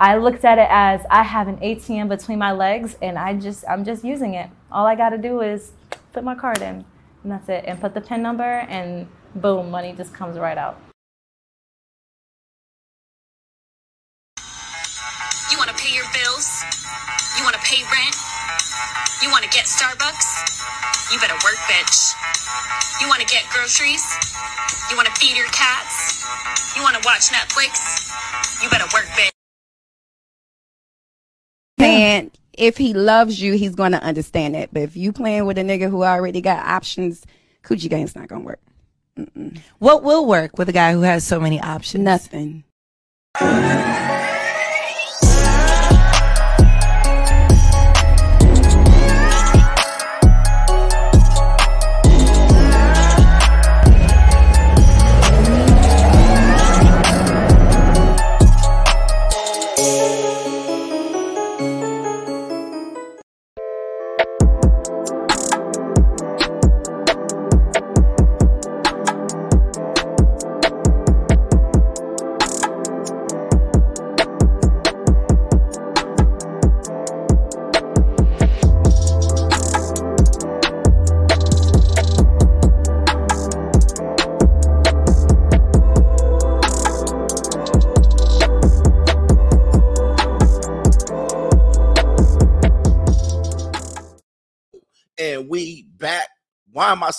I looked at it as I have an ATM between my legs and I just I'm just using it. All I got to do is put my card in and that's it and put the pin number and boom, money just comes right out. You want to pay your bills? You want to pay rent? You want to get Starbucks? You better work, bitch. You want to get groceries? You want to feed your cats? You want to watch Netflix? You better work, bitch. And if he loves you, he's going to understand it. But if you playing with a nigga who already got options, coochie game's not going to work. Mm-mm. What will work with a guy who has so many options? Nothing.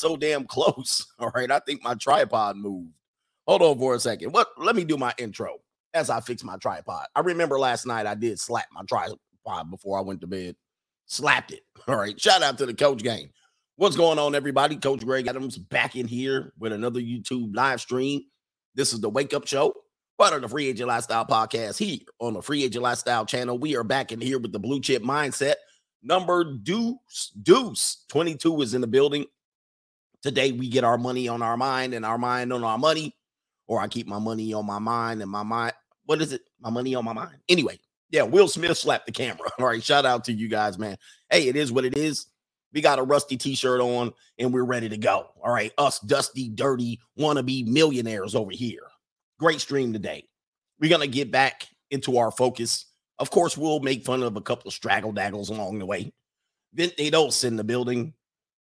So damn close? All right. I think my tripod moved. Hold on for a second. What let me do my intro as I fix my tripod. I remember last night I did slap my tripod before I went to bed. Slapped it. All right. Shout out to the coach game. What's going on, everybody? Coach Greg Adams back in here with another YouTube live stream. This is the Wake Up Show, part of the Free Agent Lifestyle podcast here on the Free Agent Lifestyle channel. We are back in here with the blue chip mindset. Number Deuce, Deuce 22 is in the building. Today we get our money on our mind and our mind on our money, or I keep my money on my mind and my mind. What is it? My money on my mind. Anyway, yeah, Will Smith slapped the camera. All right, shout out to you guys, man. Hey, it is what it is. We got a rusty t-shirt on and we're ready to go. All right, us dusty, dirty, wannabe millionaires over here. Great stream today. We're gonna get back into our focus. Of course, we'll make fun of a couple of straggle daggles along the way. Vintados in the building.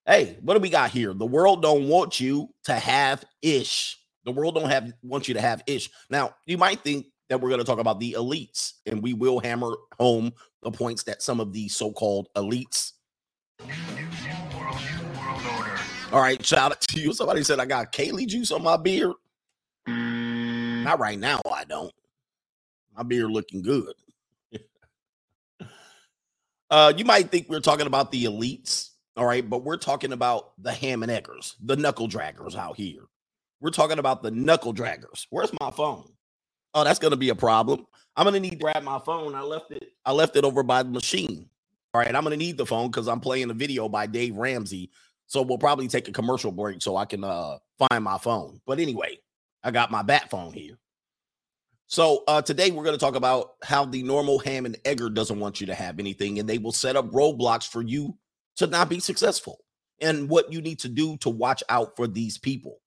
Hey, what do we got here? The world don't want you to have ish. The world don't have want you to have ish. Now, you might think that we're going to talk about the elites, and we will hammer home the points that some of the so-called elites. All right, shout out to you. Somebody said I got Kaylee juice on my beard. Not right now, I don't. My beard looking good. uh, you might think we're talking about the elites, all right, but we're talking about the ham and eggers, the knuckle draggers out here. We're talking about the knuckle draggers. Where's my phone? Oh, that's gonna be a problem. I'm gonna need to grab my phone. I left it. I left it over by the machine. All right, I'm gonna need the phone because I'm playing a video by Dave Ramsey. So we'll probably take a commercial break so I can uh find my phone. But anyway, I got my bat phone here. So uh today we're gonna talk about how the normal ham and egger doesn't want you to have anything, and they will set up roadblocks for you to not be successful, and what you need to do to watch out for these people.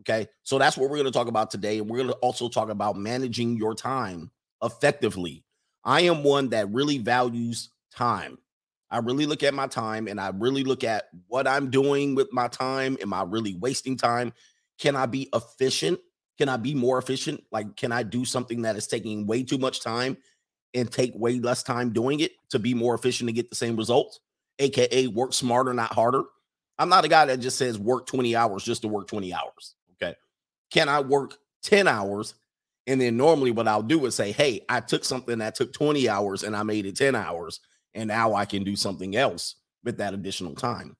Okay. So that's what we're going to talk about today. And we're going to also talk about managing your time effectively. I am one that really values time. I really look at my time and I really look at what I'm doing with my time. Am I really wasting time? Can I be efficient? Can I be more efficient? Like, can I do something that is taking way too much time and take way less time doing it to be more efficient to get the same results? AKA work smarter, not harder. I'm not a guy that just says work 20 hours just to work 20 hours. Okay. Can I work 10 hours? And then normally what I'll do is say, hey, I took something that took 20 hours and I made it 10 hours. And now I can do something else with that additional time.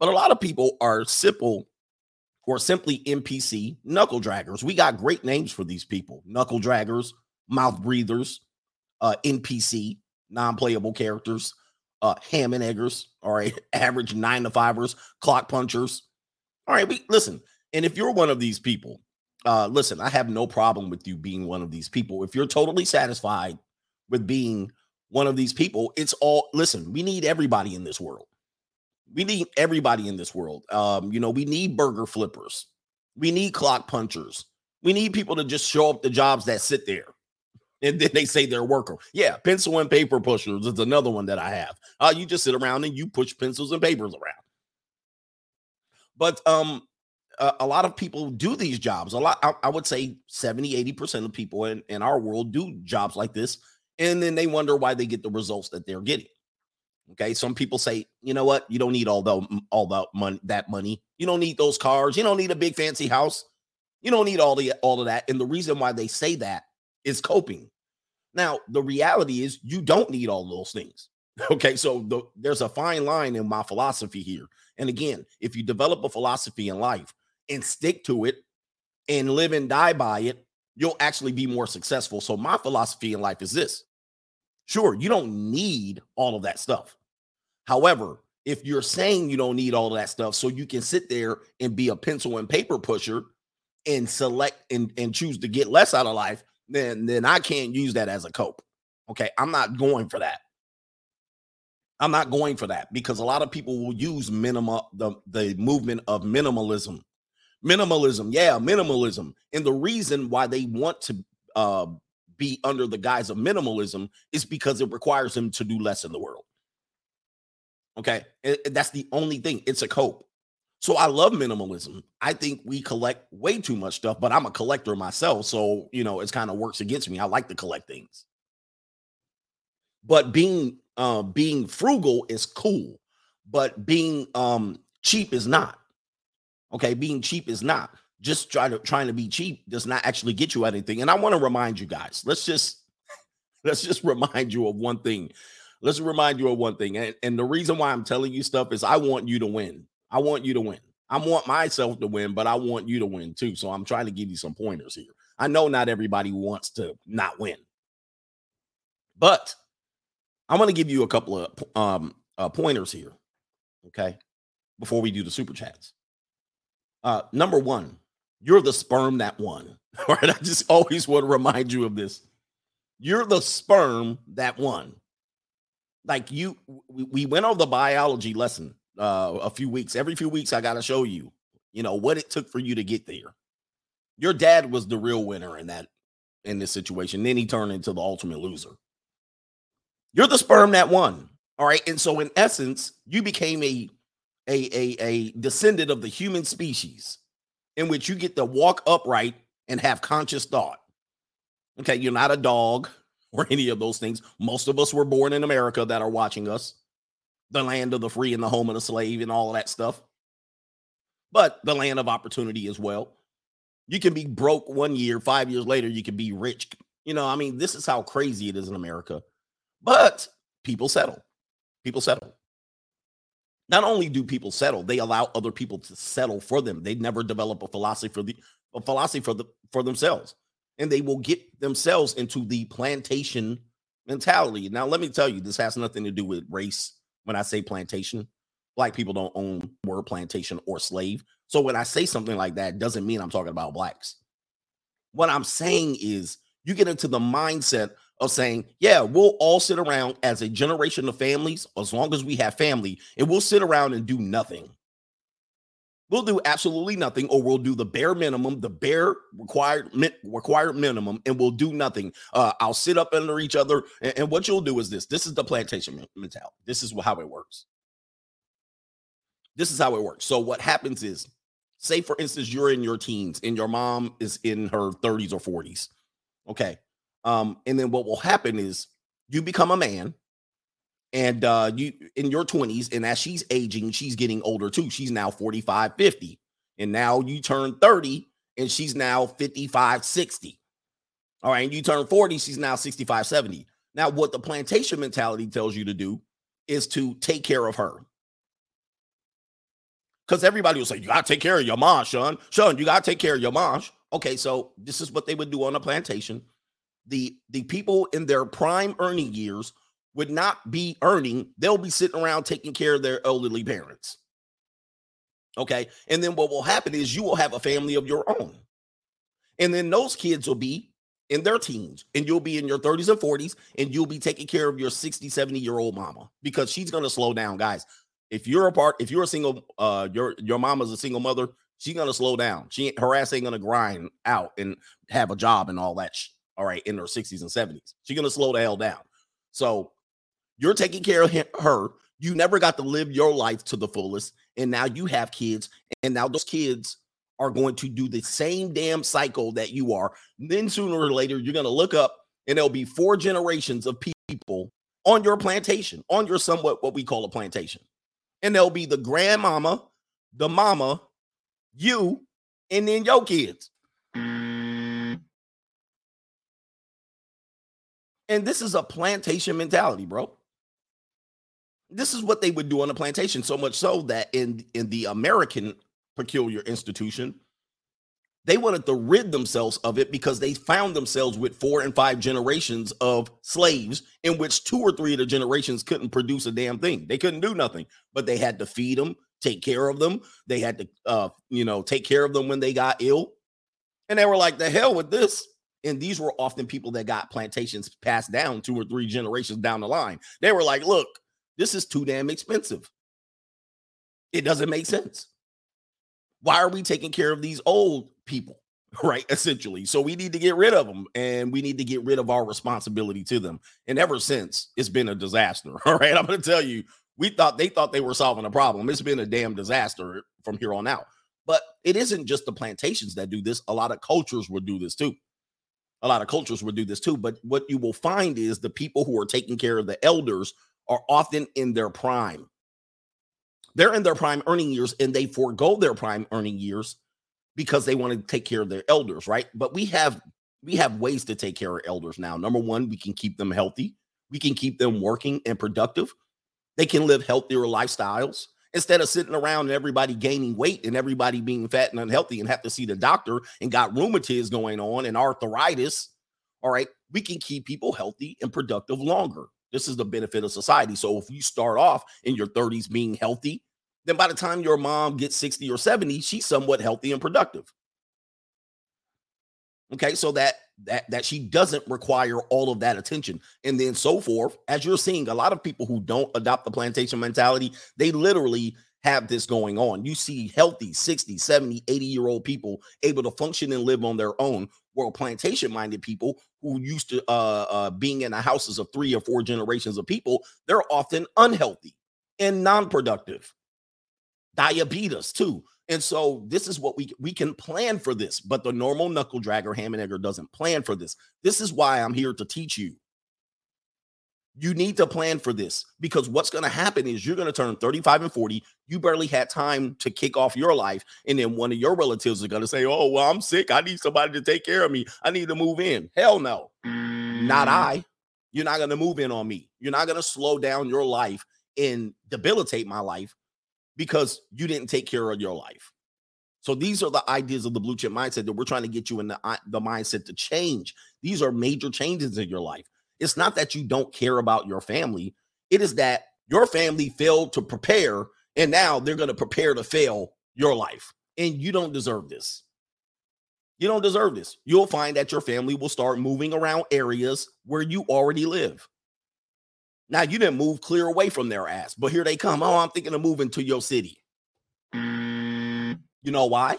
But a lot of people are simple or simply NPC knuckle draggers. We got great names for these people knuckle draggers, mouth breathers, uh, NPC, non playable characters, uh, ham and eggers, all right, average nine to fivers, clock punchers. All right, we listen. And if you're one of these people, uh, listen, I have no problem with you being one of these people. If you're totally satisfied with being one of these people, it's all listen, we need everybody in this world. We need everybody in this world. Um, you know, we need burger flippers, we need clock punchers, we need people to just show up the jobs that sit there And then they say they're worker. Yeah, pencil and paper pushers is another one that I have. Uh, you just sit around and you push pencils and papers around. But um, a, a lot of people do these jobs. A lot, I, I would say 70, 80% of people in, in our world do jobs like this. And then they wonder why they get the results that they're getting. Okay. Some people say, you know what? You don't need all the all the money that money. You don't need those cars. You don't need a big fancy house. You don't need all the all of that. And the reason why they say that is coping. Now, the reality is you don't need all those things. Okay. So the, there's a fine line in my philosophy here. And again, if you develop a philosophy in life and stick to it and live and die by it, you'll actually be more successful. So my philosophy in life is this. Sure, you don't need all of that stuff. However, if you're saying you don't need all of that stuff so you can sit there and be a pencil and paper pusher and select and, and choose to get less out of life, then then I can't use that as a cope. Okay, I'm not going for that. I'm not going for that because a lot of people will use minimal the, the movement of minimalism. Minimalism, yeah, minimalism. And the reason why they want to uh, be under the guise of minimalism is because it requires them to do less in the world. Okay. It, that's the only thing. It's a cope. So I love minimalism. I think we collect way too much stuff, but I'm a collector myself. So, you know, it's kind of works against me. I like to collect things. But being uh being frugal is cool, but being um cheap is not. Okay, being cheap is not. Just try to trying to be cheap does not actually get you anything. And I want to remind you guys, let's just let's just remind you of one thing let's remind you of one thing. And, and the reason why I'm telling you stuff is I want you to win. I want you to win. I want myself to win, but I want you to win too. So I'm trying to give you some pointers here. I know not everybody wants to not win, but I'm going to give you a couple of um, uh, pointers here. Okay. Before we do the super chats. Uh, number one, you're the sperm that won. All right. I just always want to remind you of this. You're the sperm that won like you we, we went over the biology lesson uh a few weeks every few weeks i gotta show you you know what it took for you to get there. Your dad was the real winner in that in this situation then he turned into the ultimate loser. You're the sperm that won all right? And so in essence you became a a a, a descendant of the human species in which you get to walk upright and have conscious thought. Okay you're not a dog or any of those things. Most of us were born in America that are watching us, the land of the free and the home of the slave and all that stuff, but the land of opportunity as well. You can be broke one year, five years later, you can be rich. You know, I mean, this is how crazy it is in America. But people settle. People settle. Not only do people settle, they allow other people to settle for them. They never develop a philosophy for the a philosophy for the for themselves and they will get themselves into the plantation mentality. Now, let me tell you, this has nothing to do with race. When I say plantation, black people don't own word plantation or slave. So when I say something like that, doesn't mean I'm talking about blacks. What I'm saying is you get into the mindset of saying, yeah, we'll all sit around as a generation of families, as long as we have family, and we'll sit around and do nothing. We'll do absolutely nothing, or we'll do the bare minimum, the bare required required minimum, and we'll do nothing. Uh, I'll sit up under each other, and, and what you'll do is this: this is the plantation mentality. This is how it works. This is how it works. So what happens is, say for instance, you're in your teens, and your mom is in her 30s or 40s. Okay, um, and then what will happen is you become a man and uh you in your 20s and as she's aging she's getting older too. She's now 45 50 and now you turn 30 and she's now 55 60 all right and you turn 40 she's now 65 70 now what the plantation mentality tells you to do is to take care of her. Because everybody will say you gotta take care of your mom sean sean you gotta take care of your mom okay so this is what they would do on a plantation. The the people in their prime earning years would not be earning, they'll be sitting around taking care of their elderly parents. Okay. And then what will happen is you will have a family of your own. And then those kids will be in their teens and you'll be in your 30s and 40s and you'll be taking care of your 60, 70 year old mama because she's going to slow down, guys. If you're a part, if you're a single, uh, your your mama's a single mother, she's gonna slow down. She her ass ain't gonna grind out and have a job and all that. Sh- all right, in her 60s and 70s. She's to slow the hell down. So you're taking care of him, her. You never got to live your life to the fullest. And now you have kids. And now those kids are going to do the same damn cycle that you are. Then sooner or later, you're going to look up and there'll be four generations of people on your plantation, on your somewhat what we call a plantation. And there'll be the grandmama, the mama, you, and then your kids. And this is a plantation mentality, bro. This is what they would do on a plantation, so much so that in in the American peculiar institution, they wanted to rid themselves of it because they found themselves with four and five generations of slaves in which two or three of the generations couldn't produce a damn thing. They couldn't do nothing, but they had to feed them, take care of them. They had to, uh, you know, take care of them when they got ill. And they were like, the hell with this. And these were often people that got plantations passed down two or three generations down the line. They were like, look, this is too damn expensive. It doesn't make sense. Why are we taking care of these old people? Right, essentially. So we need to get rid of them and we need to get rid of our responsibility to them. And ever since, it's been a disaster. All right, I'm going to tell you, we thought they thought they were solving a problem. It's been a damn disaster from here on out. But it isn't just the plantations that do this. A lot of cultures will do this too. A lot of cultures will do this too. But what you will find is the people who are taking care of the elders are often in their prime. They're in their prime earning years and they forego their prime earning years because they want to take care of their elders, right? But we have we have ways to take care of elders now. Number one, we can keep them healthy. We can keep them working and productive. They can live healthier lifestyles instead of sitting around and everybody gaining weight and everybody being fat and unhealthy and have to see the doctor and got rheumatiz going on and arthritis. All right, we can keep people healthy and productive longer. This is the benefit of society. So if you start off in your 30s being healthy, then by the time your mom gets 60 or 70, she's somewhat healthy and productive. Okay, so that that that she doesn't require all of that attention and then so forth. As you're seeing, a lot of people who don't adopt the plantation mentality, they literally have this going on. You see healthy 60, 70, 80 year old people able to function and live on their own, while plantation minded people who used to uh, uh, being in the houses of three or four generations of people, they're often unhealthy and non productive. Diabetes, too. And so this is what we we can plan for this, but the normal knuckle dragger ham and egger doesn't plan for this. This is why I'm here to teach you. You need to plan for this because what's going to happen is you're going to turn 35 and 40. You barely had time to kick off your life. And then one of your relatives is going to say, Oh, well, I'm sick. I need somebody to take care of me. I need to move in. Hell no, not mm. I. You're not going to move in on me. You're not going to slow down your life and debilitate my life because you didn't take care of your life. So these are the ideas of the blue chip mindset that we're trying to get you in the, uh, the mindset to change. These are major changes in your life. It's not that you don't care about your family. It is that your family failed to prepare and now they're going to prepare to fail your life. And you don't deserve this. You don't deserve this. You'll find that your family will start moving around areas where you already live. Now you didn't move clear away from their ass, but here they come. Oh, I'm thinking of moving to your city. You know why?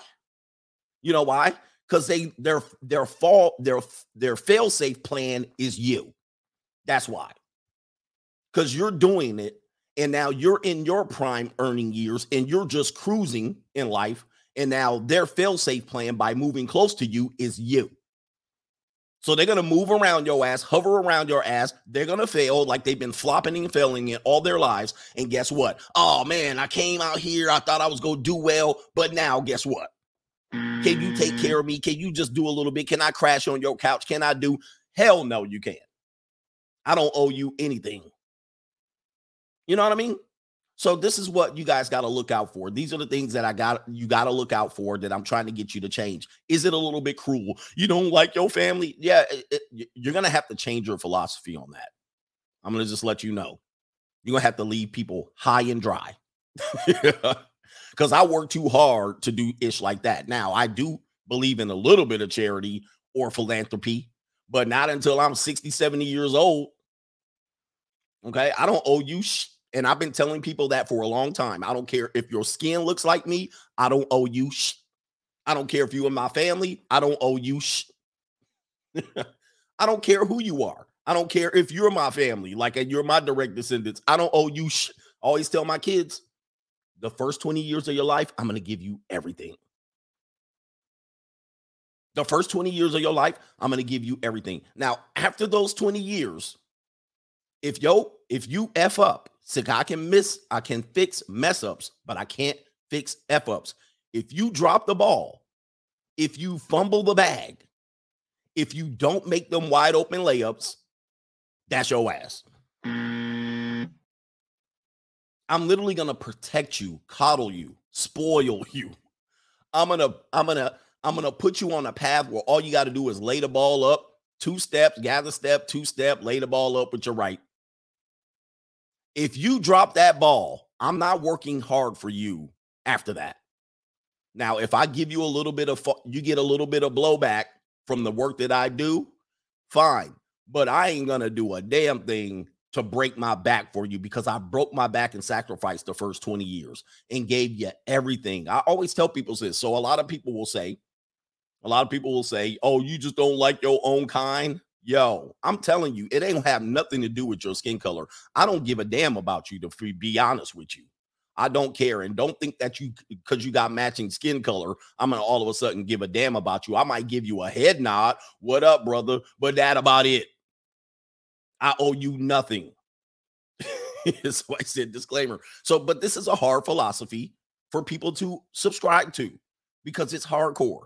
You know why? Because they their their fall their their fail safe plan is you. That's why. Because you're doing it, and now you're in your prime earning years, and you're just cruising in life. And now their fail safe plan by moving close to you is you. So they're gonna move around your ass, hover around your ass. They're gonna fail like they've been flopping and failing it all their lives. And guess what? Oh man, I came out here. I thought I was gonna do well, but now guess what? Can you take care of me? Can you just do a little bit? Can I crash on your couch? Can I do? Hell no, you can't. I don't owe you anything. You know what I mean? So this is what you guys got to look out for. These are the things that I got you got to look out for that I'm trying to get you to change. Is it a little bit cruel? You don't like your family? Yeah, it, it, you're going to have to change your philosophy on that. I'm going to just let you know. You're going to have to leave people high and dry. Cuz I work too hard to do ish like that. Now, I do believe in a little bit of charity or philanthropy, but not until I'm 60, 70 years old. Okay? I don't owe you sh- and I've been telling people that for a long time. I don't care if your skin looks like me. I don't owe you. Sh- I don't care if you in my family. I don't owe you. Sh- I don't care who you are. I don't care if you're my family, like and you're my direct descendants. I don't owe you. Sh- always tell my kids, the first 20 years of your life, I'm going to give you everything. The first 20 years of your life, I'm going to give you everything. Now, after those 20 years, if yo, if you F up, so I can miss, I can fix mess ups, but I can't fix F ups. If you drop the ball, if you fumble the bag, if you don't make them wide open layups, that's your ass. I'm literally gonna protect you, coddle you, spoil you. I'm gonna, I'm gonna, I'm gonna put you on a path where all you got to do is lay the ball up, two steps, gather step, two step, lay the ball up with your right. If you drop that ball, I'm not working hard for you after that. Now, if I give you a little bit of, you get a little bit of blowback from the work that I do, fine. But I ain't gonna do a damn thing to break my back for you because I broke my back and sacrificed the first 20 years and gave you everything. I always tell people this. So a lot of people will say, a lot of people will say, "Oh, you just don't like your own kind." Yo, I'm telling you, it ain't have nothing to do with your skin color. I don't give a damn about you to be honest with you. I don't care. And don't think that you, because you got matching skin color, I'm going to all of a sudden give a damn about you. I might give you a head nod. What up, brother? But that about it. I owe you nothing. so I said disclaimer. So, but this is a hard philosophy for people to subscribe to because it's hardcore.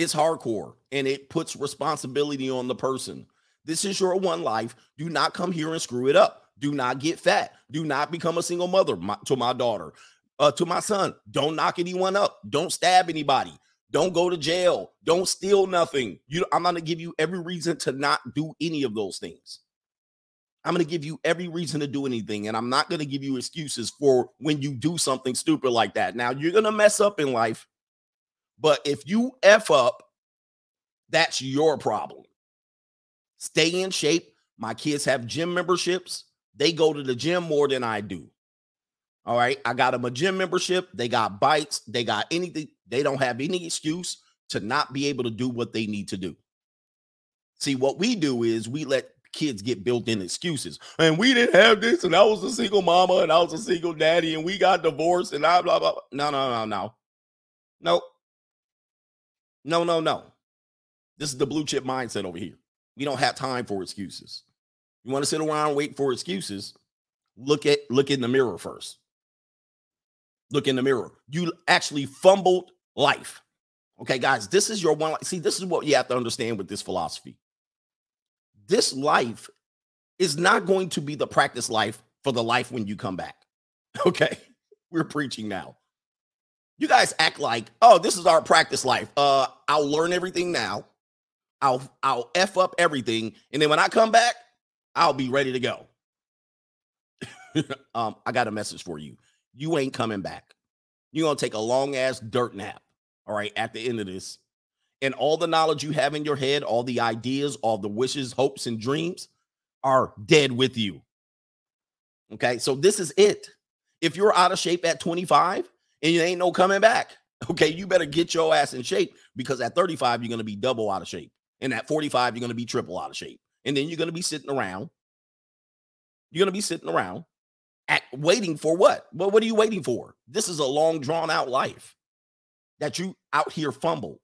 It's hardcore and it puts responsibility on the person. This is your one life. Do not come here and screw it up. Do not get fat. Do not become a single mother my, to my daughter, uh, to my son. Don't knock anyone up. Don't stab anybody. Don't go to jail. Don't steal nothing. You, I'm going to give you every reason to not do any of those things. I'm going to give you every reason to do anything. And I'm not going to give you excuses for when you do something stupid like that. Now, you're going to mess up in life. But if you F up, that's your problem. Stay in shape. My kids have gym memberships. They go to the gym more than I do. All right. I got them a gym membership. They got bikes. They got anything. They don't have any excuse to not be able to do what they need to do. See, what we do is we let kids get built in excuses. And we didn't have this, and I was a single mama, and I was a single daddy, and we got divorced, and I blah blah. blah. No, no, no, no. Nope. No, no, no. This is the blue chip mindset over here. We don't have time for excuses. You want to sit around wait for excuses? Look at look in the mirror first. Look in the mirror. You actually fumbled life. Okay, guys, this is your one. See, this is what you have to understand with this philosophy. This life is not going to be the practice life for the life when you come back. Okay, we're preaching now. You guys act like, oh, this is our practice life. Uh, I'll learn everything now. I'll I'll f up everything, and then when I come back, I'll be ready to go. um, I got a message for you. You ain't coming back. You're gonna take a long ass dirt nap. All right, at the end of this, and all the knowledge you have in your head, all the ideas, all the wishes, hopes, and dreams are dead with you. Okay, so this is it. If you're out of shape at 25 and you ain't no coming back, okay, you better get your ass in shape because at 35 you're gonna be double out of shape, and at 45 you're gonna be triple out of shape and then you're going to be sitting around. You're going to be sitting around at, waiting for what? Well, what are you waiting for? This is a long, drawn out life that you out here fumbled.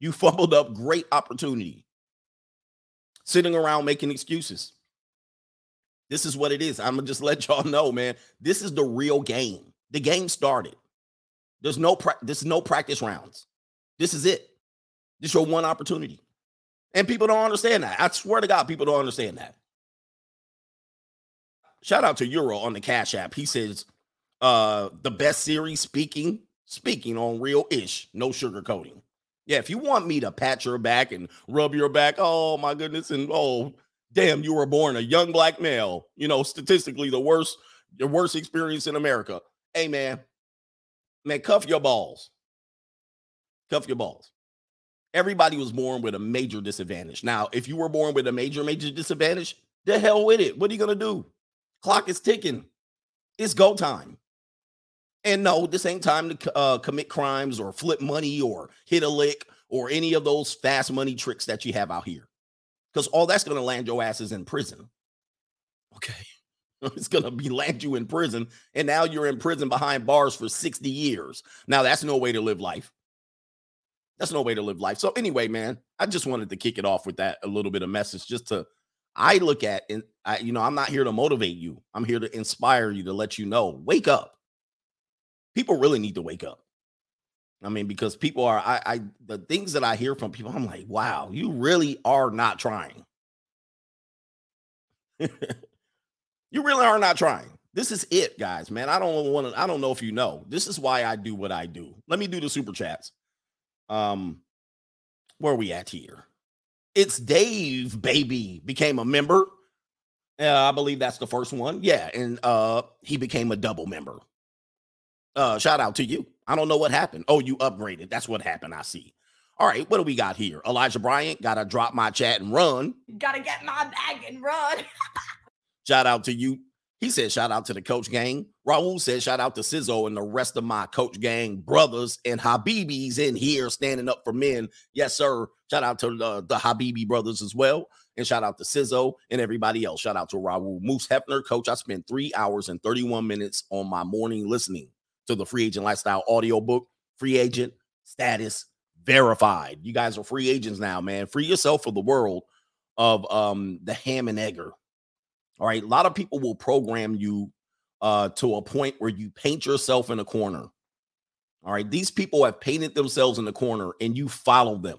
You fumbled up great opportunity. Sitting around making excuses. This is what it is. I'm gonna just let y'all know, man. This is the real game. The game started. There's no pra- this is no practice rounds. This is it. This is your one opportunity. And people don't understand that. I swear to God, people don't understand that. Shout out to Euro on the Cash App. He says, uh, the best series speaking, speaking on real ish, no sugarcoating. Yeah, if you want me to pat your back and rub your back, oh my goodness, and oh damn, you were born a young black male, you know, statistically the worst, the worst experience in America. Hey man, man, cuff your balls. Cuff your balls everybody was born with a major disadvantage. Now, if you were born with a major, major disadvantage, the hell with it. What are you going to do? Clock is ticking. It's go time. And no, this ain't time to uh, commit crimes or flip money or hit a lick or any of those fast money tricks that you have out here. Because all that's going to land your asses in prison. Okay. It's going to be land you in prison. And now you're in prison behind bars for 60 years. Now, that's no way to live life. That's no way to live life. So, anyway, man, I just wanted to kick it off with that a little bit of message just to I look at and I, you know, I'm not here to motivate you. I'm here to inspire you to let you know, wake up. People really need to wake up. I mean, because people are, I, I, the things that I hear from people, I'm like, wow, you really are not trying. you really are not trying. This is it, guys, man. I don't want to, I don't know if you know. This is why I do what I do. Let me do the super chats. Um, where are we at here? It's Dave, baby, became a member. Uh, I believe that's the first one. Yeah, and uh he became a double member. Uh shout out to you. I don't know what happened. Oh, you upgraded. That's what happened. I see. All right, what do we got here? Elijah Bryant, gotta drop my chat and run. Gotta get my bag and run. Shout out to you, he said, shout out to the coach gang. Raul said, shout out to Sizzo and the rest of my coach gang brothers and Habibis in here standing up for men. Yes, sir. Shout out to the, the Habibi brothers as well. And shout out to Sizzo and everybody else. Shout out to Raul Moose Hefner. Coach, I spent three hours and 31 minutes on my morning listening to the Free Agent Lifestyle audiobook. Free agent status verified. You guys are free agents now, man. Free yourself for the world of um the ham and egger all right. A lot of people will program you uh, to a point where you paint yourself in a corner. All right. These people have painted themselves in the corner and you follow them.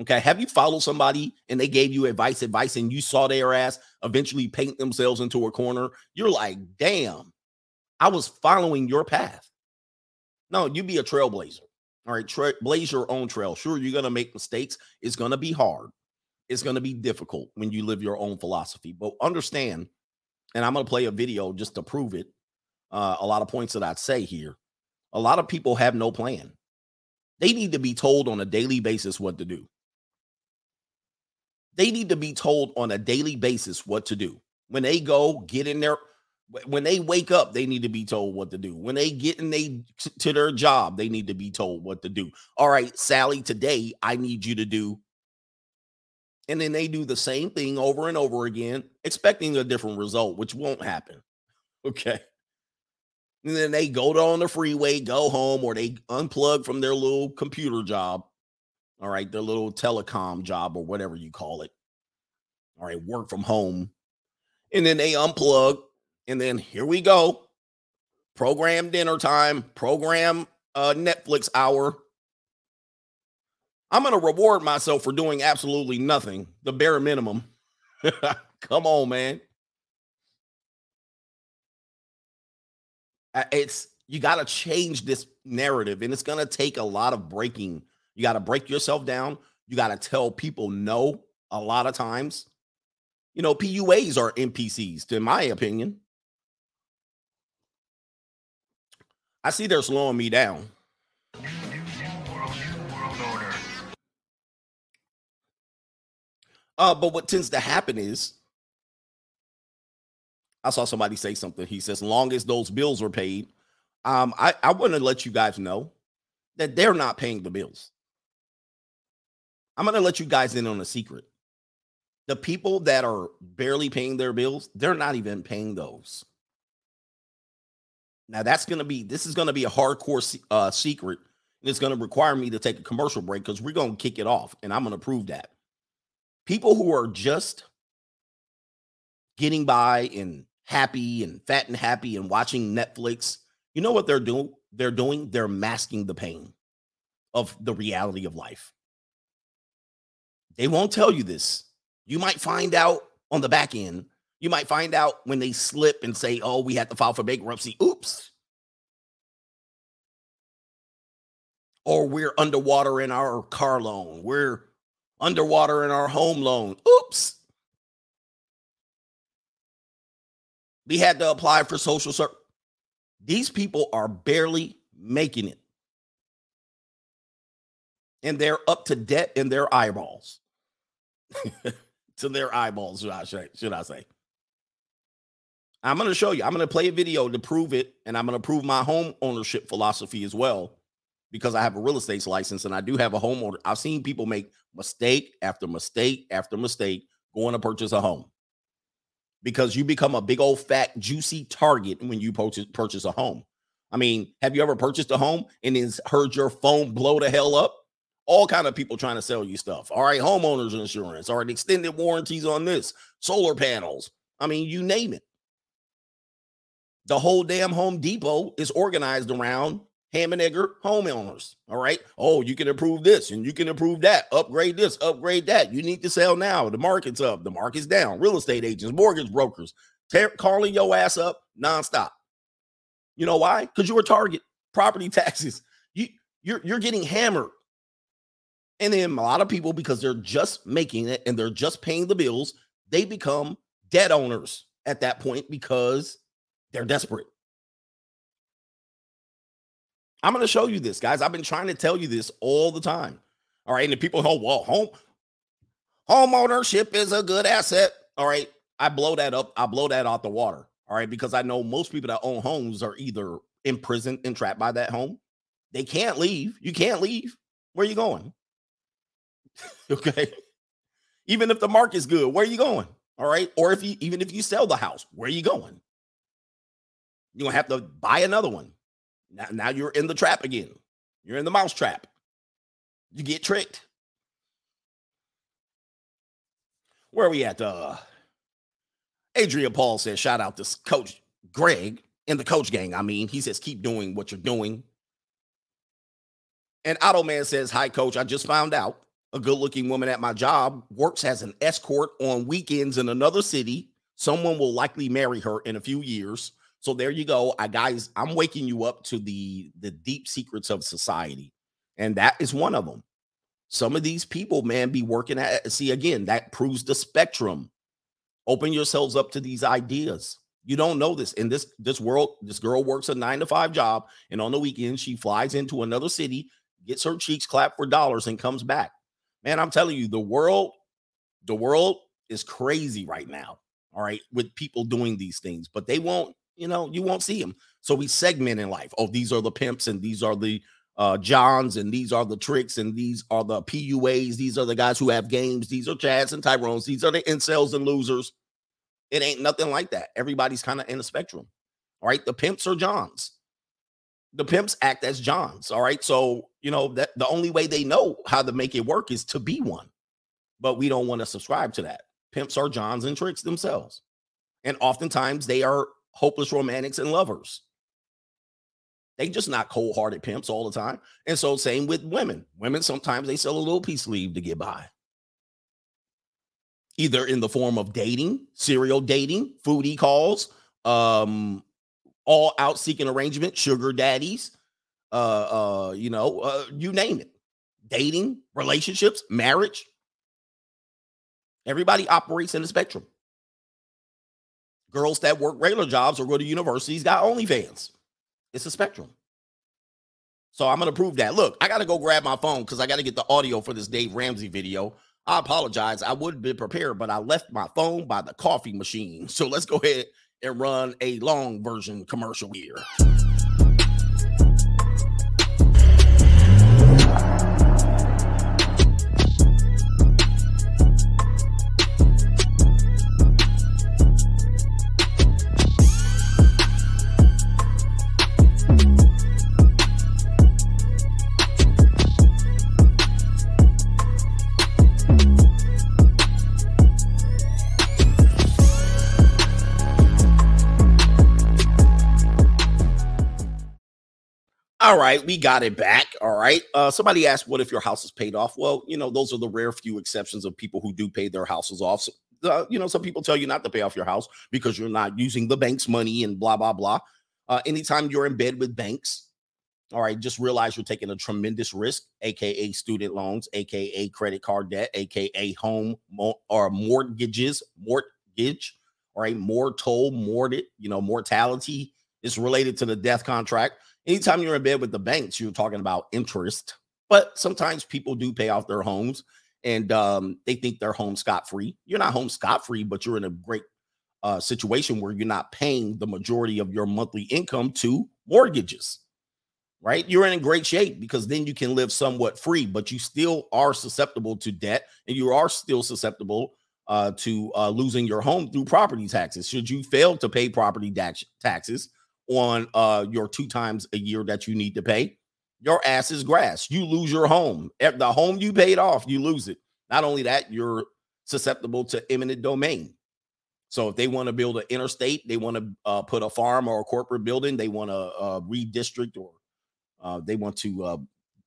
Okay. Have you followed somebody and they gave you advice, advice, and you saw their ass eventually paint themselves into a corner? You're like, damn, I was following your path. No, you be a trailblazer. All right. Tra- blaze your own trail. Sure, you're going to make mistakes. It's going to be hard it's going to be difficult when you live your own philosophy. But understand, and I'm going to play a video just to prove it. Uh, a lot of points that I'd say here. A lot of people have no plan. They need to be told on a daily basis what to do. They need to be told on a daily basis what to do. When they go get in there, when they wake up, they need to be told what to do. When they get in they to their job, they need to be told what to do. All right, Sally, today I need you to do and then they do the same thing over and over again, expecting a different result, which won't happen. Okay. And then they go on the freeway, go home, or they unplug from their little computer job. All right, their little telecom job or whatever you call it. All right, work from home. And then they unplug. And then here we go. Program dinner time, program uh, Netflix hour, I'm going to reward myself for doing absolutely nothing, the bare minimum. Come on, man. It's you got to change this narrative, and it's going to take a lot of breaking. You got to break yourself down. You got to tell people no a lot of times. You know, PUAs are NPCs, in my opinion. I see they're slowing me down. Uh, but what tends to happen is I saw somebody say something. He says, long as those bills are paid, um, I, I want to let you guys know that they're not paying the bills. I'm going to let you guys in on a secret. The people that are barely paying their bills, they're not even paying those. Now, that's going to be, this is going to be a hardcore uh, secret. And it's going to require me to take a commercial break because we're going to kick it off. And I'm going to prove that people who are just getting by and happy and fat and happy and watching Netflix, you know what they're doing? They're doing, they're masking the pain of the reality of life. They won't tell you this. You might find out on the back end. You might find out when they slip and say, oh, we had to file for bankruptcy. Oops. Or we're underwater in our car loan. We're underwater in our home loan. Oops. We had to apply for social service. These people are barely making it. And they're up to debt in their eyeballs. to their eyeballs, should I say? Should I say? I'm going to show you. I'm going to play a video to prove it, and I'm going to prove my home ownership philosophy as well. because I have a real estate license and I do have a homeowner. I've seen people make mistake after mistake after mistake going to purchase a home because you become a big old fat juicy target when you purchase purchase a home. I mean, have you ever purchased a home and then heard your phone blow the hell up? All kind of people trying to sell you stuff. All right, homeowners insurance, all right, extended warranties on this, solar panels. I mean, you name it. The whole damn Home Depot is organized around Ham and Egger homeowners. All right. Oh, you can improve this and you can improve that, upgrade this, upgrade that. You need to sell now. The market's up, the market's down. Real estate agents, mortgage brokers, calling your ass up nonstop. You know why? Because you're a target property taxes. You you're you're getting hammered. And then a lot of people, because they're just making it and they're just paying the bills, they become debt owners at that point because they're desperate. I'm going to show you this, guys. I've been trying to tell you this all the time. All right. And the people, oh, well, home home ownership is a good asset. All right. I blow that up. I blow that out the water. All right. Because I know most people that own homes are either imprisoned and trapped by that home. They can't leave. You can't leave. Where are you going? okay. Even if the market's good, where are you going? All right. Or if you even if you sell the house, where are you going? You're gonna have to buy another one. Now, now you're in the trap again. You're in the mouse trap. You get tricked. Where are we at? Uh Adria Paul says, shout out to Coach Greg in the coach gang. I mean, he says, keep doing what you're doing. And Otto Man says, Hi, coach. I just found out a good looking woman at my job works as an escort on weekends in another city. Someone will likely marry her in a few years. So there you go. I guys, I'm waking you up to the the deep secrets of society. And that is one of them. Some of these people, man, be working at eh, see again, that proves the spectrum. Open yourselves up to these ideas. You don't know this. In this this world, this girl works a 9 to 5 job and on the weekend she flies into another city, gets her cheeks clapped for dollars and comes back. Man, I'm telling you, the world the world is crazy right now. All right, with people doing these things, but they won't you know, you won't see them. So we segment in life. Oh, these are the pimps and these are the uh Johns and these are the tricks and these are the PUAs. These are the guys who have games. These are Chads and Tyrones. These are the incels and losers. It ain't nothing like that. Everybody's kind of in the spectrum. All right. The pimps are Johns. The pimps act as Johns. All right. So, you know, that the only way they know how to make it work is to be one. But we don't want to subscribe to that. Pimps are Johns and tricks themselves. And oftentimes they are hopeless romantics and lovers. They just not cold-hearted pimps all the time. And so same with women. Women sometimes they sell a little piece sleeve to get by. Either in the form of dating, serial dating, foodie calls, um, all out seeking arrangement, sugar daddies, uh, uh, you know, uh, you name it. Dating, relationships, marriage. Everybody operates in the spectrum. Girls that work regular jobs or go to universities got OnlyFans. It's a spectrum. So I'm gonna prove that. Look, I gotta go grab my phone because I gotta get the audio for this Dave Ramsey video. I apologize. I would have been prepared, but I left my phone by the coffee machine. So let's go ahead and run a long version commercial here. All right, we got it back. All right. Uh, somebody asked, "What if your house is paid off?" Well, you know, those are the rare few exceptions of people who do pay their houses off. So, uh, you know, some people tell you not to pay off your house because you're not using the bank's money and blah blah blah. Uh, anytime you're in bed with banks, all right, just realize you're taking a tremendous risk, aka student loans, aka credit card debt, aka home mo- or mortgages, mortgage, all right, mortal, morted, you know, mortality is related to the death contract anytime you're in bed with the banks, you're talking about interest. But sometimes people do pay off their homes and um, they think they're home scot free. You're not home scot free, but you're in a great uh, situation where you're not paying the majority of your monthly income to mortgages. right? You're in great shape because then you can live somewhat free, but you still are susceptible to debt and you are still susceptible uh, to uh, losing your home through property taxes. Should you fail to pay property tax- taxes on uh, your two times a year that you need to pay, your ass is grass. You lose your home. The home you paid off, you lose it. Not only that, you're susceptible to eminent domain. So if they want to build an interstate, they want to uh, put a farm or a corporate building, they want to uh, redistrict or uh, they want to uh,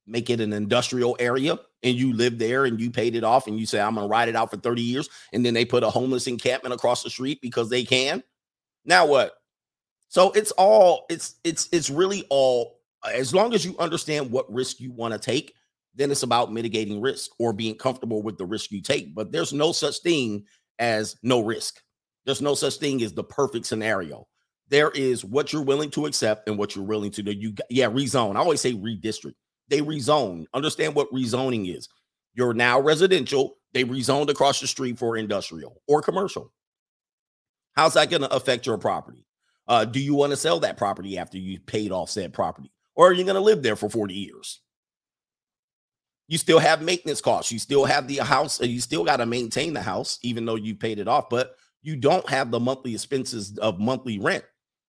make it an industrial area and you live there and you paid it off and you say, I'm going to ride it out for 30 years. And then they put a homeless encampment across the street because they can. Now what? So it's all, it's, it's, it's really all, as long as you understand what risk you want to take, then it's about mitigating risk or being comfortable with the risk you take. But there's no such thing as no risk. There's no such thing as the perfect scenario there is what you're willing to accept and what you're willing to do. You yeah, rezone. I always say redistrict. They rezone. Understand what rezoning is. You're now residential. They rezoned across the street for industrial or commercial. How's that going to affect your property? Uh, do you want to sell that property after you paid off said property, or are you going to live there for 40 years? You still have maintenance costs. You still have the house. You still got to maintain the house, even though you paid it off. But you don't have the monthly expenses of monthly rent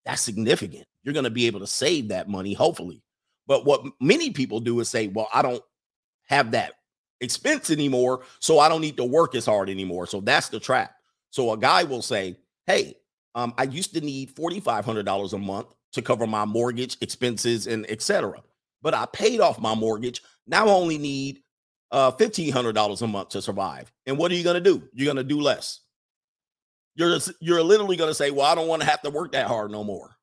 that's significant. You're going to be able to save that money, hopefully. But what many people do is say, well, I don't have that expense anymore, so I don't need to work as hard anymore. So that's the trap. So a guy will say, hey, um, I used to need $4,500 a month to cover my mortgage expenses and etc. But I paid off my mortgage. Now I only need uh, $1,500 a month to survive. And what are you going to do? You're going to do less. You're you're literally going to say, "Well, I don't want to have to work that hard no more."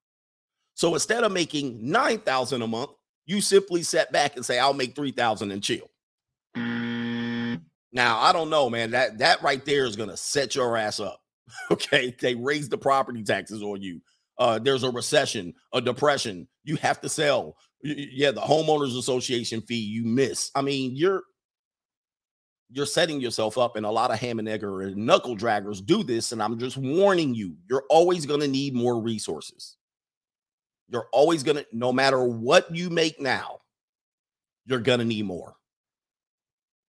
So instead of making 9,000 a month, you simply set back and say, "I'll make 3,000 and chill." Now, I don't know, man. That that right there is going to set your ass up. okay? They raise the property taxes on you. Uh there's a recession, a depression. You have to sell. Yeah, the homeowners association fee you miss. I mean, you're you're setting yourself up, and a lot of ham and egger and knuckle draggers do this. And I'm just warning you, you're always going to need more resources. You're always going to, no matter what you make now, you're going to need more.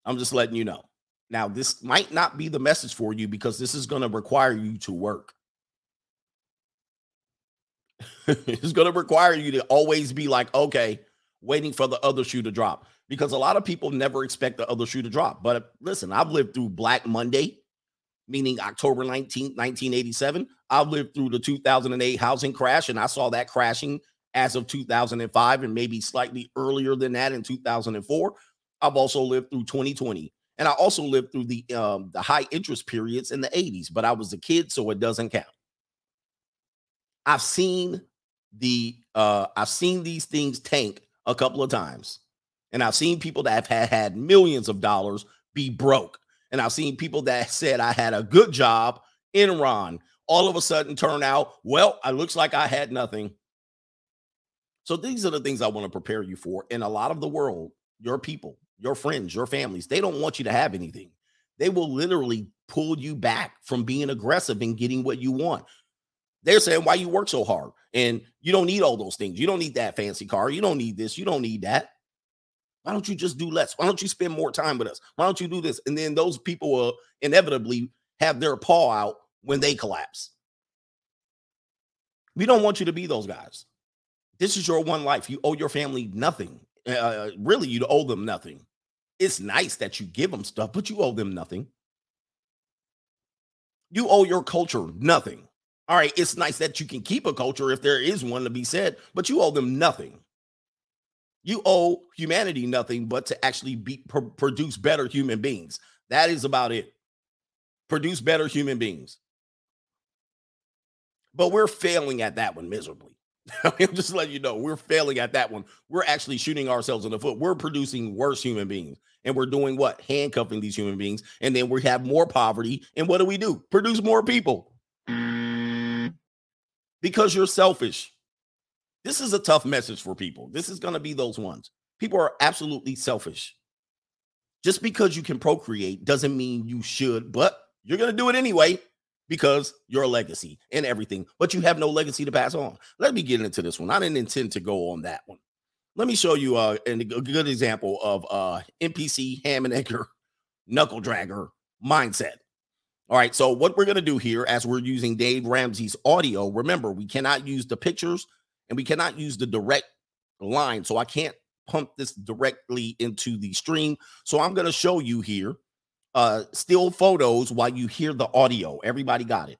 I'm just letting you know. Now, this might not be the message for you because this is going to require you to work. it's going to require you to always be like, okay, waiting for the other shoe to drop because a lot of people never expect the other shoe to drop. But uh, listen, I've lived through Black Monday, meaning October 19th, 1987. I've lived through the 2008 housing crash, and I saw that crashing as of 2005 and maybe slightly earlier than that in 2004. I've also lived through 2020. And I also lived through the um, the high interest periods in the 80s, but I was a kid, so it doesn't count. I've seen the uh I've seen these things tank a couple of times. And I've seen people that have had, had millions of dollars be broke. And I've seen people that said I had a good job Enron all of a sudden turn out, well, it looks like I had nothing. So these are the things I want to prepare you for. In a lot of the world, your people, your friends, your families, they don't want you to have anything. They will literally pull you back from being aggressive and getting what you want. They're saying, why you work so hard? And you don't need all those things. You don't need that fancy car. You don't need this. You don't need that. Why don't you just do less? Why don't you spend more time with us? Why don't you do this? And then those people will inevitably have their paw out when they collapse. We don't want you to be those guys. This is your one life. You owe your family nothing. Uh, really, you owe them nothing. It's nice that you give them stuff, but you owe them nothing. You owe your culture nothing. All right, it's nice that you can keep a culture if there is one to be said, but you owe them nothing. You owe humanity nothing but to actually be pr- produce better human beings. That is about it. Produce better human beings. But we're failing at that one miserably. I'm just letting you know we're failing at that one. We're actually shooting ourselves in the foot. We're producing worse human beings. And we're doing what? Handcuffing these human beings. And then we have more poverty. And what do we do? Produce more people. Because you're selfish. This is a tough message for people. This is going to be those ones. People are absolutely selfish. Just because you can procreate doesn't mean you should, but you're going to do it anyway because you're a legacy and everything, but you have no legacy to pass on. Let me get into this one. I didn't intend to go on that one. Let me show you uh, a good example of uh, NPC Ham and knuckle dragger mindset. All right, so what we're going to do here, as we're using Dave Ramsey's audio, remember we cannot use the pictures and we cannot use the direct line. So I can't pump this directly into the stream. So I'm going to show you here uh still photos while you hear the audio. Everybody got it.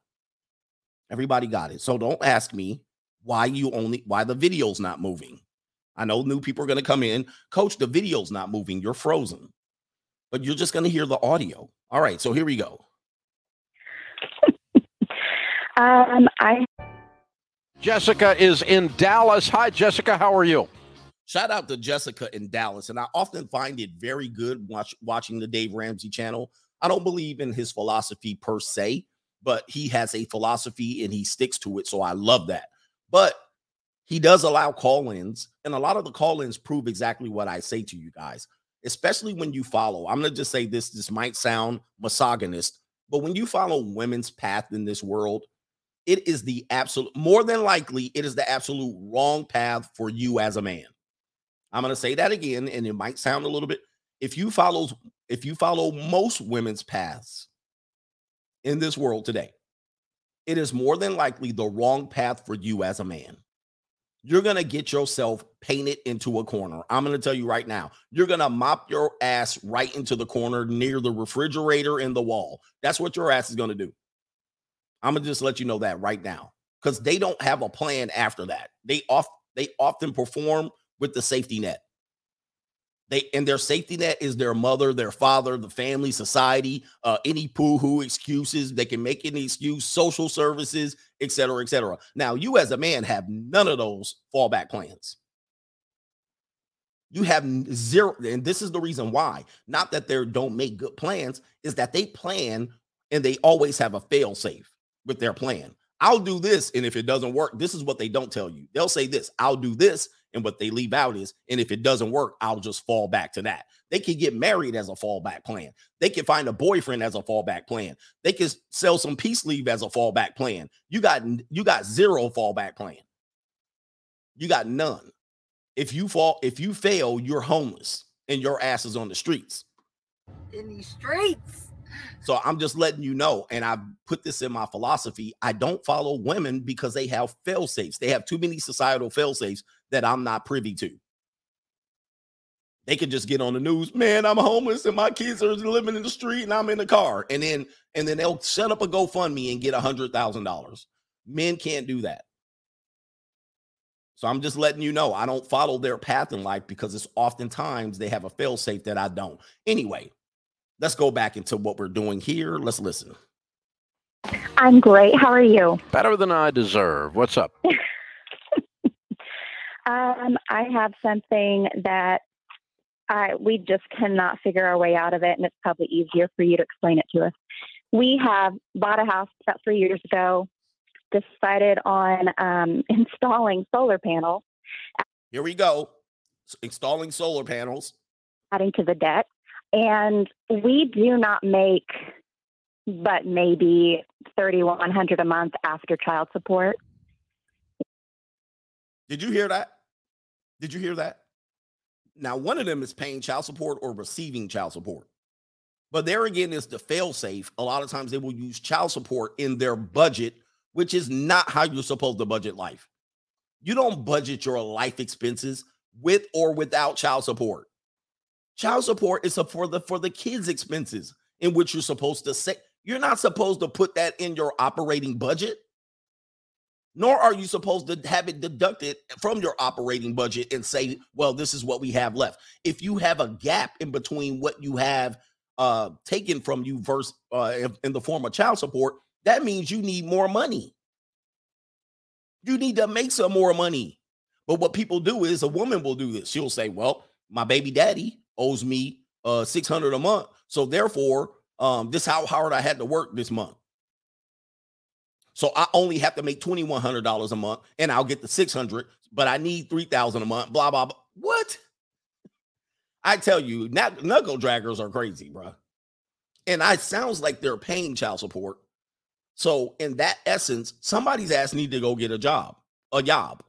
Everybody got it. So don't ask me why you only why the video's not moving. I know new people are going to come in. Coach, the video's not moving. You're frozen. But you're just going to hear the audio. All right, so here we go. Um, I Jessica is in Dallas. Hi, Jessica. How are you? Shout out to Jessica in Dallas. And I often find it very good watch, watching the Dave Ramsey channel. I don't believe in his philosophy per se, but he has a philosophy and he sticks to it. So I love that. But he does allow call ins, and a lot of the call ins prove exactly what I say to you guys, especially when you follow. I'm going to just say this this might sound misogynist, but when you follow women's path in this world, it is the absolute, more than likely, it is the absolute wrong path for you as a man. I'm going to say that again, and it might sound a little bit. If you follow, if you follow most women's paths in this world today, it is more than likely the wrong path for you as a man. You're going to get yourself painted into a corner. I'm going to tell you right now, you're going to mop your ass right into the corner near the refrigerator and the wall. That's what your ass is going to do. I'm going to just let you know that right now because they don't have a plan after that. They off they often perform with the safety net. They and their safety net is their mother, their father, the family, society, uh, any poo-hoo excuses. They can make any excuse, social services, etc., etc. Now, you as a man have none of those fallback plans. You have zero, and this is the reason why. Not that they don't make good plans, is that they plan and they always have a fail safe with their plan. I'll do this, and if it doesn't work, this is what they don't tell you. They'll say this: I'll do this, and what they leave out is, and if it doesn't work, I'll just fall back to that. They can get married as a fallback plan. They can find a boyfriend as a fallback plan. They can sell some peace leave as a fallback plan. You got you got zero fallback plan. You got none. If you fall, if you fail, you're homeless and your ass is on the streets. In these streets. So I'm just letting you know, and I put this in my philosophy. I don't follow women because they have fail safes. They have too many societal fail safes that I'm not privy to. They could just get on the news, man. I'm homeless and my kids are living in the street and I'm in the car, and then and then they'll set up a GoFundMe and get a hundred thousand dollars. Men can't do that. So I'm just letting you know I don't follow their path in life because it's oftentimes they have a fail safe that I don't. Anyway, let's go back into what we're doing here. Let's listen. I'm great. How are you? Better than I deserve. What's up? um, I have something that I we just cannot figure our way out of it, and it's probably easier for you to explain it to us. We have bought a house about three years ago, decided on um, installing solar panels. Here we go. Installing solar panels. Adding to the debt and we do not make but maybe 3100 a month after child support. Did you hear that? Did you hear that? Now one of them is paying child support or receiving child support. But there again is the fail safe a lot of times they will use child support in their budget which is not how you're supposed to budget life. You don't budget your life expenses with or without child support Child support is for the for the kids' expenses in which you're supposed to say you're not supposed to put that in your operating budget. Nor are you supposed to have it deducted from your operating budget and say, well, this is what we have left. If you have a gap in between what you have uh, taken from you versus uh, in the form of child support, that means you need more money. You need to make some more money. But what people do is a woman will do this. She'll say, well, my baby daddy owes me uh 600 a month. So therefore, um this is how hard I had to work this month. So I only have to make $2100 a month and I'll get the 600, but I need 3000 a month, blah blah blah. What? I tell you, not, knuckle draggers are crazy, bro. And I sounds like they're paying child support. So in that essence, somebody's ass need to go get a job, a job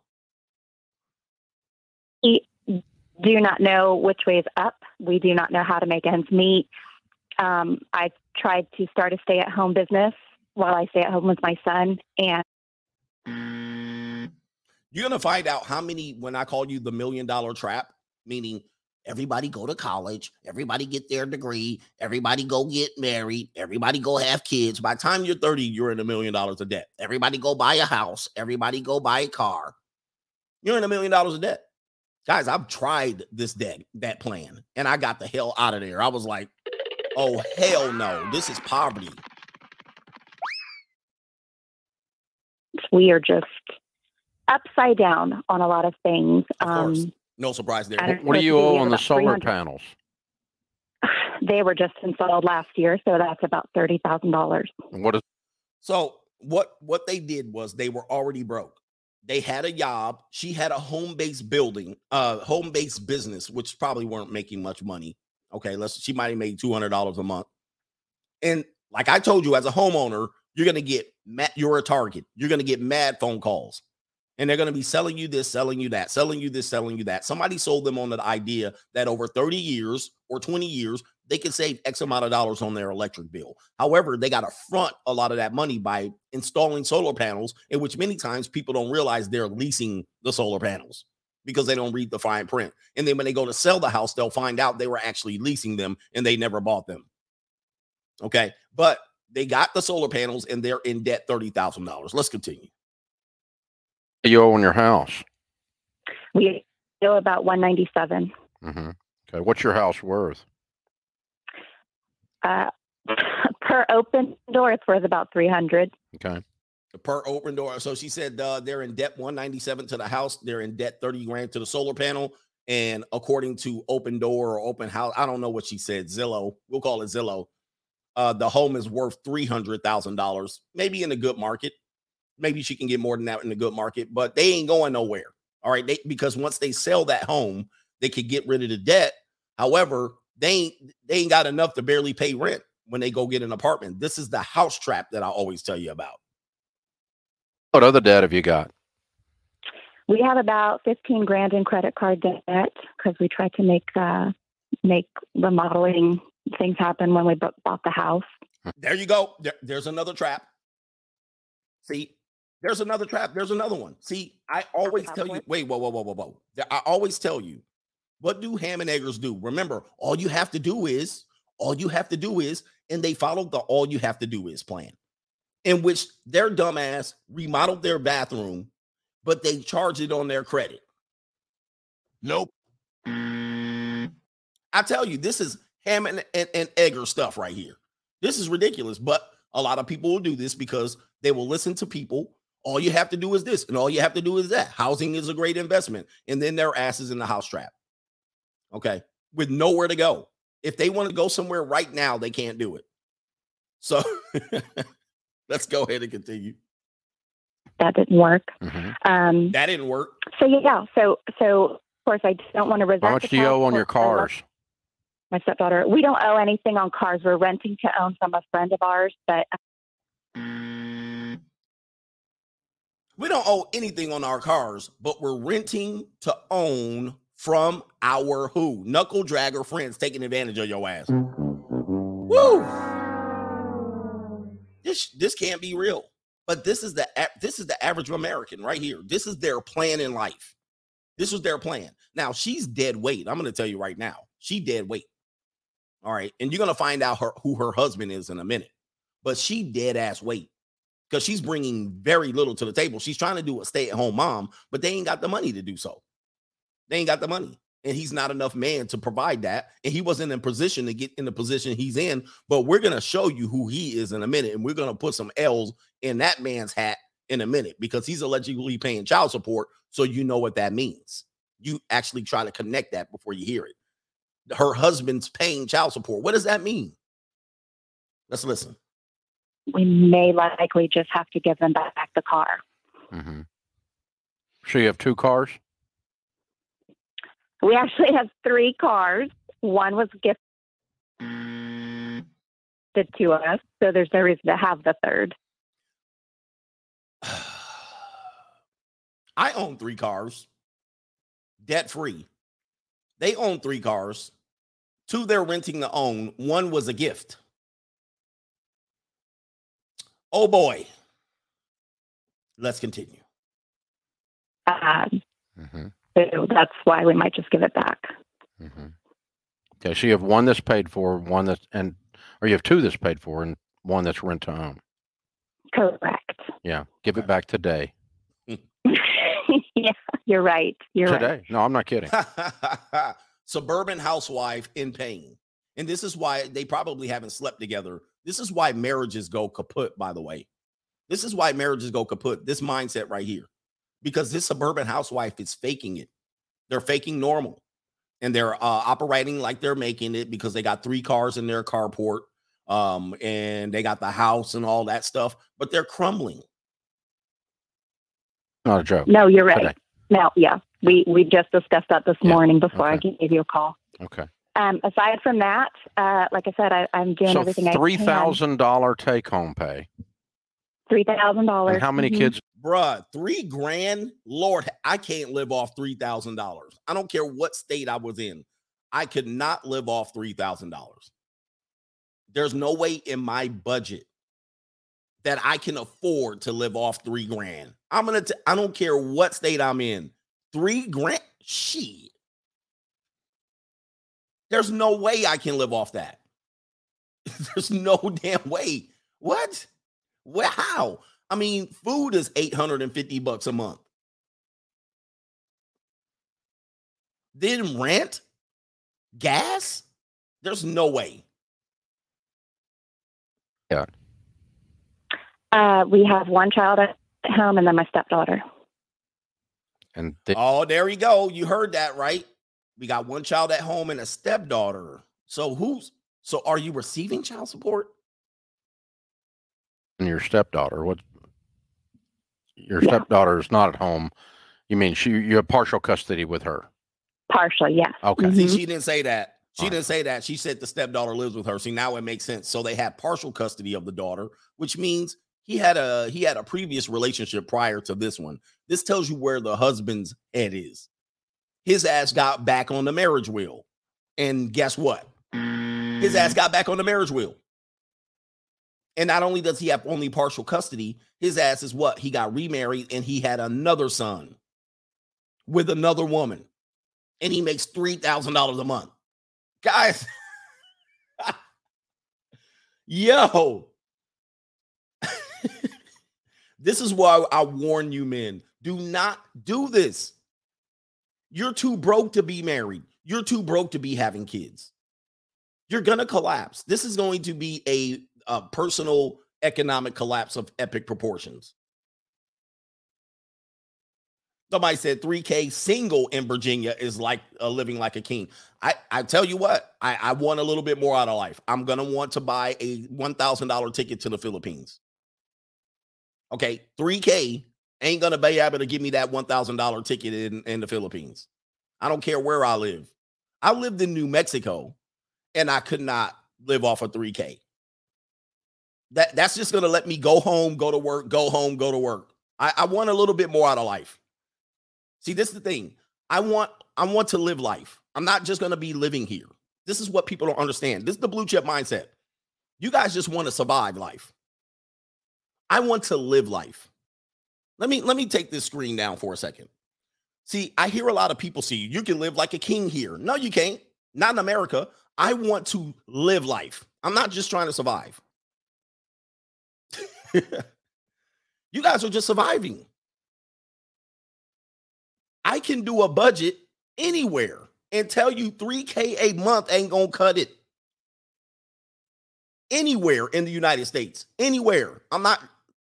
do not know which way is up. We do not know how to make ends meet. Um, I've tried to start a stay at home business while I stay at home with my son. And You're gonna find out how many when I call you the million dollar trap, meaning everybody go to college, everybody get their degree, everybody go get married, everybody go have kids. By time you're 30, you're in a million dollars of debt. Everybody go buy a house, everybody go buy a car. You're in a million dollars of debt. Guys, I've tried this debt, that plan, and I got the hell out of there. I was like, oh hell no, this is poverty. we are just upside down on a lot of things. Of course. Um, No surprise there. I What do you we owe on the solar panels? they were just installed last year, so that's about thirty thousand dollars. What is So what what they did was they were already broke. They had a job. She had a home-based building, uh, home-based business, which probably weren't making much money. Okay, let's she might have made two hundred dollars a month. And like I told you, as a homeowner, you're gonna get mad, you're a target. You're gonna get mad phone calls. And they're gonna be selling you this, selling you that, selling you this, selling you that. Somebody sold them on the idea that over 30 years or 20 years, they can save X amount of dollars on their electric bill. However, they got to front a lot of that money by installing solar panels, in which many times people don't realize they're leasing the solar panels because they don't read the fine print. And then when they go to sell the house, they'll find out they were actually leasing them and they never bought them. Okay. But they got the solar panels and they're in debt $30,000. Let's continue. you owe on your house? We owe about one ninety seven. hmm Okay. What's your house worth? Uh, per open door, it's worth about three hundred. Okay. Per Opendoor. So she said uh, they're in debt 197 to the house. They're in debt 30 grand to the solar panel. And according to Opendoor or open house, I don't know what she said. Zillow, we'll call it Zillow. Uh, the home is worth three hundred thousand dollars, maybe in a good market. Maybe she can get more than that in a good market, but they ain't going nowhere. All right, they, because once they sell that home, they could get rid of the debt. However, they ain't they ain't got enough to barely pay rent when they go get an apartment. This is the house trap that I always tell you about. What other debt have you got? We have about fifteen grand in credit card debt because we tried to make uh, make remodeling things happen when we bu- bought the house. There you go. There- there's another trap. See, there's another trap. There's another one. See, I always tell you. Wait, whoa, whoa, whoa, whoa, whoa. I always tell you. What do ham and eggers do? Remember, all you have to do is, all you have to do is, and they followed the all you have to do is plan, in which their dumbass remodeled their bathroom, but they charge it on their credit. Nope. I tell you, this is ham and, and, and egger stuff right here. This is ridiculous, but a lot of people will do this because they will listen to people. All you have to do is this, and all you have to do is that. Housing is a great investment, and then their asses in the house trap. Okay, with nowhere to go. If they want to go somewhere right now, they can't do it. So let's go ahead and continue. That didn't work. hmm Um, That didn't work. so yeah, so so of course I don't want to resent. How much do you owe on your support. I love cars? My stepdaughter. We don't owe anything on cars. We're renting to own from a friend of ours, but We don't owe anything on our cars, but we're renting to own from our who? Knuckle dragger friends taking advantage of your ass. Mm-hmm. Woo! This this can't be real. But this is the this is the average American right here. This is their plan in life. This was their plan. Now she's dead weight. I'm going to tell you right now. She dead weight. All right, and you're going to find out her, who her husband is in a minute. But she dead ass weight because she's bringing very little to the table. She's trying to do a stay at home mom, but they ain't got the money to do so. They ain't got the money. And he's not enough man to provide that. And he wasn't in position to get in the position he's in. But we're going to show you who he is in a minute. And we're going to put some L's in that man's hat in a minute because he's allegedly paying child support. So you know what that means. You actually try to connect that before you hear it. Her husband's paying child support. What does that mean? Let's listen. we may likely just have to give them back the car. Mm-hmm. So you have two cars? We actually have three cars. One was gifted to us, so there's no reason to have the third. I own three cars, debt free. They own three cars. Two they're renting to own. One was a gift. Oh boy. Let's continue. Hmm so that's why we might just give it back. hmm Okay, so you have one that's paid for, one that's and or you have two that's paid for, and one that's rent to own. Correct. Yeah, give it back today. yeah, you're right. You're right. Today? No, I'm not kidding. Suburban housewife in pain. And this is why they probably haven't slept together. This is why marriages go kaput, by the way. This is why marriages go kaput. This mindset right here. Because this suburban housewife is faking it. They're faking normal. And they're uh, operating like they're making it because they got three cars in their carport um, and they got the house and all that stuff, but they're crumbling. Not a joke. No, you're right. Today. No, yeah, we we just discussed that this Yeah, morning before okay. I gave you a call. Okay. Um, aside from that, uh, like I said, I, I'm doing So everything I three can. thousand dollar take home pay. Three thousand dollars. How many Mhm. kids? Bruh, three grand. Lord, I can't live off three thousand dollars. I don't care what state I was in. I could not live off three thousand dollars. There's no way in my budget that I can afford to live off three grand. I'm gonna. T- I don't care what state I'm in. Three grand. Shit. There's no way I can live off that. There's no damn way. What? Well, how? I mean, food is 850 bucks a month. Then rent, gas, there's no way. Yeah. Uh, we have one child at home, and then my stepdaughter. And they, Oh, there you go. You heard that right. We got one child at home and a stepdaughter. So who's so are you receiving child support? And your stepdaughter. What? Your Yeah. stepdaughter is not at home. You mean she? You have partial custody with her. Partial, yes. Okay. See, Mhm. she didn't say that. She Alright. didn't say that. She said the stepdaughter lives with her. See, now it makes sense. So they have partial custody of the daughter, which means he had a he had a previous relationship prior to this one. This tells you where the husband's head is. His ass got back on the marriage wheel. And guess what? His ass got back on the marriage wheel. And not only does he have only partial custody, his ass is what? He got remarried and he had another son with another woman. And he makes $3,000 a month. Guys, yo, this is why I warn you, men do not do this. You're too broke to be married, you're too broke to be having kids. You're going to collapse. This is going to be a, a personal economic collapse of epic proportions. Somebody said 3K single in Virginia is like uh, living like a king. I, I tell you what, I, I want a little bit more out of life. I'm going to want to buy a $1,000 ticket to the Philippines. Okay, 3K ain't going to be able to give me that $1,000 ticket in, in the Philippines. I don't care where I live. I lived in New Mexico and I could not live off of 3K. That, that's just to let me go home, go to work, go home, go to work. I, I want a little bit more out of life. See, this is the thing. I want I want to live life. I'm not just to be living here. This is what people don't understand. This is the blue chip mindset. You guys just want to survive life. I want to live life. Let me let me take this screen down for a second. See, I hear a lot of people see you can live like a king here. No, you can't. Not in America. I want to live life. I'm not just trying to survive. you guys are just surviving. I can do a budget anywhere and tell you 3K a month ain't gonna cut it. Anywhere in the United States, anywhere. I'm not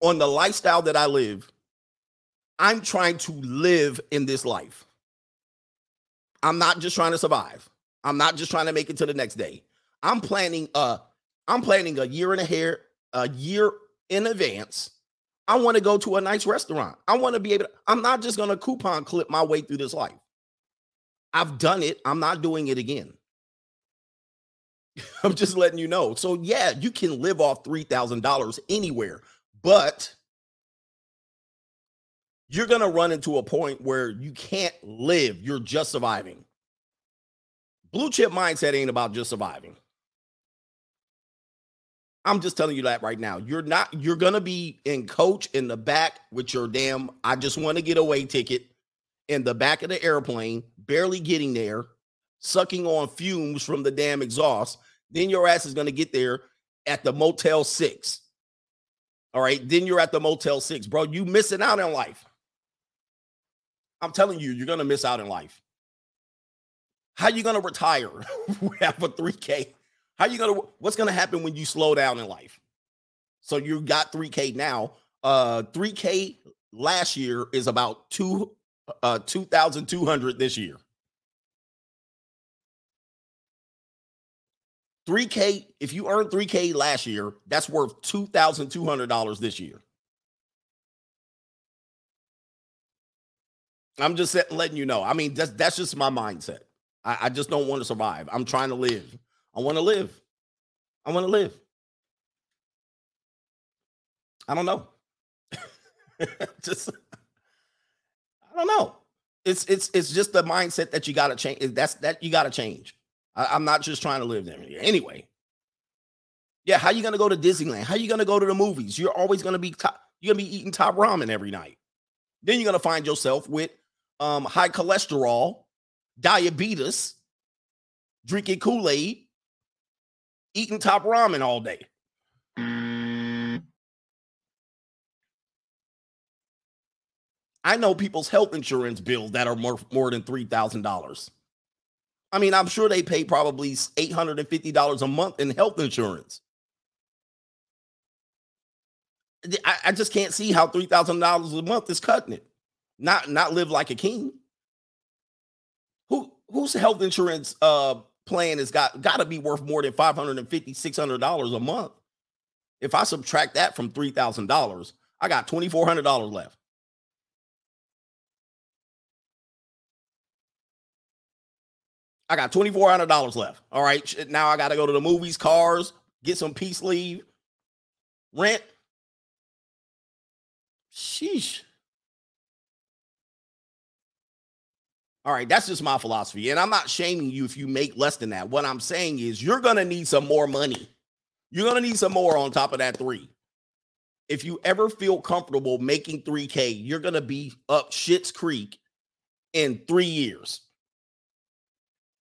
on the lifestyle that I live. I'm trying to live in this life. I'm not just trying to survive. I'm not just trying to make it to the next day. I'm planning uh I'm planning a year and a hair a year in advance. I want to go to a nice restaurant. I want to be able to, I'm not just going to coupon clip my way through this life. I've done it. I'm not doing it again. I'm just letting you know. So yeah, you can live off $3,000 anywhere, but you're going to run into a point where you can't live. You're just surviving. Blue chip mindset ain't about just surviving. I'm just telling you that right now. You're not, you're gonna be in coach in the back with your damn I just want to get away ticket in the back of the airplane, barely getting there, sucking on fumes from the damn exhaust. Then your ass is gonna get there at the Motel 6. All right. Then you're at the Motel 6. Bro, you missing out in life. I'm telling you, you're gonna miss out in life. How you gonna retire? we have a 3K. How you gonna what's gonna happen when you slow down in life? So you got 3K now. Uh 3K last year is about two uh 2200 this year. 3K, if you earned 3K last year, that's worth $2,200 this year. I'm just letting you know. I mean, that's that's just my mindset. I, I just don't want to survive. I'm trying to live. I want to live. I want to live. I don't know. just I don't know. It's it's it's just the mindset that you got to change. That's that you got to change. I, am not just trying to live there. Anyway, yeah. How you gonna go to Disneyland? How you gonna go to the movies? You're always gonna be top. You're gonna be eating top ramen every night. Then you're gonna find yourself with um, high cholesterol, diabetes, drinking Kool Aid, eating top ramen all day. I know people's health insurance bills that are more, more than $3,000. I mean, I'm sure they pay probably $850 a month in health insurance. I, I just can't see how $3,000 a month is cutting it. Not not live like a king. Who whose health insurance uh plan has got got to be worth more than 550 $600 a month. If I subtract that from $3,000, I got $2,400 left. I got $2,400 left. All right. Now I got to go to the movies, cars, get some peace leave, rent. Sheesh. All right, that's just my philosophy. And I'm not shaming you if you make less than that. What I'm saying is you're going to need some more money. You're going to need some more on top of that three. If you ever feel comfortable making 3K, you're going to be up Shit's Creek in three years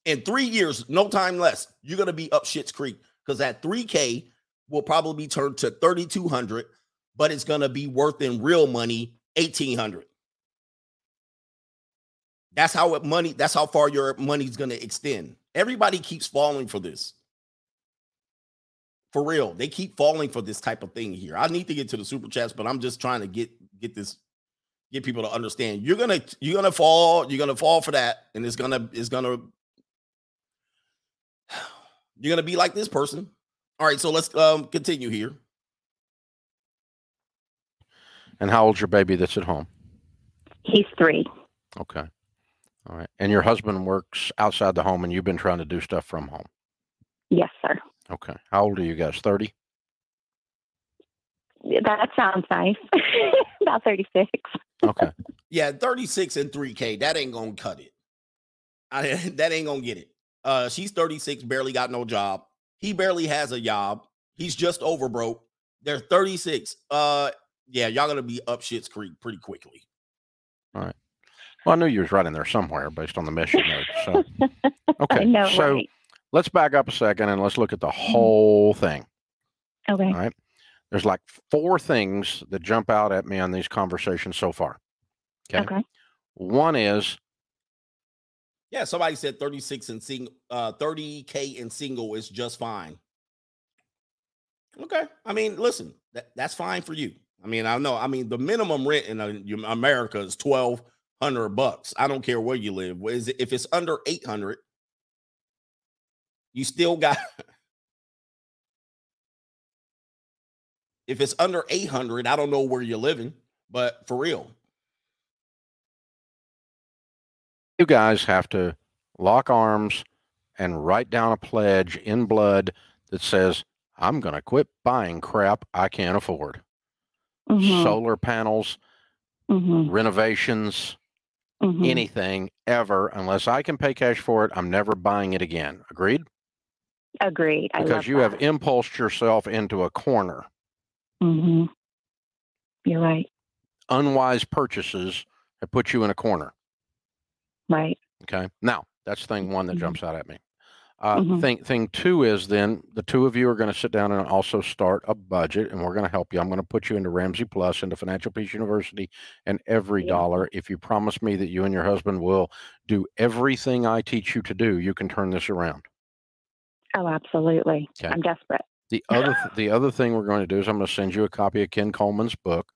in three years, no time less, you're gonna be up Shit's Creek because that 3K will probably be turned to 3,200, but it's gonna be worth in real money 1,800. That's how it money. That's how far your money's gonna extend. Everybody keeps falling for this. For real, they keep falling for this type of thing here. I need to get to the super chats, but I'm just trying to get get this get people to understand. You're gonna you're gonna fall. You're gonna fall for that, and it's gonna it's gonna you're gonna be like this person. All right, so let's um continue here. And how old's your baby that's at home? He's three. Okay. All right. And your husband works outside the home and you've been trying to do stuff from home. Yes, sir. Okay. How old are you guys? 30? That sounds nice. About 36. Okay. yeah, 36 and 3K. That ain't gonna cut it. I, that ain't gonna get it. Uh, she's 36, barely got no job. He barely has a job. He's just over broke. They're 36. Uh, yeah, y'all gonna be up shit's creek pretty quickly. All right. Well, I knew you was right in there somewhere based on the mission notes. So okay. know, so right? let's back up a second and let's look at the whole thing. Okay. All right. There's like four things that jump out at me on these conversations so far. Okay. Okay. One is Yeah, somebody said 36 and sing, uh, 30k and single is just fine. Okay, I mean, listen, that, that's fine for you. I mean, I know. I mean, the minimum rent in uh, you- America is 1200 bucks. I don't care where you live. What Is it, if it's under 800, you still got. if it's under 800, I don't know where you're living, but for real, you guys have to lock arms and write down a pledge in blood that says, I'm going to quit buying crap I can't afford. Mhm. Solar panels, Mhm. renovations, Mhm. anything ever unless I can pay cash for it. I'm never buying it again. Agreed? Agreed. I Because you that. have impulsed yourself into a corner. Mm-hmm. You're right. Unwise purchases have put you in a corner. Right. Okay. Now that's thing one that Mhm. jumps out at me. Uh, Mhm. Thing thing two is then the two of you are going to sit down and also start a budget, and we're going to help you. I'm going to put you into Ramsey Plus, into Financial Peace University, and every Yeah. dollar. If you promise me that you and your husband will do everything I teach you to do, you can turn this around. Oh, absolutely. Okay. I'm desperate. The other the other thing we're going to do is I'm going to send you a copy of Ken Coleman's book,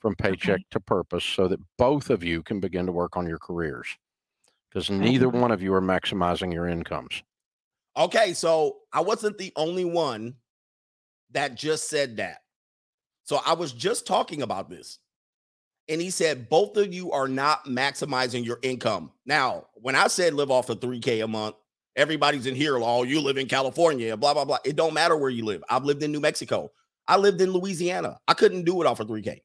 From Paycheck to Purpose, so that both of you can begin to work on your careers. Because neither Okay. one of you are maximizing your incomes. Okay, so I wasn't the only one that just said that. So I was just talking about this. And he said both of you are not maximizing your income. Now, when I said live off of 3K a month, everybody's in here, oh, you live in California, blah, blah, blah. It don't matter where you live. I've lived in New Mexico. I lived in Louisiana. I couldn't do it off of 3K.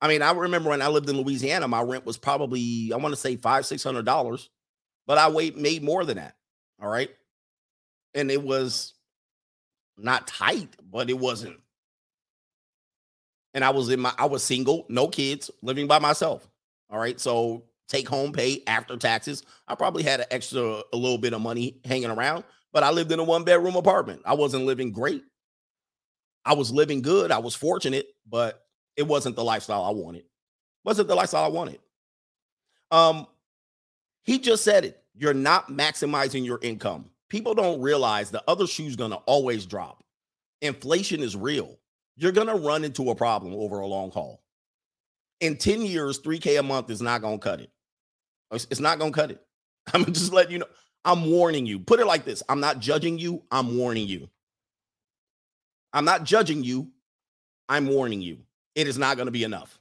I mean, I remember when I lived in Louisiana, my rent was probably, I want to say five, six hundred dollars, but I wait made more than that. All right. And it was not tight, but it wasn't. And I was in my, I was single, no kids, living by myself. All right. So take home pay after taxes. I probably had an extra, a little bit of money hanging around, but I lived in a one bedroom apartment. I wasn't living great. I was living good. I was fortunate, but it wasn't the lifestyle I wanted. Wasn't the lifestyle I wanted. Um, he just said it. You're not maximizing your income. People don't realize the other shoe's gonna always drop. Inflation is real. You're gonna run into a problem over a long haul. In 10 years, 3K a month is not gonna cut it. It's, not gonna cut it. I'm just letting you know. I'm warning you. Put it like this: I'm not judging you, I'm warning you. I'm not judging you, I'm warning you. It is not gonna be enough.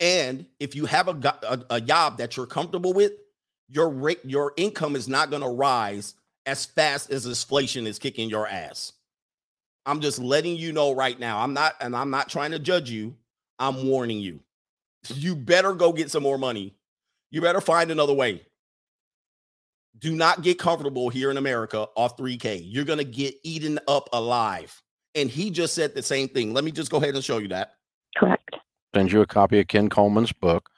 And if you have a, a, a job that you're comfortable with, your rate, your income is not going to rise as fast as inflation is kicking your ass. I'm just letting you know right now. I'm not, and I'm not trying to judge you. I'm warning you. You better go get some more money. You better find another way. Do not get comfortable here in America off 3K. You're going to get eaten up alive. And he just said the same thing. Let me just go ahead and show you that. Correct. Send you a copy of Ken Coleman's book,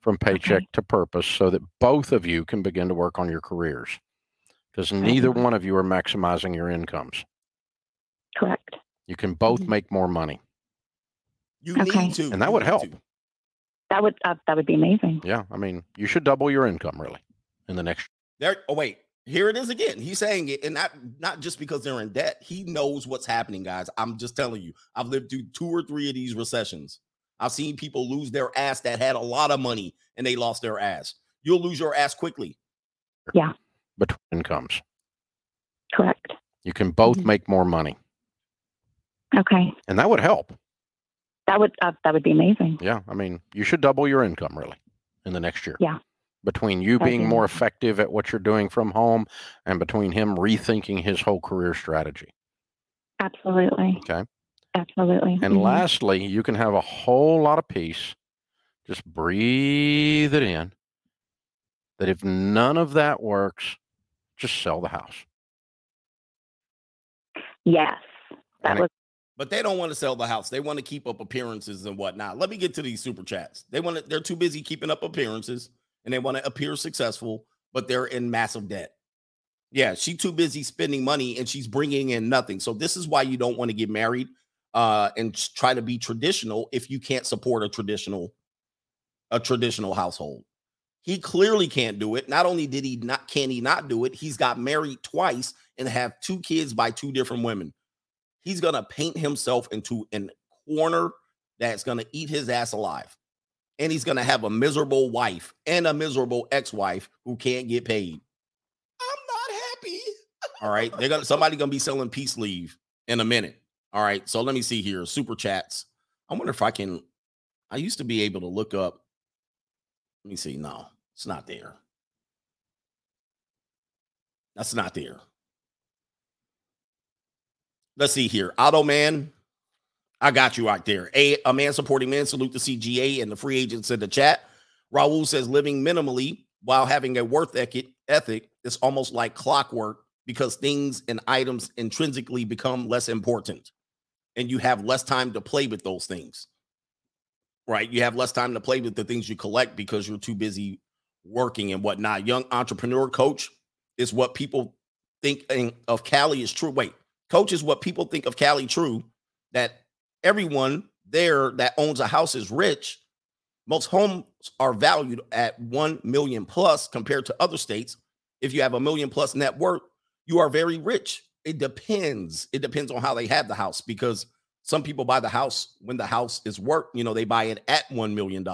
From Paycheck to Purpose, so that both of you can begin to work on your careers. Because neither one of you are maximizing your incomes. Correct. You can both Mhm. make more money. You Okay. need to. And that would help. That would uh, that would be amazing. Yeah. I mean, you should double your income really in the next There. Oh wait, here it is again. He's saying it, and not not just because they're in debt. He knows what's happening, guys. I'm just telling you. I've lived through two or three of these recessions. I've seen people lose their ass that had a lot of money and they lost their ass. You'll lose your ass quickly. Yeah. Between incomes. Correct. You can both Mhm. make more money. Okay. And that would help. That would uh, that would be amazing. Yeah. I mean, you should double your income really in the next year. Yeah. Between you That'd being be more amazing. effective at what you're doing from home and between him rethinking his whole career strategy. Absolutely. Okay. Absolutely. And Mhm. lastly, you can have a whole lot of peace. Just breathe it in. That if none of that works, just sell the house. Yes. That And was But they don't want to sell the house. They want to keep up appearances and whatnot. Let me get to these super chats. They want to, they're too busy keeping up appearances and they want to appear successful, but they're in massive debt. Yeah, she's too busy spending money and she's bringing in nothing. So this is why you don't want to get married uh, and try to be traditional if you can't support a traditional a traditional household. He clearly can't do it. Not only did he not can he not do it, he's got married twice and have two kids by two different women he's gonna paint himself into an corner that's gonna eat his ass alive. And he's gonna have a miserable wife and a miserable ex-wife who can't get paid. I'm not happy. All right. They're gonna somebody gonna be selling peace leave in a minute. All right. So let me see here. Super chats. I wonder if I can. I used to be able to look up. Let me see. No, it's not there. That's not there. Let's see here. Auto Man, I got you out there. A, a man supporting man. Salute the CGA and the free agents in the chat. Raul says living minimally while having a worth ethic, is almost like clockwork because things and items intrinsically become less important and you have less time to play with those things. Right? You have less time to play with the things you collect because you're too busy working and whatnot. Young entrepreneur coach is what people think of Cali is true. Wait, coach is what people think of Cali true that everyone there that owns a house is rich. Most homes are valued at 1 million plus compared to other states. If you have a million plus net worth, you are very rich. It depends. It depends on how they have the house because some people buy the house when the house is worth, you know, they buy it at $1 million.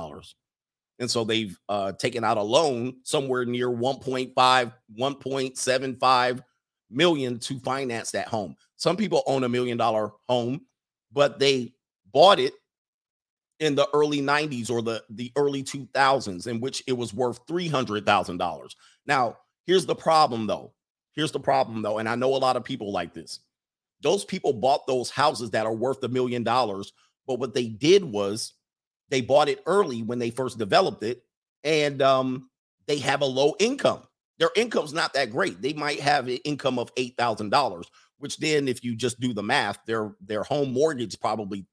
And so they've uh, taken out a loan somewhere near 1.5, 1.75 million to finance that home. Some people own a million dollar home, but they bought it in the early 90s or the, the early 2000s, in which it was worth $300,000. Now, here's the problem though. Here's the problem though. And I know a lot of people like this. Those people bought those houses that are worth a million dollars, but what they did was they bought it early when they first developed it, and um, they have a low income. Their income's not that great. They might have an income of eight thousand dollars, which then, if you just do the math, their their home mortgage probably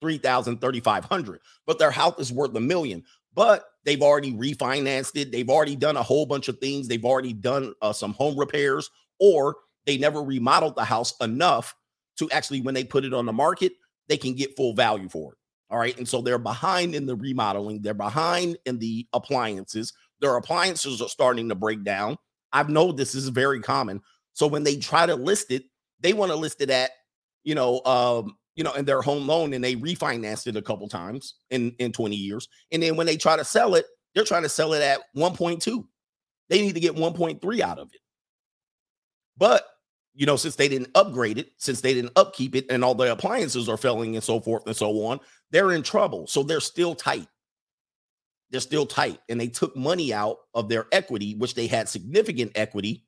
three thousand thirty five hundred, but their house is worth a million. But they've already refinanced it. They've already done a whole bunch of things. They've already done uh, some home repairs, or they never remodeled the house enough to actually, when they put it on the market, they can get full value for it. All right. And so they're behind in the remodeling, they're behind in the appliances. Their appliances are starting to break down. I've known this is very common. So when they try to list it, they want to list it at, you know, um, you know, in their home loan and they refinanced it a couple times in in 20 years. And then when they try to sell it, they're trying to sell it at 1.2. They need to get 1.3 out of it. But you know, since they didn't upgrade it, since they didn't upkeep it, and all the appliances are failing and so forth and so on, they're in trouble. So they're still tight. They're still tight. And they took money out of their equity, which they had significant equity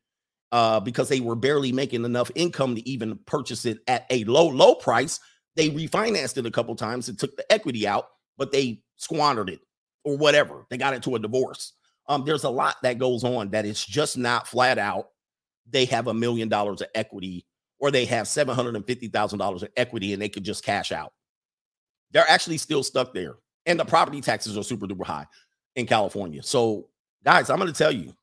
uh, because they were barely making enough income to even purchase it at a low, low price. They refinanced it a couple times and took the equity out, but they squandered it or whatever. They got into a divorce. Um, there's a lot that goes on that it's just not flat out they have a million dollars of equity or they have $750,000 of equity and they could just cash out. They're actually still stuck there. And the property taxes are super duper high in California. So, guys, I'm going to tell you,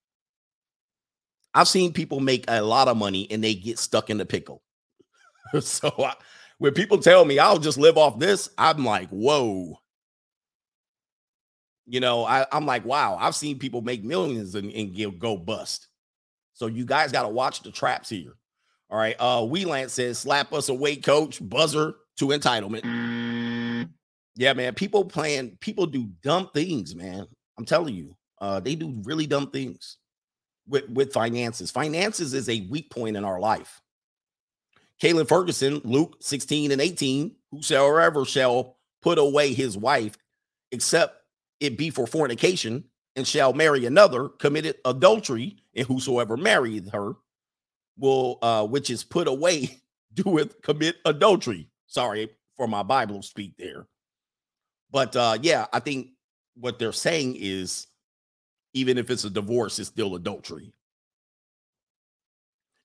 I've seen people make a lot of money and they get stuck in the pickle. so, I, when people tell me I'll just live off this, I'm like, whoa. You know, I, am like, wow, I've seen people make millions and, and go bust. So you guys got to watch the traps here. All right. Uh Wheeland says, slap us away, coach. Buzzer to entitlement. Mm. Yeah, man. People playing, people do dumb things, man. I'm telling you. Uh, they do really dumb things with, with finances. Finances is a weak point in our life. Kaylin Ferguson, Luke 16 and 18, whosoever shall put away his wife, except it be for fornication, and shall marry another, committed adultery, and whosoever married her will, uh, which is put away, doeth commit adultery. Sorry for my Bible speak there. But uh, yeah, I think what they're saying is even if it's a divorce, it's still adultery.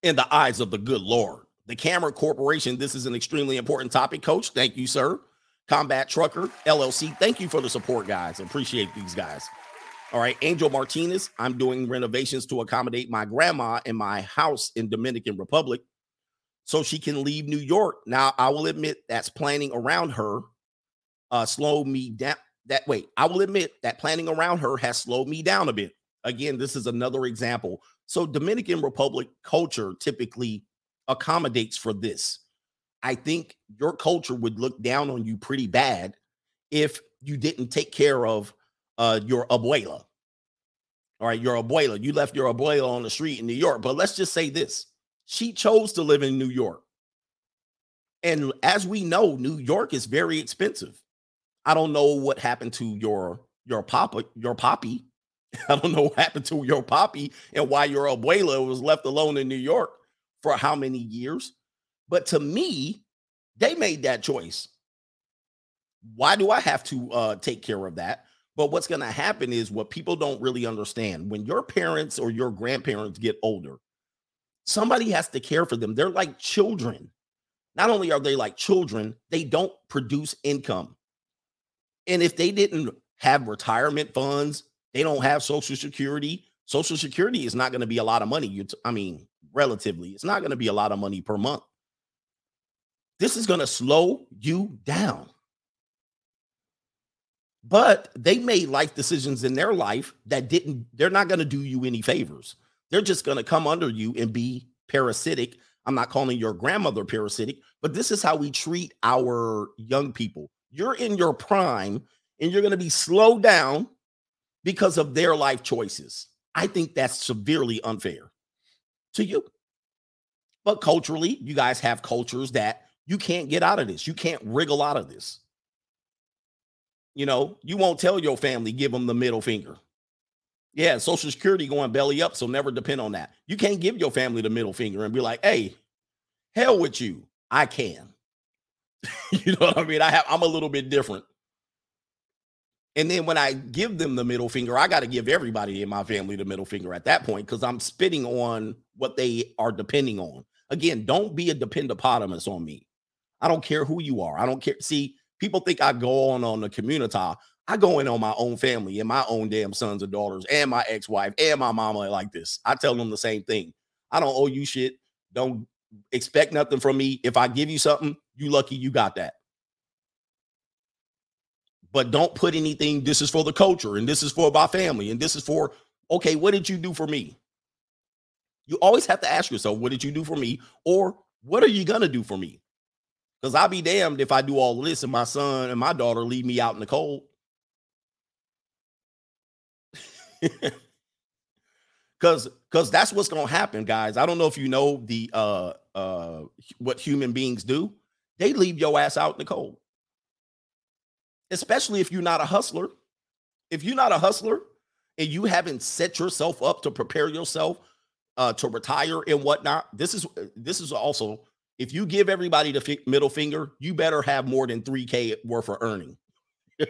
In the eyes of the good Lord. The Camera Corporation, this is an extremely important topic, coach. Thank you, sir. Combat Trucker LLC, thank you for the support, guys. Appreciate these guys. All right, Angel Martinez. I'm doing renovations to accommodate my grandma in my house in Dominican Republic so she can leave New York. Now, I will admit that's planning around her uh slowed me down. That wait, I will admit that planning around her has slowed me down a bit. Again, this is another example. So Dominican Republic culture typically accommodates for this. I think your culture would look down on you pretty bad if you didn't take care of uh, your abuela. All right, your abuela. You left your abuela on the street in New York. But let's just say this she chose to live in New York. And as we know, New York is very expensive. I don't know what happened to your your papa, your poppy. I don't know what happened to your poppy and why your abuela was left alone in New York for how many years. But to me, they made that choice. Why do I have to uh, take care of that? But what's going to happen is what people don't really understand when your parents or your grandparents get older, somebody has to care for them. They're like children. Not only are they like children, they don't produce income. And if they didn't have retirement funds, they don't have social security. Social security is not going to be a lot of money. You t- I mean, relatively, it's not going to be a lot of money per month. This is going to slow you down. But they made life decisions in their life that didn't, they're not going to do you any favors. They're just going to come under you and be parasitic. I'm not calling your grandmother parasitic, but this is how we treat our young people. You're in your prime and you're going to be slowed down because of their life choices. I think that's severely unfair to you. But culturally, you guys have cultures that you can't get out of this. You can't wriggle out of this. You know, you won't tell your family, give them the middle finger. Yeah, Social Security going belly up, so never depend on that. You can't give your family the middle finger and be like, hey, hell with you. I can. you know what I mean? I have I'm a little bit different. And then when I give them the middle finger, I got to give everybody in my family the middle finger at that point because I'm spitting on what they are depending on. Again, don't be a dependopotamus on me. I don't care who you are. I don't care. See, people think I go on on the community. I go in on my own family and my own damn sons and daughters and my ex-wife and my mama like this. I tell them the same thing. I don't owe you shit. Don't expect nothing from me. If I give you something, you lucky you got that but don't put anything. This is for the culture, and this is for my family, and this is for okay. What did you do for me? You always have to ask yourself, what did you do for me, or what are you gonna do for me? Because I'll be damned if I do all this and my son and my daughter leave me out in the cold. Cause because that's what's gonna happen, guys. I don't know if you know the uh uh what human beings do. They leave your ass out in the cold especially if you're not a hustler. If you're not a hustler and you haven't set yourself up to prepare yourself uh, to retire and whatnot, this is this is also if you give everybody the fi- middle finger, you better have more than 3K worth of earning.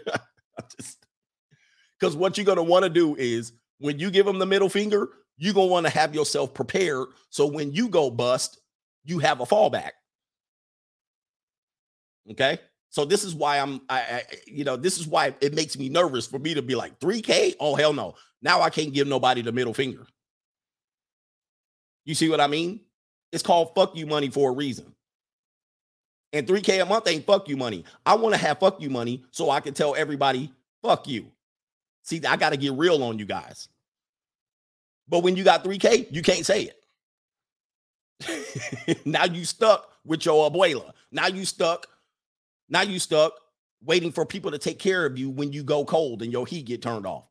Because what you're gonna want to do is when you give them the middle finger, you're gonna want to have yourself prepared so when you go bust, you have a fallback. Okay. So this is why I'm, I, I, you know, this is why it makes me nervous for me to be like 3K. Oh hell no! Now I can't give nobody the middle finger. You see what I mean? It's called fuck you money for a reason. And 3K a month ain't fuck you money. I want to have fuck you money so I can tell everybody fuck you. See, I got to get real on you guys. But when you got 3K, you can't say it. now you stuck with your abuela. Now you stuck now you stuck waiting for people to take care of you when you go cold and your heat get turned off.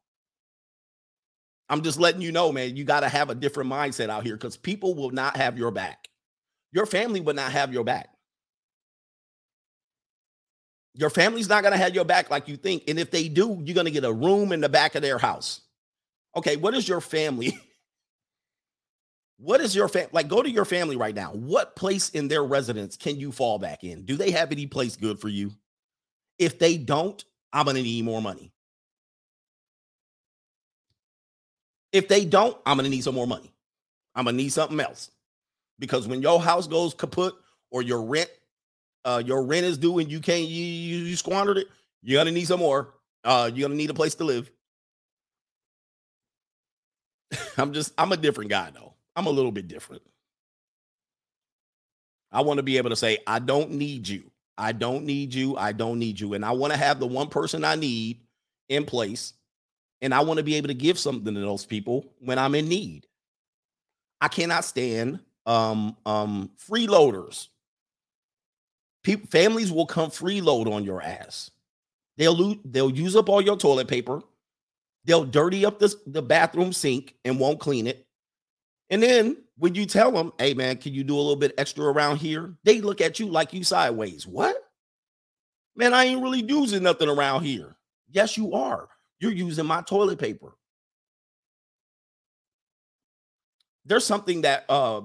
I'm just letting you know, man, you got to have a different mindset out here because people will not have your back. Your family will not have your back. Your family's not going to have your back like you think. And if they do, you're going to get a room in the back of their house. Okay, what is your family? What is your family like? Go to your family right now. What place in their residence can you fall back in? Do they have any place good for you? If they don't, I'm going to need more money. If they don't, I'm to need some more money. I'm to need something else. Because when your house goes kaput or your rent, uh, your rent is due and you can't, you, you, you squandered it, you're to need some more. Uh, you're to need a place to live. I'm just, I'm a different guy though. I'm a little bit different. I want to be able to say, I don't need you. I don't need you. I don't need you. And I want to have the one person I need in place. And I want to be able to give something to those people when I'm in need. I cannot stand um, um, freeloaders. People, families will come freeload on your ass. They'll lo- they'll use up all your toilet paper. They'll dirty up the, the bathroom sink and won't clean it. And then when you tell them, hey man, can you do a little bit extra around here? They look at you like you sideways. What? Man, I ain't really using nothing around here. Yes, you are. You're using my toilet paper. There's something that uh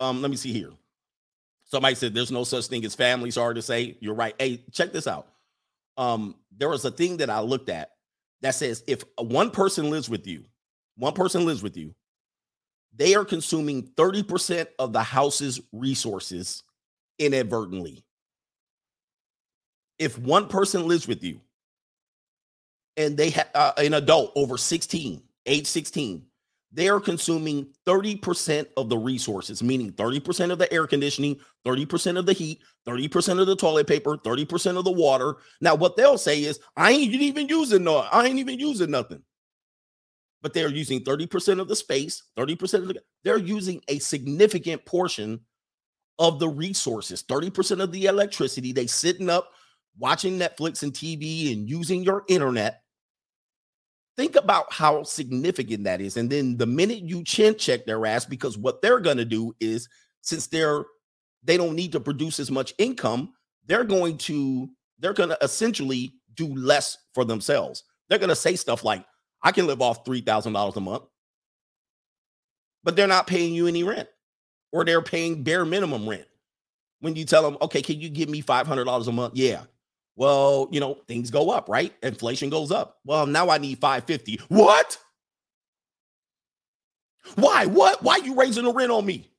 um let me see here. Somebody said there's no such thing as family. Sorry to say. You're right. Hey, check this out. Um, there was a thing that I looked at that says if one person lives with you, one person lives with you, they are consuming 30% of the house's resources inadvertently. If one person lives with you and they have uh, an adult over 16, age 16, they are consuming 30% of the resources, meaning 30% of the air conditioning, 30% of the heat, 30% of the toilet paper, 30% of the water. Now, what they'll say is, I ain't even using no, I ain't even using nothing. But they're using 30% of the space, 30% of the they're using a significant portion of the resources, 30% of the electricity. They sitting up watching Netflix and TV and using your internet Think about how significant that is. And then the minute you chin check their ass, because what they're going to do is since they're they don't need to produce as much income, they're going to they're going to essentially do less for themselves. They're going to say stuff like, "I can live off three thousand dollars a month," but they're not paying you any rent, or they're paying bare minimum rent. When you tell them, "Okay, can you give me five hundred dollars a month?" Yeah, well, you know, things go up, right? Inflation goes up. Well, now I need 550. What? Why? What? Why you raising the rent on me?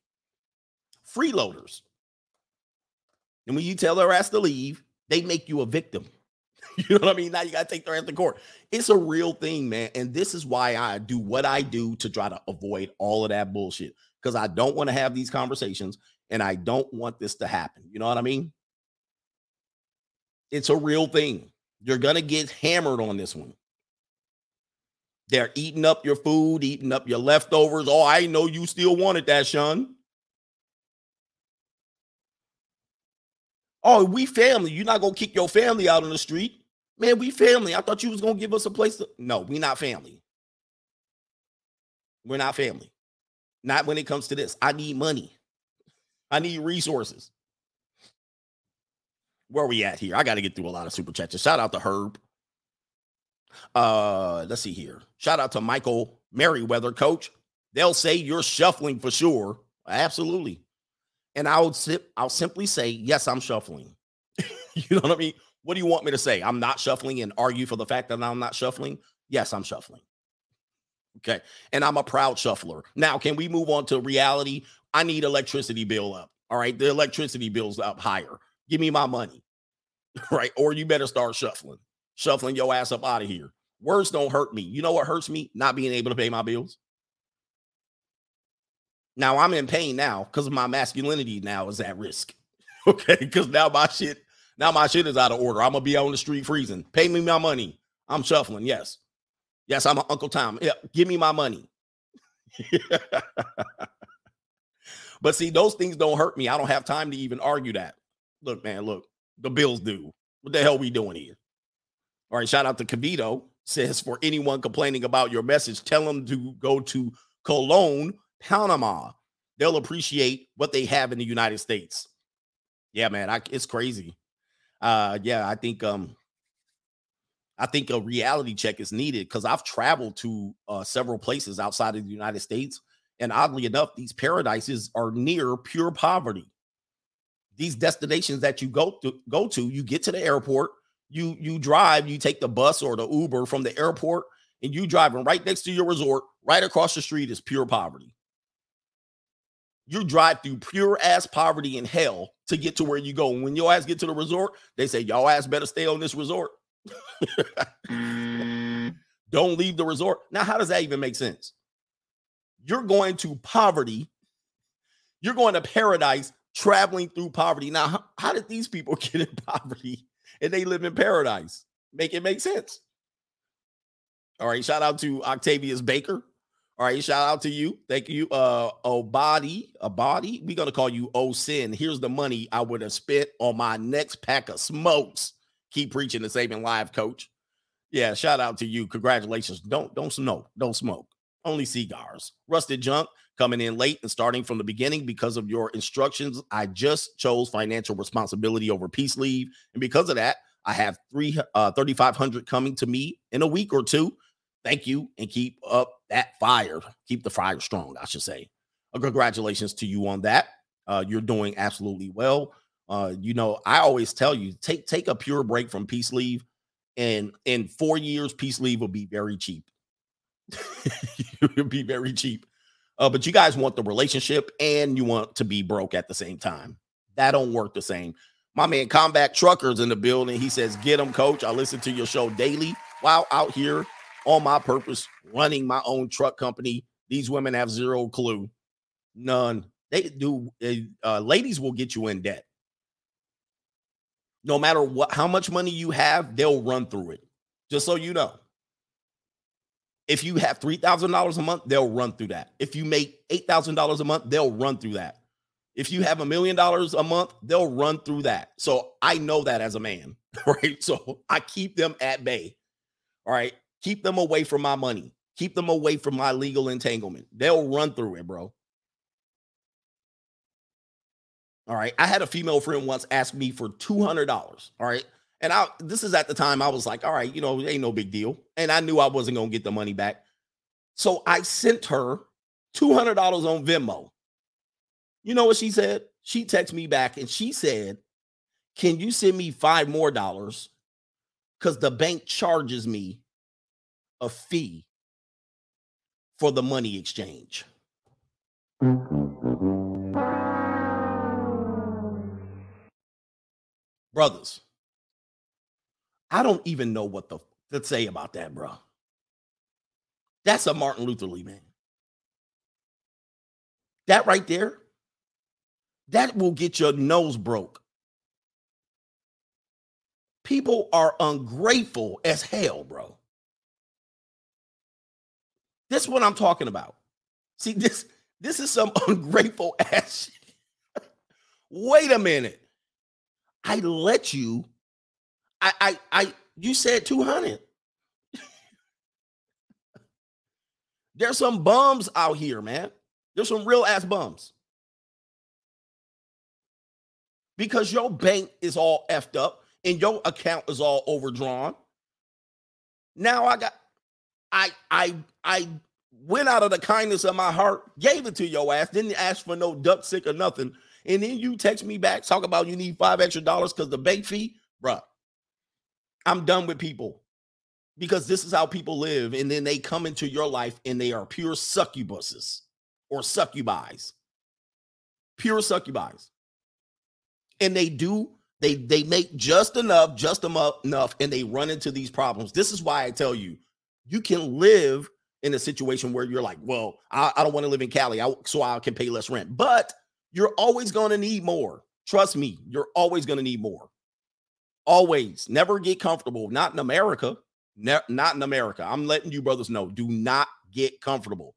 Freeloaders. And when you tell their ass to leave, they make you a victim. you know what I mean? Now you got to take their ass to court. It's a real thing, man. And this is why I do what I do to try to avoid all of that bullshit because I don't want to have these conversations and I don't want this to happen. You know what I mean? It's a real thing. You're going to get hammered on this one. They're eating up your food, eating up your leftovers. Oh, I know you still wanted that, Sean. Oh, we family. You're not gonna kick your family out on the street. Man, we family. I thought you was gonna give us a place to. No, we not family. We're not family. Not when it comes to this. I need money. I need resources where are we at here? I got to get through a lot of super chats. Shout out to Herb. Uh, let's see here. Shout out to Michael Merriweather, coach. They'll say you're shuffling for sure. Absolutely. And I would sip, I'll simply say, yes, I'm shuffling. you know what I mean? What do you want me to say? I'm not shuffling and argue for the fact that I'm not shuffling? Yes, I'm shuffling. Okay. And I'm a proud shuffler. Now, can we move on to reality? I need electricity bill up. All right. The electricity bill's up higher. Give me my money. Right. Or you better start shuffling, shuffling your ass up out of here. Words don't hurt me. You know what hurts me? Not being able to pay my bills. Now I'm in pain now because my masculinity now is at risk. Okay. Because now my shit, now my shit is out of order. I'm gonna be on the street freezing. Pay me my money. I'm shuffling. Yes. Yes, I'm Uncle Tom. Yeah, give me my money. but see, those things don't hurt me. I don't have time to even argue that look, man, look, the Bills do. What the hell we doing here? All right, shout out to Cavito. Says for anyone complaining about your message, tell them to go to Colón, Panama. They'll appreciate what they have in the United States. Yeah, man, I, it's crazy. Uh, yeah, I think um, I think a reality check is needed because I've traveled to uh, several places outside of the United States, and oddly enough, these paradises are near pure poverty these destinations that you go to go to, you get to the airport, you you drive, you take the bus or the Uber from the airport, and you driving right next to your resort, right across the street is pure poverty. You drive through pure ass poverty and hell to get to where you go. And when your ass get to the resort, they say y'all ass better stay on this resort. Mm. Don't leave the resort. Now, how does that even make sense? You're going to poverty. You're going to paradise traveling through poverty. Now, how, how did these people get in poverty and they live in paradise? Make it make sense. All right, shout out to Octavius Baker. All right, shout out to you. Thank you. Uh Obadi, Abadi. We're gonna call you O Sin. Here's the money I would have spent on my next pack of smokes. Keep preaching the saving live, coach. Yeah, shout out to you. Congratulations. Don't don't smoke. Don't smoke. Only cigars. Rusted junk coming in late and starting from the beginning because of your instructions. I just chose financial responsibility over peace leave. And because of that, I have three uh 3500 coming to me in a week or two. Thank you and keep up that fire. Keep the fire strong, I should say. Uh, congratulations to you on that. Uh, you're doing absolutely well. Uh, you know, I always tell you take take a pure break from peace leave And in four years, peace leave will be very cheap. It'll be very cheap. Uh, but you guys want the relationship and you want to be broke at the same time. That don't work the same. My man Combat Truckers in the building. He says, Get him, coach. I listen to your show daily while out here on my purpose, running my own truck company. These women have zero clue. None. They do. Uh, ladies will get you in debt. No matter what, how much money you have, they'll run through it. Just so you know. If you have $3,000 a month, they'll run through that. If you make $8,000 a month, they'll run through that. If you have a million dollars a month, they'll run through that. So I know that as a man, right? So I keep them at bay. All right. Keep them away from my money. Keep them away from my legal entanglement. They'll run through it, bro. All right. I had a female friend once ask me for $200. All right. And I this is at the time I was like, all right, you know, ain't no big deal. And I knew I wasn't to get the money back. So I sent her $200 on Venmo. You know what she said? She texted me back and she said, "Can you send me five more dollars cuz the bank charges me a fee for the money exchange." Brothers, I don't even know what the to say about that, bro. That's a Martin Luther Lee man. That right there, that will get your nose broke. People are ungrateful as hell, bro. This is what I'm talking about. See, this this is some ungrateful ass. Wait a minute. I let you. I I I you said 200. There's some bums out here, man. There's some real ass bums. Because your bank is all effed up and your account is all overdrawn. Now I got I I I went out of the kindness of my heart, gave it to your ass, didn't ask for no duck sick or nothing. And then you text me back, talk about you need five extra dollars because the bank fee, bruh. I'm done with people because this is how people live. And then they come into your life and they are pure succubuses or succubies. Pure succubies. And they do, they they make just enough, just enough, and they run into these problems. This is why I tell you, you can live in a situation where you're like, well, I, I don't want to live in Cali, I, so I can pay less rent. But you're always going to need more. Trust me, you're always going to need more. Always. Never get comfortable. Not in America. Ne- not in America. I'm letting you brothers know. Do not get comfortable.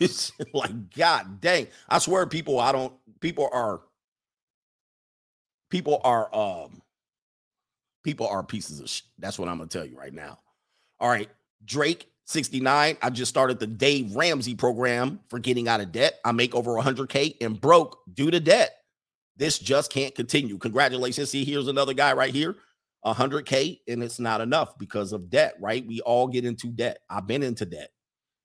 it's like God dang. I swear, people. I don't. People are. People are. Um. People are pieces of. Sh- That's what I'm gonna tell you right now. All right, Drake 69. I just started the Dave Ramsey program for getting out of debt. I make over 100K and broke due to debt. This just can't continue. Congratulations. See, here's another guy right here 100K, and it's not enough because of debt, right? We all get into debt. I've been into debt.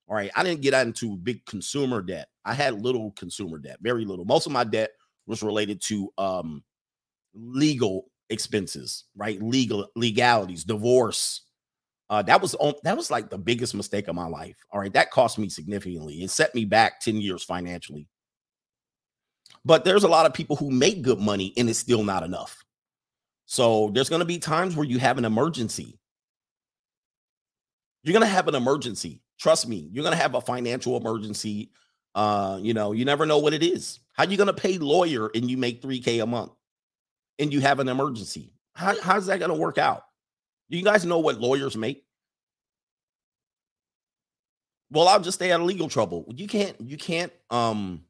All right. I didn't get into big consumer debt. I had little consumer debt, very little. Most of my debt was related to um legal expenses, right? Legal legalities, divorce, uh, that was on, that was like the biggest mistake of my life. All right, that cost me significantly. It set me back 10 years financially. But there's a lot of people who make good money and it's still not enough. So there's going to be times where you have an emergency. You're going to have an emergency. Trust me, you're going to have a financial emergency. Uh, you know, you never know what it is. How you going to pay lawyer and you make 3k a month and you have an emergency? How, how's that going to work out? Do you guys know what lawyers make? Well, I'll just stay out of legal trouble. You can't, you can't, um,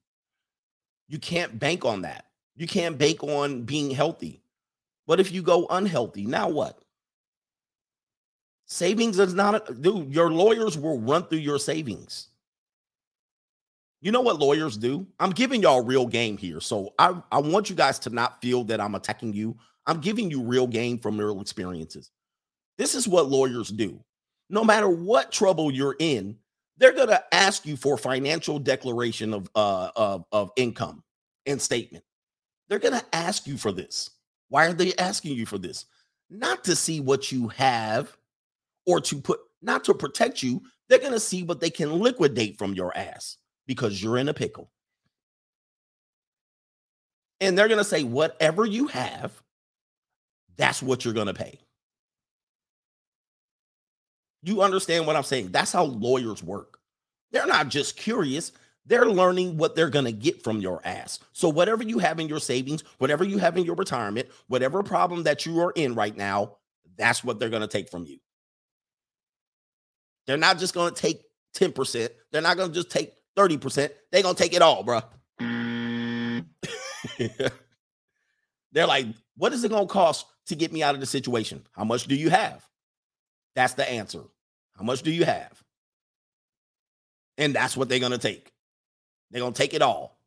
you can't bank on that. You can't bank on being healthy. But if you go unhealthy, now what? Savings is not a dude, your lawyers will run through your savings. You know what lawyers do? I'm giving y'all real game here. So I, I want you guys to not feel that I'm attacking you. I'm giving you real game from real experiences. This is what lawyers do. No matter what trouble you're in, they're going to ask you for financial declaration of, uh, of, of income and statement. They're going to ask you for this. Why are they asking you for this? Not to see what you have or to put, not to protect you. They're going to see what they can liquidate from your ass because you're in a pickle. And they're going to say, whatever you have, that's what you're going to pay. You understand what I'm saying? That's how lawyers work. They're not just curious, they're learning what they're going to get from your ass. So, whatever you have in your savings, whatever you have in your retirement, whatever problem that you are in right now, that's what they're going to take from you. They're not just going to take 10%. They're not going to just take 30%. They're going to take it all, bro. they're like, what is it going to cost to get me out of the situation? How much do you have? That's the answer. How much do you have? And that's what they're going to take. They're going to take it all.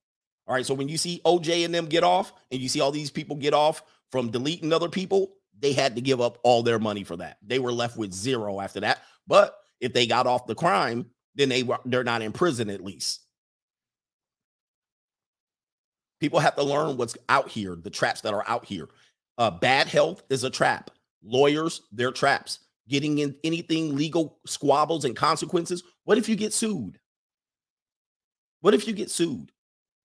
All right. So when you see OJ and them get off, and you see all these people get off from deleting other people, they had to give up all their money for that. They were left with zero after that. But if they got off the crime, then they were they're not in prison at least. People have to learn what's out here, the traps that are out here. Uh, bad health is a trap. Lawyers, they're traps. Getting in anything legal squabbles and consequences. What if you get sued? What if you get sued?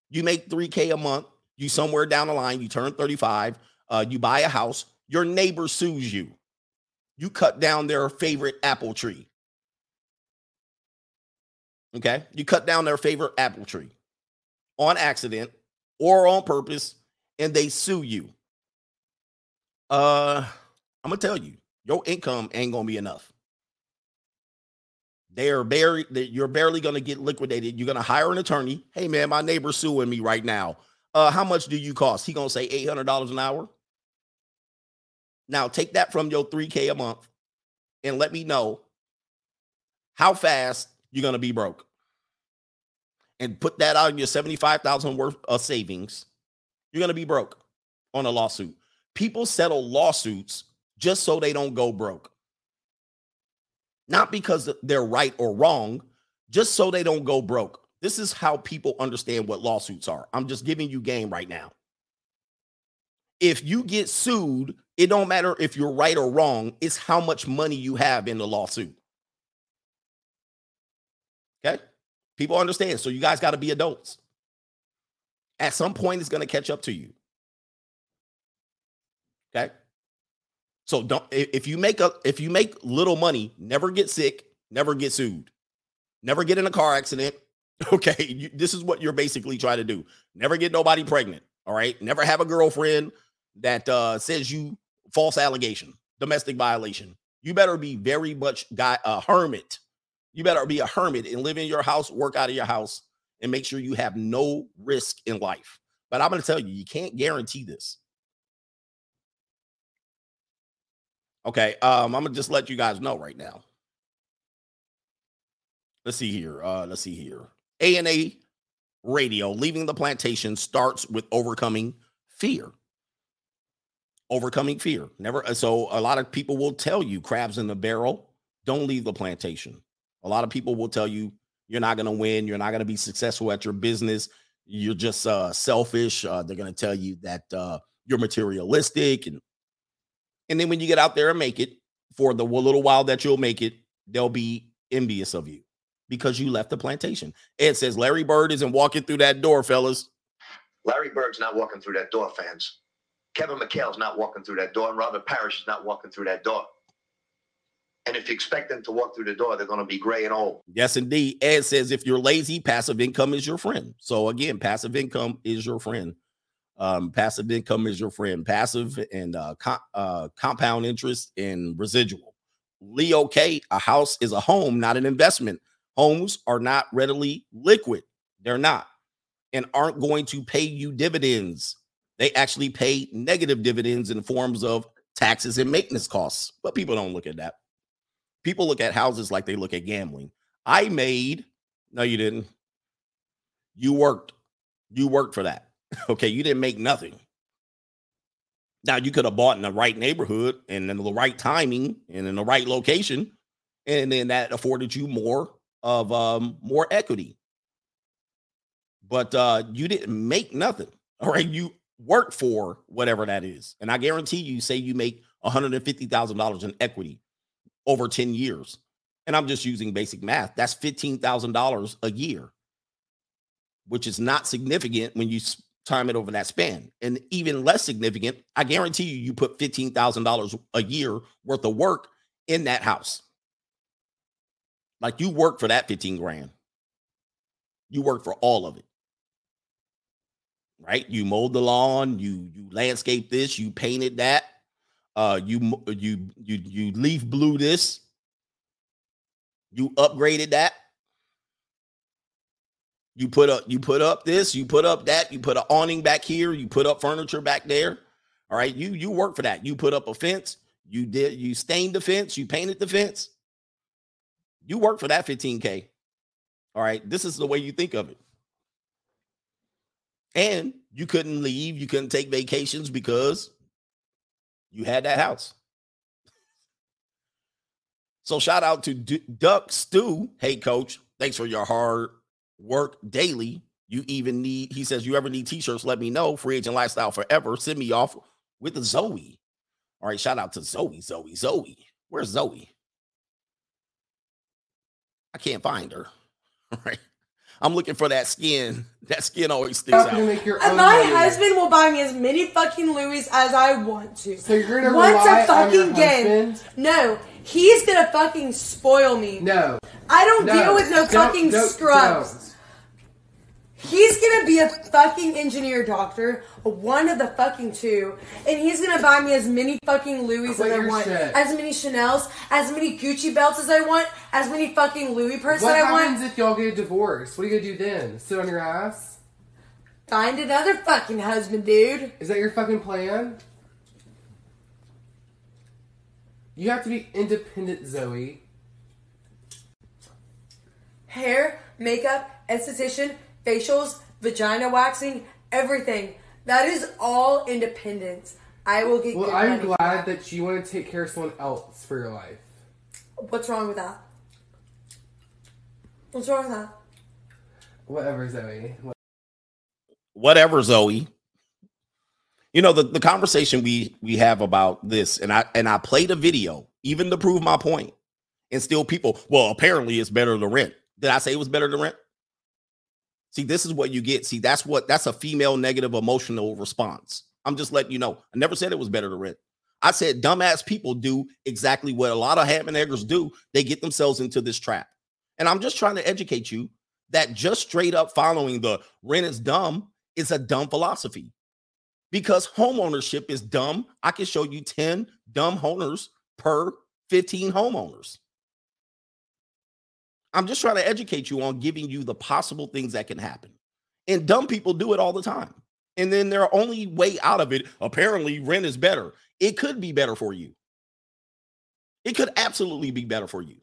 You make 3K a month, you somewhere down the line, you turn 35, uh, you buy a house, your neighbor sues you. You cut down their favorite apple tree. Okay. You cut down their favorite apple tree on accident or on purpose, and they sue you. Uh, I'm gonna tell you, your income ain't gonna be enough. They are barely you're barely going to get liquidated. You're going to hire an attorney. Hey man, my neighbor's suing me right now. Uh, how much do you cost? He gonna say eight hundred dollars an hour. Now take that from your three k a month, and let me know how fast you're gonna be broke. And put that out in your seventy five thousand worth of savings. You're gonna be broke on a lawsuit. People settle lawsuits just so they don't go broke not because they're right or wrong, just so they don't go broke. This is how people understand what lawsuits are. I'm just giving you game right now. If you get sued, it don't matter if you're right or wrong, it's how much money you have in the lawsuit. Okay? People understand. So you guys got to be adults. At some point it's going to catch up to you. Okay? So don't if you make a if you make little money, never get sick, never get sued, never get in a car accident. Okay, you, this is what you're basically trying to do. Never get nobody pregnant. All right, never have a girlfriend that uh, says you false allegation, domestic violation. You better be very much guy a hermit. You better be a hermit and live in your house, work out of your house, and make sure you have no risk in life. But I'm going to tell you, you can't guarantee this. Okay, um, I'm gonna just let you guys know right now. Let's see here. Uh, let's see here. A and A Radio leaving the plantation starts with overcoming fear. Overcoming fear. Never. Uh, so a lot of people will tell you crabs in the barrel. Don't leave the plantation. A lot of people will tell you you're not to win. You're not to be successful at your business. You're just uh, selfish. Uh, they're to tell you that uh, you're materialistic and and then when you get out there and make it for the little while that you'll make it, they'll be envious of you because you left the plantation. Ed says Larry Bird isn't walking through that door, fellas. Larry Bird's not walking through that door, fans. Kevin McHale's not walking through that door, and Robert Parish is not walking through that door. And if you expect them to walk through the door, they're going to be gray and old. Yes, indeed. Ed says if you're lazy, passive income is your friend. So again, passive income is your friend. Um, passive income is your friend. Passive and uh, uh, compound interest and residual. Leo K, a house is a home, not an investment. Homes are not readily liquid. They're not and aren't going to pay you dividends. They actually pay negative dividends in forms of taxes and maintenance costs. But people don't look at that. People look at houses like they look at gambling. I made, no, you didn't. You worked. You worked for that. Okay, you didn't make nothing. Now you could have bought in the right neighborhood and in the right timing and in the right location, and then that afforded you more of um more equity. But uh you didn't make nothing. All right, you work for whatever that is. And I guarantee you, say you make $150,000 in equity over 10 years. And I'm just using basic math. That's $15,000 a year, which is not significant when you time it over that span. And even less significant, I guarantee you, you put $15,000 a year worth of work in that house. Like you work for that 15 grand. You work for all of it. Right? You mowed the lawn, you you landscape this, you painted that. Uh you you you you leaf blew this. You upgraded that. You put up you put up this, you put up that, you put an awning back here, you put up furniture back there. All right, you you work for that. You put up a fence, you did you stained the fence, you painted the fence. You work for that 15k. All right, this is the way you think of it. And you couldn't leave, you couldn't take vacations because you had that house. So shout out to D- Duck Stew. Hey coach, thanks for your hard work daily. You even need, he says, you ever need t-shirts, let me know. Free agent lifestyle forever. Send me off with the Zoe. All right, shout out to Zoe, Zoe, Zoe. Where's Zoe? I can't find her. All right. I'm looking for that skin. That skin always sticks out. And my husband will buy me as many fucking Louis as I want to. So you're gonna Once rely a fucking on your game. husband? No, he's gonna fucking spoil me. No. I don't No. deal with no Don't- fucking don't- scrubs. He's gonna be a fucking engineer doctor, one of the fucking two, and he's gonna buy me as many fucking Louis Quit as I want, shit. as many Chanel's, as many Gucci belts as I want, as many fucking Louis purses What that I happens want. if y'all get a divorce? What are you gonna do then? Sit on your ass? Find another fucking husband, dude. Is that your fucking plan? You have to be independent, Zoe. Hair, makeup, esthetician, facials, vagina waxing, everything. That is all independence. I will get Well, good I'm money for glad that you want to take care of someone else for your life. What's wrong with that? What's wrong with that? Whatever, Zoe. whatever zoe you know the, the conversation we we have about this and i and i played a video even to prove my point and still people well apparently it's better to rent did i say it was better to rent see this is what you get. See that's what that's a female negative emotional response. I'm just letting you know. I never said it was better to rent. I said dumbass people do exactly what a lot of ham and eggers do. They get themselves into this trap. And i'm just trying to educate you that just straight up following the rent is dumb is a dumb philosophy. Because home ownership is dumb. I can show you 10 dumb owners per 15 homeowners. I'm just trying to educate you on giving you the possible things that can happen. And dumb people do it all the time. And then their only way out of it, apparently, rent is better. It could be better for you. It could absolutely be better for you.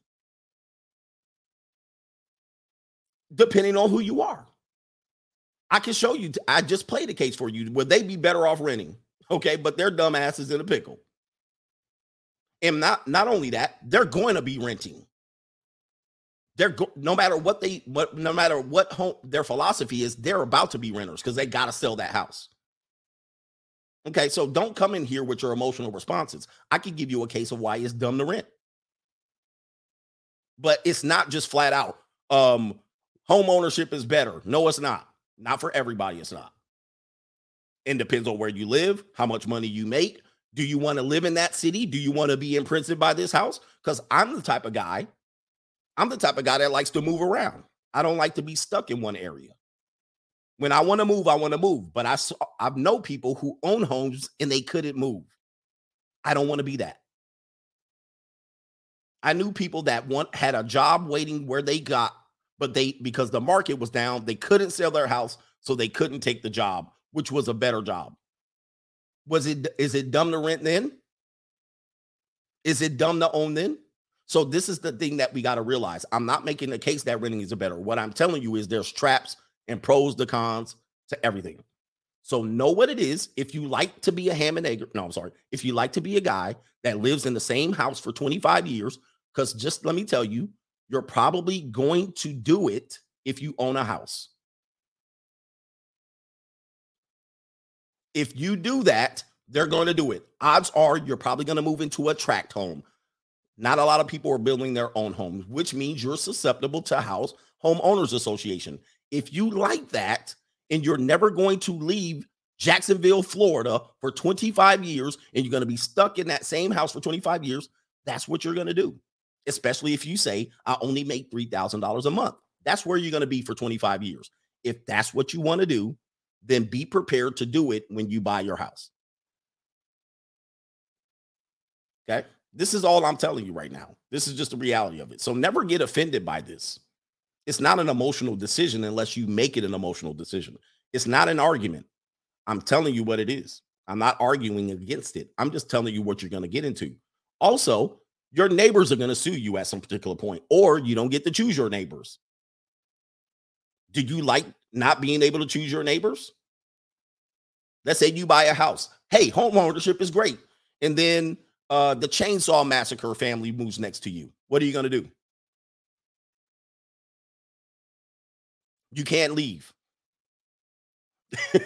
Depending on who you are. I can show you. I just played a case for you. Would they be better off renting? Okay, but their dumb asses in a pickle. And not not only that, they're going to be renting. They're go- no matter what they what no matter what home their philosophy is, they're about to be renters because they got to sell that house. Okay, so don't come in here with your emotional responses. I could give you a case of why it's dumb to rent. But it's not just flat out um home ownership is better. No, it's not. Not for everybody, it's not. And depends on where you live, how much money you make. Do you want to live in that city? Do you want to be imprisoned by this house? Because I'm the type of guy, I'm the type of guy that likes to move around. I don't like to be stuck in one area. When I want to move, I want to move. But I saw, I know people who own homes and they couldn't move. I don't want to be that. I knew people that want had a job waiting where they got but they because the market was down, they couldn't sell their house, so they couldn't take the job, which was a better job. Was it is it dumb to rent then? Is it dumb to own then? So this is the thing that we got to realize. I'm not making the case that renting is a better. What I'm telling you is there's traps and pros to cons to everything. So know what it is. If you like to be a ham and egg, no, I'm sorry. If you like to be a guy that lives in the same house for 25 years, because just let me tell you, you're probably going to do it if you own a house. If you do that, they're going to do it. Odds are you're probably going to move into a tract home. Not a lot of people are building their own homes, which means you're susceptible to house homeowners association. If you like that and you're never going to leave Jacksonville, Florida for 25 years and you're going to be stuck in that same house for 25 years, that's what you're going to do. Especially if you say, I only make $3,000 a month. That's where you're going to be for 25 years. If that's what you want to do, then be prepared to do it when you buy your house. Okay. This is all I'm telling you right now. This is just the reality of it. So never get offended by this. It's not an emotional decision unless you make it an emotional decision. It's not an argument. I'm telling you what it is. I'm not arguing against it. I'm just telling you what you're going to get into. Also, your neighbors are going to sue you at some particular point, or you don't get to choose your neighbors. Do you like not being able to choose your neighbors? Let's say you buy a house. Hey, home ownership is great. And then uh, the chainsaw massacre family moves next to you. What are you going to do? You can't leave.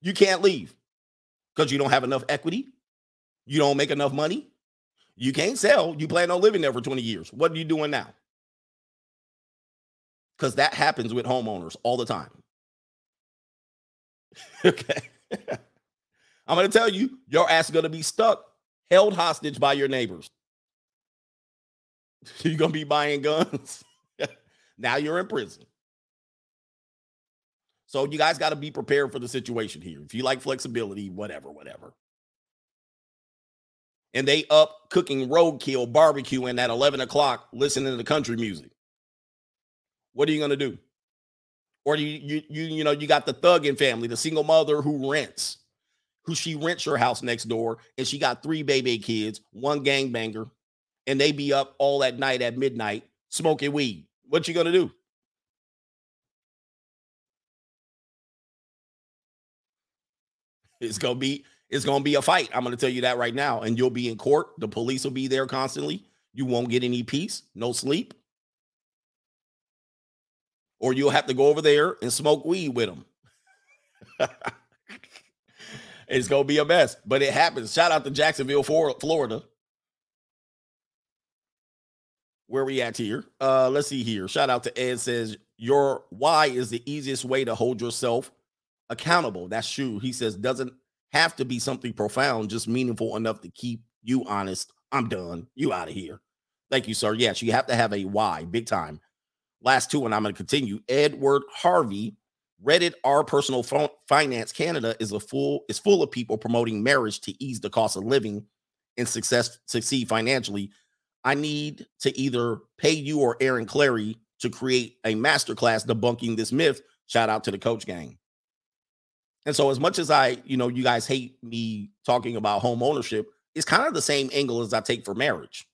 you can't leave because you don't have enough equity. You don't make enough money. You can't sell. You plan on living there for 20 years. What are you doing now? Because that happens with homeowners all the time. okay. I'm going to tell you, your ass is going to be stuck, held hostage by your neighbors. You're going to be buying guns. now you're in prison. So you guys got to be prepared for the situation here. If you like flexibility, whatever, whatever. And they up cooking roadkill, barbecuing at 11 o'clock, listening to country music. What are you going to do? Or you, you, you, you know, you got the thugging family, the single mother who rents, who she rents your house next door, and she got three baby kids, one gangbanger, and they be up all that night at midnight smoking weed. What you gonna do? It's gonna be it's gonna be a fight. I'm gonna tell you that right now. And you'll be in court. The police will be there constantly. You won't get any peace, no sleep. Or you'll have to go over there and smoke weed with them. it's gonna be a mess, but it happens. Shout out to Jacksonville, Florida. Where we at here? Uh, let's see here. Shout out to Ed says your why is the easiest way to hold yourself accountable. That's true. He says doesn't have to be something profound, just meaningful enough to keep you honest. I'm done. You out of here. Thank you, sir. Yes, you have to have a why, big time. Last two, and I'm going to continue. Edward Harvey, Reddit, our personal finance Canada is a full is full of people promoting marriage to ease the cost of living and success succeed financially. I need to either pay you or Aaron Clarey to create a masterclass debunking this myth. Shout out to the coach gang. And so, as much as I, you know, you guys hate me talking about home ownership, it's kind of the same angle as I take for marriage.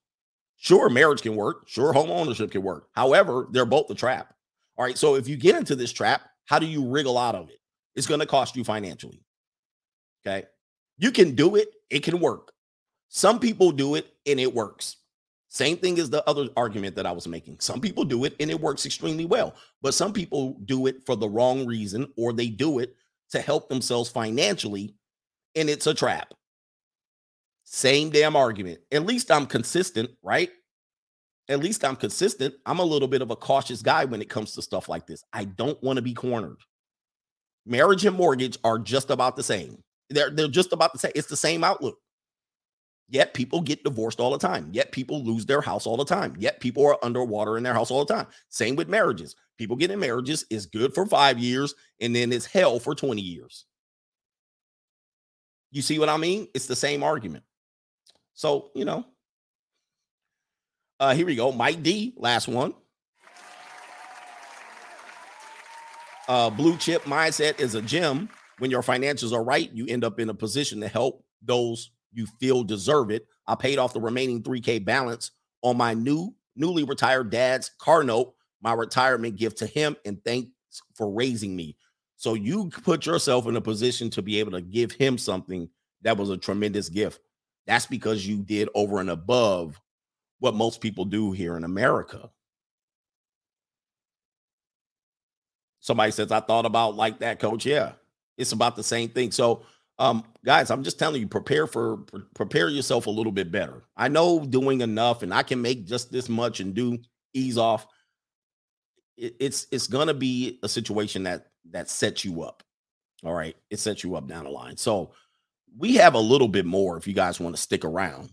Sure, marriage can work. Sure, home ownership can work. However, they're both a trap. All right. So, if you get into this trap, how do you wriggle out of it? It's going to cost you financially. Okay. You can do it, it can work. Some people do it and it works. Same thing as the other argument that I was making. Some people do it and it works extremely well, but some people do it for the wrong reason or they do it to help themselves financially, and it's a trap. Same damn argument. At least I'm consistent, right? At least I'm consistent. I'm a little bit of a cautious guy when it comes to stuff like this. I don't want to be cornered. Marriage and mortgage are just about the same. They're, they're just about the same. It's the same outlook. Yet people get divorced all the time. Yet people lose their house all the time. Yet people are underwater in their house all the time. Same with marriages. People get in marriages is good for five years and then it's hell for 20 years. You see what I mean? It's the same argument. So, you know, uh, here we go. Mike D, last one. Uh, blue chip mindset is a gem. When your financials are right, you end up in a position to help those you feel deserve it. I paid off the remaining 3K balance on my new, newly retired dad's car note, my retirement gift to him, and thanks for raising me. So you put yourself in a position to be able to give him something that was a tremendous gift. That's because you did over and above what most people do here in America. Somebody says, I thought about like that, coach. Yeah. It's about the same thing. So, um, guys, I'm just telling you, prepare for pre- prepare yourself a little bit better. I know doing enough, and I can make just this much and do ease off. It, it's it's gonna be a situation that that sets you up. All right, it sets you up down the line. So we have a little bit more if you guys want to stick around.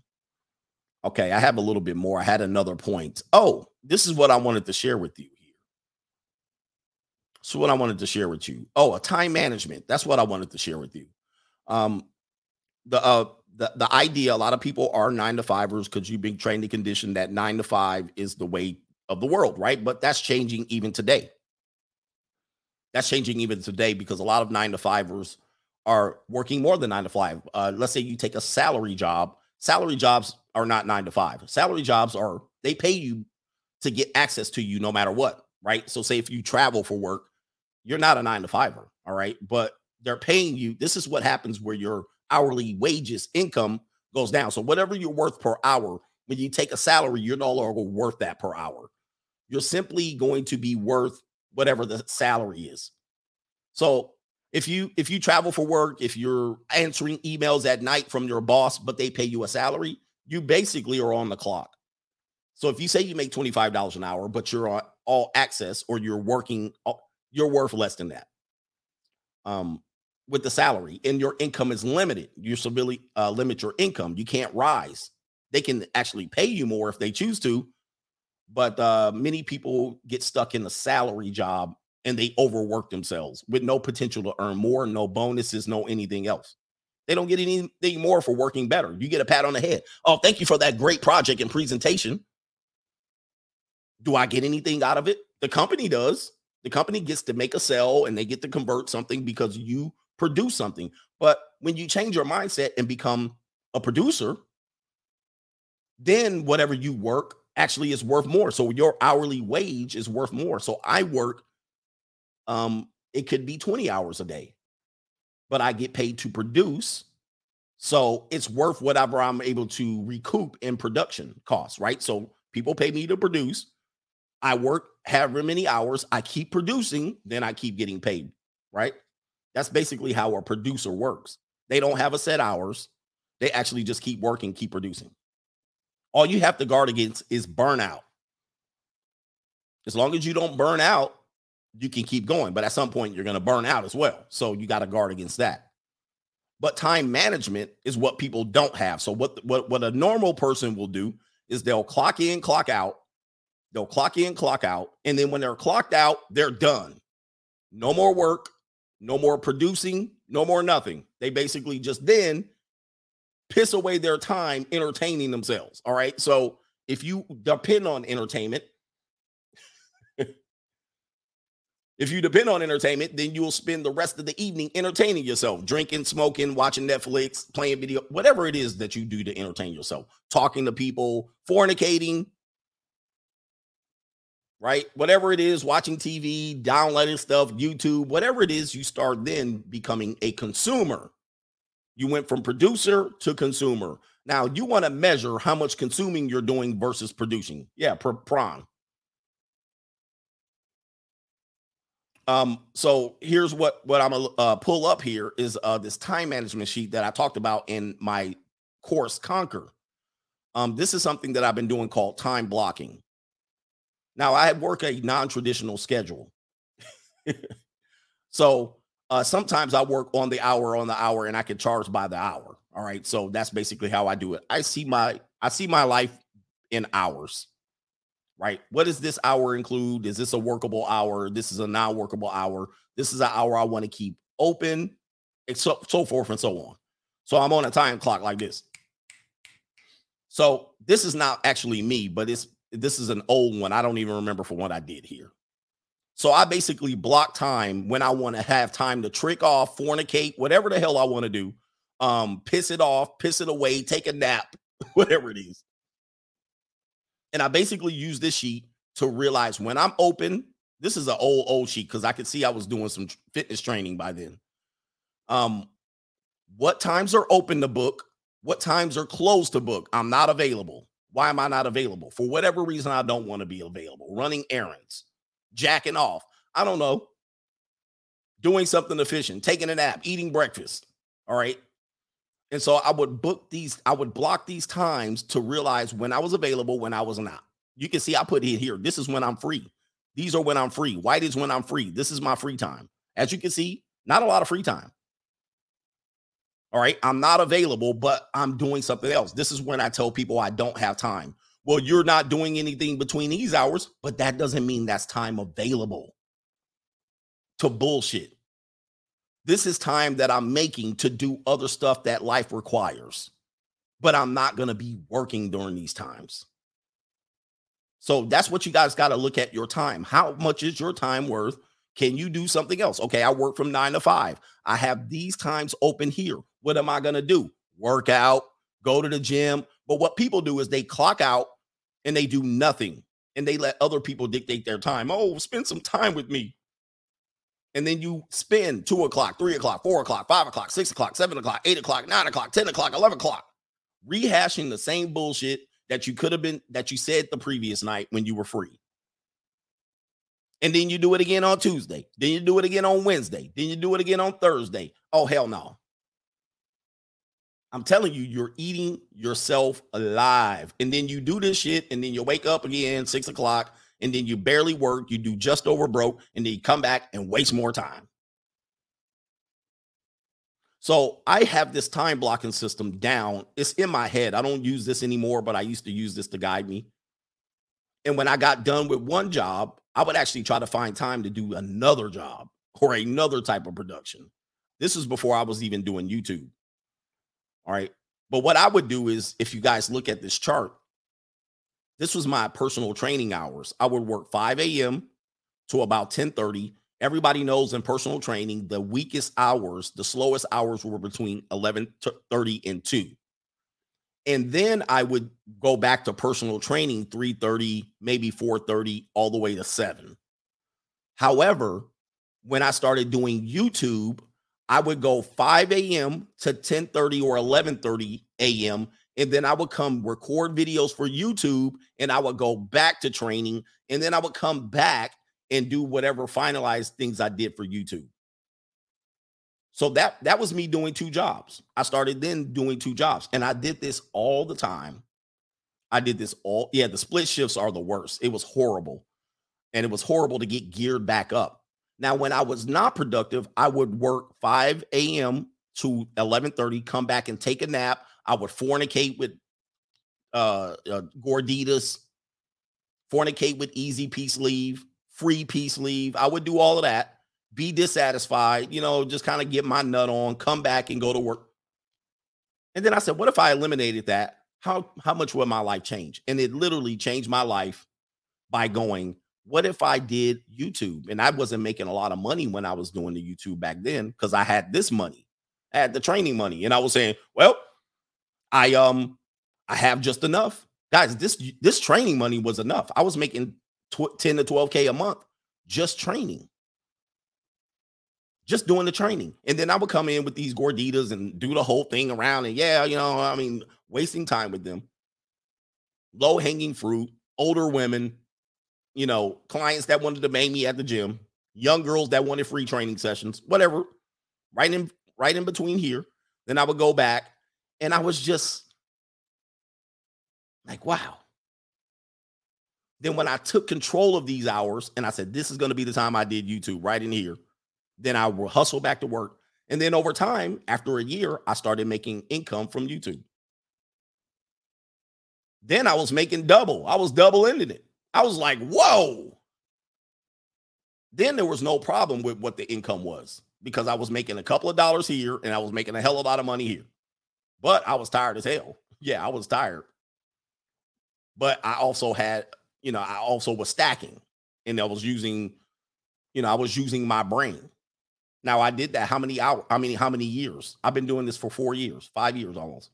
Okay, I have a little bit more. I had another point. Oh, this is what I wanted to share with you here. So what I wanted to share with you. Oh, a time management. That's what I wanted to share with you. Um, the uh the, the idea a lot of people are nine to fivers because you've been trained and conditioned that nine to five is the way of the world, right? But that's changing even today. That's changing even today because a lot of nine to fivers are working more than nine to five. Uh, let's say you take a salary job. Salary jobs are not nine to five. Salary jobs are they pay you to get access to you no matter what, right? So say if you travel for work, you're not a nine to fiver, all right? But they're paying you. This is what happens where your hourly wages income goes down. So whatever you're worth per hour, when you take a salary, you're no longer worth that per hour. You're simply going to be worth whatever the salary is. So if you if you travel for work, if you're answering emails at night from your boss, but they pay you a salary, you basically are on the clock. So if you say you make $25 an hour, but you're on all access or you're working, you're worth less than that. Um, with the salary and your income is limited. You severely uh, limit your income. You can't rise. They can actually pay you more if they choose to, but uh, many people get stuck in the salary job and they overwork themselves with no potential to earn more, no bonuses, no anything else. They don't get anything more for working better. You get a pat on the head. Oh, thank you for that great project and presentation. Do I get anything out of it? The company does. The company gets to make a sale and they get to convert something because you produce something. But when you change your mindset and become a producer, then whatever you work actually is worth more. So your hourly wage is worth more. So I work um it could be 20 hours a day. But I get paid to produce. So it's worth whatever I'm able to recoup in production costs, right? So people pay me to produce. I work however many hours, I keep producing, then I keep getting paid, right? That's basically how a producer works. They don't have a set hours. They actually just keep working, keep producing. All you have to guard against is burnout. As long as you don't burn out, you can keep going. But at some point, you're going to burn out as well. So you got to guard against that. But time management is what people don't have. So what, what, what a normal person will do is they'll clock in, clock out. They'll clock in, clock out. And then when they're clocked out, they're done. No more work, no more producing, no more nothing. They basically just then piss away their time entertaining themselves. All right. So if you depend on entertainment, if you depend on entertainment, then you'll spend the rest of the evening entertaining yourself, drinking, smoking, watching Netflix, playing video, whatever it is that you do to entertain yourself, talking to people, fornicating, right? Whatever it is, watching TV, downloading stuff, YouTube, whatever it is, you start then becoming a consumer. You went from producer to consumer. Now you want to measure how much consuming you're doing versus producing. Yeah, prime. Um, so here's what what I'm gonna uh, pull up here is uh this time management sheet that I talked about in my course Conquer. Um, this is something that I've been doing called time blocking. Now I work a non-traditional schedule. so uh, sometimes I work on the hour on the hour and I can charge by the hour. All right. So that's basically how I do it. I see my I see my life in hours. Right. What does this hour include? Is this a workable hour? This is a non-workable hour. This is an hour I want to keep open, so, so forth and so on. So I'm on a time clock like this. So this is not actually me, but it's this is an old one. I don't even remember for what I did here. So I basically block time when I want to have time to trick off, fornicate, whatever the hell I want to do. Um, piss it off, piss it away, take a nap, whatever it is. And I basically use this sheet to realize when I'm open. This is an old old sheet because I could see I was doing some fitness training by then. Um, what times are open to book? What times are closed to book? I'm not available. Why am I not available? For whatever reason, I don't want to be available. Running errands, jacking off. I don't know. doing something efficient, taking a nap, eating breakfast. All right. And so I would book these, I would block these times to realize when I was available, when I was not. You can see I put it here. This is when I'm free. These are when I'm free. White is when I'm free. This is my free time. As you can see, not a lot of free time. All right. I'm not available, but I'm doing something else. This is when I tell people I don't have time. Well, you're not doing anything between these hours, but that doesn't mean that's time available to bullshit. This is time that I'm making to do other stuff that life requires, but I'm not going to be working during these times. So that's what you guys got to look at your time. How much is your time worth? Can you do something else? Okay, I work from nine to five. I have these times open here. What am I going to do? Work out, go to the gym. But what people do is they clock out and they do nothing and they let other people dictate their time. Oh, spend some time with me and then you spend two o'clock, three o'clock, four o'clock, five o'clock, six o'clock, seven o'clock, eight o'clock, nine o'clock, 10 o'clock, 11 o'clock, rehashing the same bullshit that you could have been, that you said the previous night when you were free. And then you do it again on Tuesday. Then you do it again on Wednesday. Then you do it again on Thursday. Oh, hell no. I'm telling you, you're eating yourself alive. And then you do this shit, and then you wake up again, six o'clock, and then you barely work, you do just over broke, and then you come back and waste more time. So I have this time blocking system down. It's in my head. I don't use this anymore, but I used to use this to guide me. And when I got done with one job, I would actually try to find time to do another job or another type of production. This is before I was even doing YouTube. All right. But what I would do is if you guys look at this chart, this was my personal training hours. I would work 5 a.m. to about 10:30. Everybody knows in personal training, the weakest hours, the slowest hours were between 11:30 and 2. And then I would go back to personal training 3:30, maybe 4:30, all the way to 7. However, when I started doing YouTube, I would go 5 a.m. to 10:30 or 11:30 a.m and then I would come record videos for YouTube and I would go back to training and then I would come back and do whatever finalized things I did for YouTube. So that that was me doing two jobs. I started then doing two jobs and I did this all the time. I did this all yeah, the split shifts are the worst. It was horrible. And it was horrible to get geared back up. Now when I was not productive, I would work 5 a.m. to 11:30, come back and take a nap I would fornicate with uh, uh Gorditas, fornicate with easy peace leave, free peace leave. I would do all of that, be dissatisfied, you know, just kind of get my nut on, come back and go to work. And then I said, what if I eliminated that? How how much would my life change? And it literally changed my life by going, what if I did YouTube? And I wasn't making a lot of money when I was doing the YouTube back then because I had this money. I had the training money. And I was saying, well, I um I have just enough. Guys, this this training money was enough. I was making tw- 10 to 12k a month just training. Just doing the training. And then I would come in with these gorditas and do the whole thing around and yeah, you know, I mean, wasting time with them. Low hanging fruit, older women, you know, clients that wanted to bang me at the gym, young girls that wanted free training sessions, whatever. Right in right in between here. Then I would go back and I was just like, wow. Then when I took control of these hours and I said, this is going to be the time I did YouTube right in here, then I will hustle back to work. And then over time, after a year, I started making income from YouTube. Then I was making double. I was double ending it. I was like, whoa. Then there was no problem with what the income was because I was making a couple of dollars here and I was making a hell of a lot of money here. But I was tired as hell. Yeah, I was tired. But I also had, you know, I also was stacking and I was using, you know, I was using my brain. Now I did that how many hours? I mean, how many years? I've been doing this for four years, five years almost.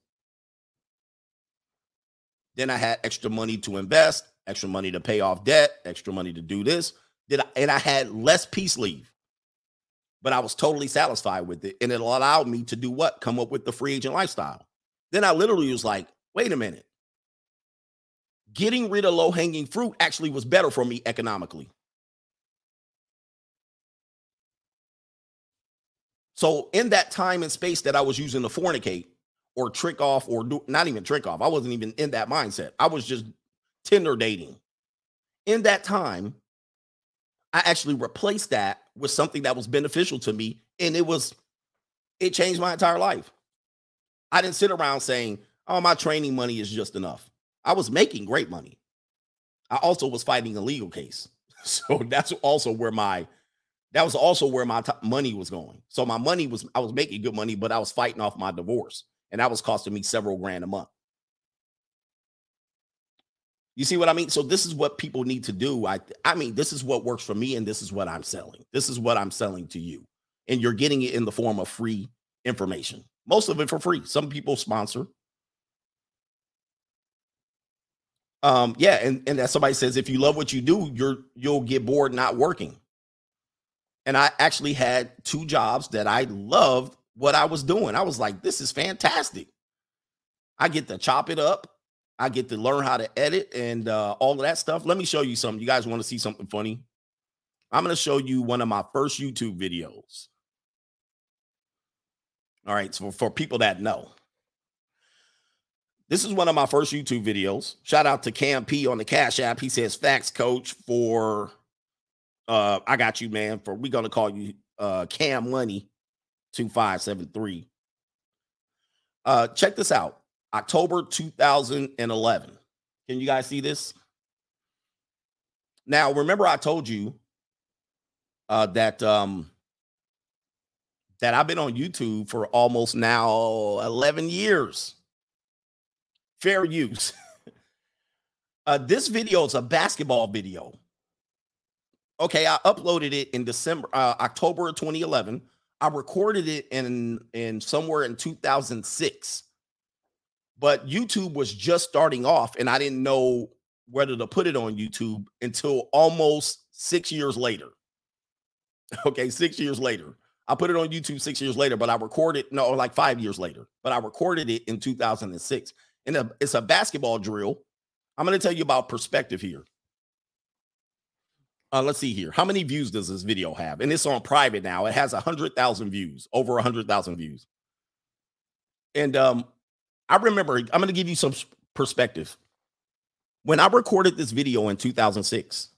Then I had extra money to invest, extra money to pay off debt, extra money to do this. Did I, and I had less peace leave but I was totally satisfied with it. And it allowed me to do what? Come up with the free agent lifestyle. Then I literally was like, wait a minute. Getting rid of low hanging fruit actually was better for me economically. So in that time and space that I was using to fornicate or trick off or do not even trick off, I wasn't even in that mindset. I was just Tinder dating. In that time, I actually replaced that with something that was beneficial to me. And it was, it changed my entire life. I didn't sit around saying, oh, my training money is just enough. I was making great money. I also was fighting a legal case. So that's also where my that was also where my t- money was going. So my money was I was making good money, but I was fighting off my divorce, and that was costing me several grand a month. You see what I mean? So this is what people need to do. I I mean, this is what works for me, and this is what I'm selling. This is what I'm selling to you, and you're getting it in the form of free information. Most of it for free. Some people sponsor. Um, yeah, and and as somebody says, if you love what you do, you're you'll get bored not working. And I actually had two jobs that I loved what I was doing. I was like, this is fantastic. I get to chop it up. I get to learn how to edit and uh, all of that stuff. Let me show you something. You guys want to see something funny? I'm going to show you one of my first YouTube videos. All right, so for people that know, this is one of my first YouTube videos. Shout out to Cam P on the Cash App. He says, "Facts, Coach." For uh, I got you, man. For we're gonna call you uh Cam Money two five seven three. Uh, check this out. October 2011. Can you guys see this? Now, remember I told you uh, that um, that I've been on YouTube for almost now 11 years. Fair use. uh, this video is a basketball video. Okay, I uploaded it in December, uh, October of 2011. I recorded it in in somewhere in 2006. But YouTube was just starting off, and I didn't know whether to put it on YouTube until almost six years later. Okay, six years later. I put it on YouTube six years later, but I recorded no, like five years later, but I recorded it in 2006. And it's a basketball drill. I'm going to tell you about perspective here. Uh, let's see here. How many views does this video have? And it's on private now. It has a hundred thousand views, over a hundred thousand views. And um, I remember. I'm going to give you some perspective. When I recorded this video in 2006,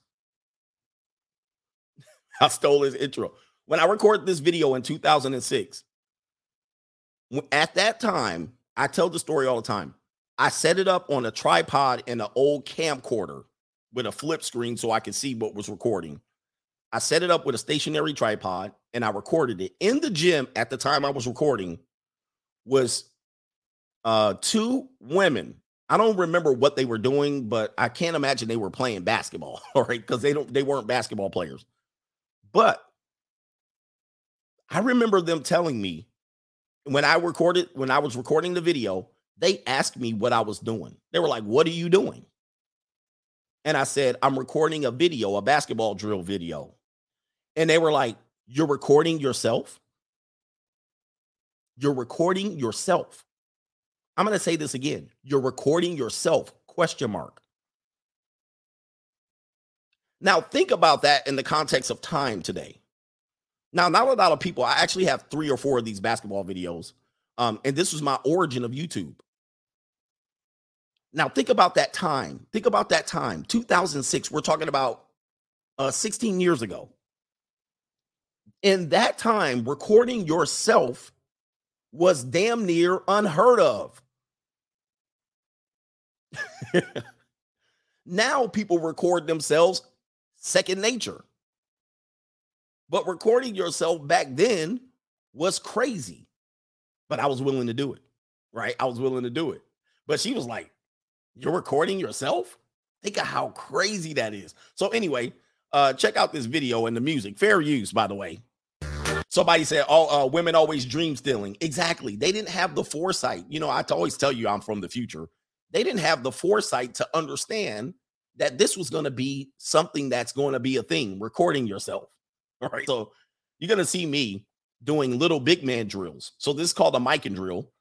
I stole his intro. When I recorded this video in 2006, at that time, I tell the story all the time. I set it up on a tripod in an old camcorder with a flip screen so I could see what was recording. I set it up with a stationary tripod and I recorded it. In the gym at the time I was recording was uh two women. I don't remember what they were doing, but I can't imagine they were playing basketball, all right? Because they don't they weren't basketball players. But I remember them telling me when I recorded, when I was recording the video, they asked me what I was doing. They were like, What are you doing? And I said, I'm recording a video, a basketball drill video. And they were like, You're recording yourself? You're recording yourself. I'm going to say this again. You're recording yourself? Question mark. Now, think about that in the context of time today. Now, not a lot of people, I actually have three or four of these basketball videos. Um, and this was my origin of YouTube. Now, think about that time. Think about that time, 2006. We're talking about uh, 16 years ago. In that time, recording yourself was damn near unheard of. now people record themselves second nature. But recording yourself back then was crazy. But I was willing to do it. Right? I was willing to do it. But she was like, You're recording yourself? Think of how crazy that is. So, anyway, uh, check out this video and the music. Fair use, by the way. Somebody said, "Oh, uh, women always dream stealing." Exactly. They didn't have the foresight. You know, I always tell you I'm from the future. They didn't have the foresight to understand that this was going to be something that's going to be a thing. Recording yourself. All right. So you're going to see me doing little big man drills. So this is called a Mikan drill,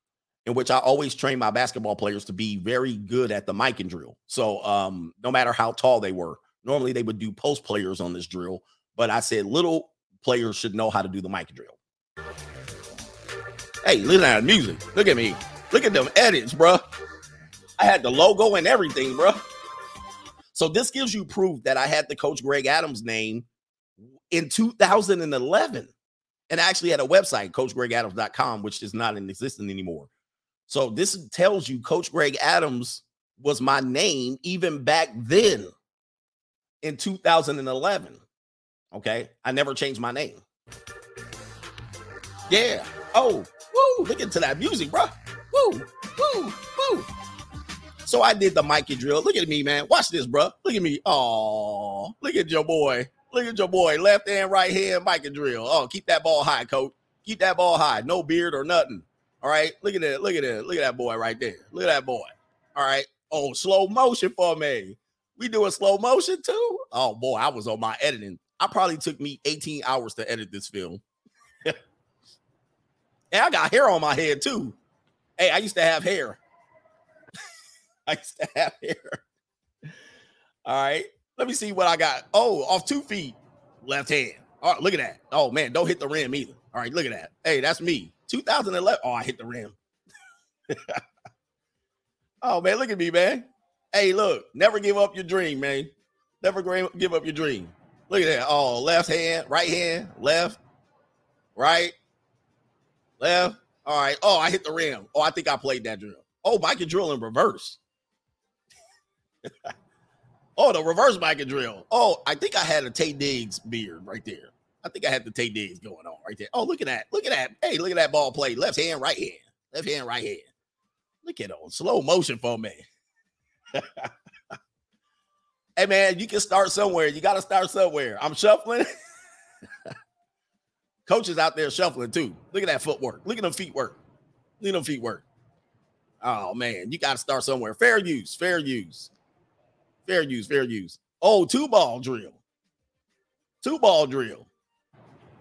in which I always train my basketball players to be very good at the Mikan drill. So um, no matter how tall they were, normally they would do post players on this drill, but I said little players should know how to do the mic drill. Hey, listen to that music. Look at me. Look at them edits, bro. I had the logo and everything, bro. So this gives you proof that I had the Coach Greg Adams name in 2011 and I actually had a website, coachgregadams.com, which is not in existence anymore. So this tells you Coach Greg Adams was my name even back then in 2011. Okay. I never changed my name. Yeah. Oh, woo. Look into that music, bro. Woo, woo, woo. So I did the Mikey drill. Look at me, man. Watch this, bro. Look at me. Oh, look at your boy. Look at your boy. Left hand, right hand, Mikey drill. Oh, keep that ball high, coach. Keep that ball high. No beard or nothing. All right. Look at that. Look at that. Look at that boy right there. Look at that boy. All right. Oh, slow motion for me. We doing slow motion too. Oh boy, I was on my editing. I probably took me 18 hours to edit this film. and I got hair on my head too. Hey, I used to have hair. I used to have hair. All right. Let me see what I got. Oh, off two feet, left hand. All right, look at that. Oh man, don't hit the rim either. All right, look at that. Hey, that's me. 2011. Oh, I hit the rim. oh man, look at me, man. Hey, look, never give up your dream, man. Never give up your dream. Look at that. Oh, left hand, right hand, left, right, left. All right. Oh, I hit the rim. Oh, I think I played that drill. Oh, Mikan drill in reverse. oh, the reverse can drill. Oh, I think I had a Taye Diggs beard right there. I think I had the Taye Diggs going on right there. Oh, look at that. Look at that. Hey, look at that ball play. Left hand, right hand. Left hand, right hand. Look at on slow motion for me. hey man, you can start somewhere. You got to start somewhere. I'm shuffling. Coaches out there shuffling too. Look at that footwork. Look at them feet work. Look at them feet work. Oh man, you got to start somewhere. Fair use, fair use, fair use, fair use. Oh, two ball drill. Two ball drill.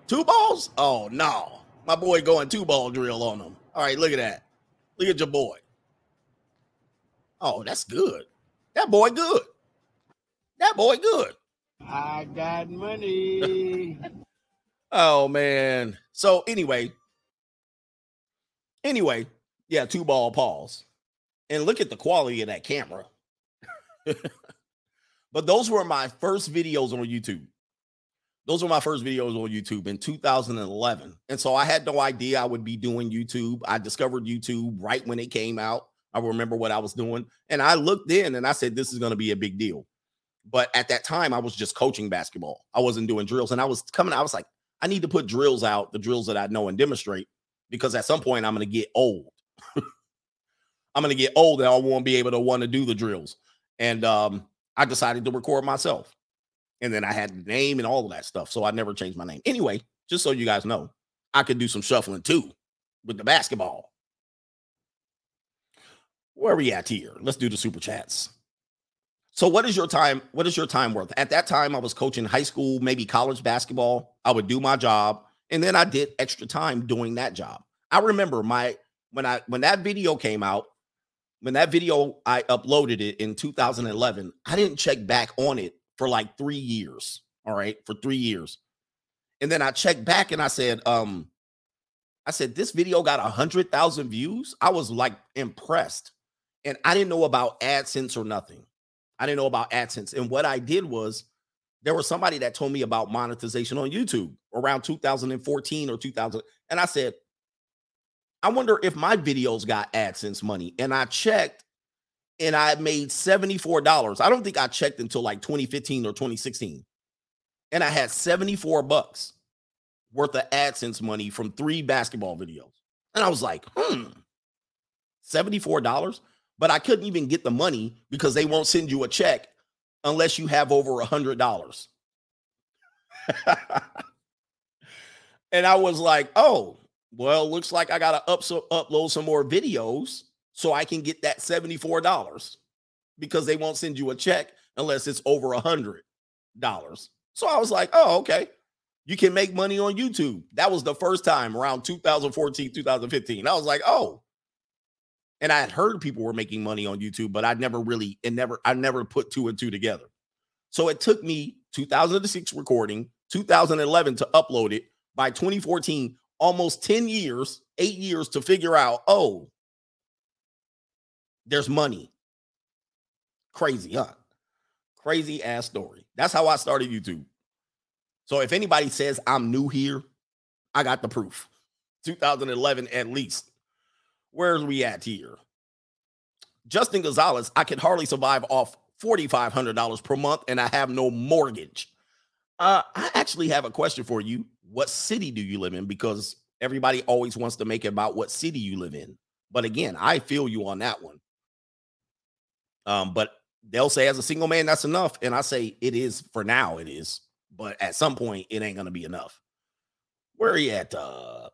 Two balls? Oh no. My boy going two ball drill on them. All right, look at that. Look at your boy. Oh, that's good. That boy good. That boy good. I got money. oh man. So anyway, anyway, yeah, two ball pause. And look at the quality of that camera. but those were my first videos on YouTube. Those were my first videos on YouTube in 2011. And so I had no idea I would be doing YouTube. I discovered YouTube right when it came out. I remember what I was doing. And I looked in and I said, this is going to be a big deal. But at that time, I was just coaching basketball. I wasn't doing drills. And I was coming, I was like, I need to put drills out, the drills that I know and demonstrate, because at some point I'm going to get old. I'm going to get old and I won't be able to want to do the drills. And um, I decided to record myself. And then I had the name and all of that stuff. So I never changed my name. Anyway, just so you guys know, I could do some shuffling too with the basketball. Where are we at here? Let's do the super chats. So what is your time? What is your time worth? At that time, I was coaching high school, maybe college basketball. I would do my job, and then I did extra time doing that job. I remember my when I when that video came out, when that video I uploaded it in 2011, I didn't check back on it for like three years. All right, for three years, and then I checked back and I said, um, I said this video got a hundred thousand views. I was like impressed and I didn't know about AdSense or nothing. I didn't know about AdSense. And what I did was there was somebody that told me about monetization on YouTube around 2014 or 2000. And I said, I wonder if my videos got AdSense money. And I checked and I made $74. I don't think I checked until like 2015 or 2016. And I had 74 bucks worth of AdSense money from three basketball videos. And I was like, hmm, $74? But I couldn't even get the money because they won't send you a check unless you have over a hundred dollars. and I was like, oh, well, looks like I gotta up so, upload some more videos so I can get that $74 because they won't send you a check unless it's over a hundred dollars. So I was like, oh, okay. You can make money on YouTube. That was the first time around 2014, 2015. I was like, oh, and I had heard people were making money on YouTube, but I never really and never I never put two and two together. So it took me 2006 recording, 2011 to upload it. By 2014, almost 10 years, eight years to figure out, oh, there's money. Crazy, huh? Crazy ass story. That's how I started YouTube. So if anybody says I'm new here, I got the proof. 2011 at least. Where's we at here? Justin Gonzalez, I can hardly survive off $4,500 per month and I have no mortgage. Uh, I actually have a question for you. What city do you live in? Because everybody always wants to make it about what city you live in. But again, I feel you on that one. Um, but they'll say as a single man, that's enough. And I say it is for now, it is. But at some point, it ain't gonna be enough. Where are you at? Uh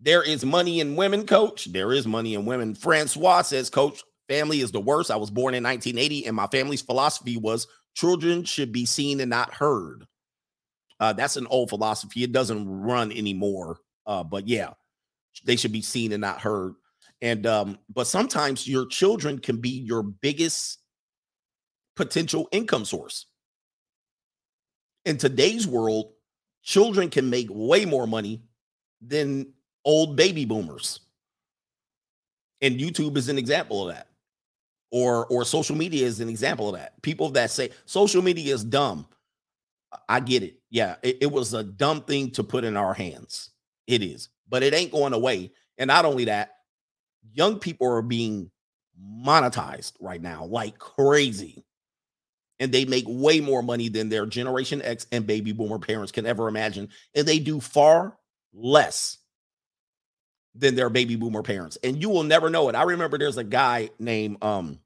there is money in women, coach. There is money in women. Francois says, Coach, family is the worst. I was born in 1980, and my family's philosophy was children should be seen and not heard. Uh, that's an old philosophy. It doesn't run anymore. Uh, but yeah, they should be seen and not heard. And um, but sometimes your children can be your biggest potential income source. In today's world, children can make way more money than old baby boomers. And YouTube is an example of that. Or or social media is an example of that. People that say social media is dumb. I get it. Yeah, it, it was a dumb thing to put in our hands. It is, but it ain't going away. And not only that, young people are being monetized right now like crazy. And they make way more money than their Generation X and baby boomer parents can ever imagine. And they do far less than their baby boomer parents. And you will never know it. I remember there's a guy named um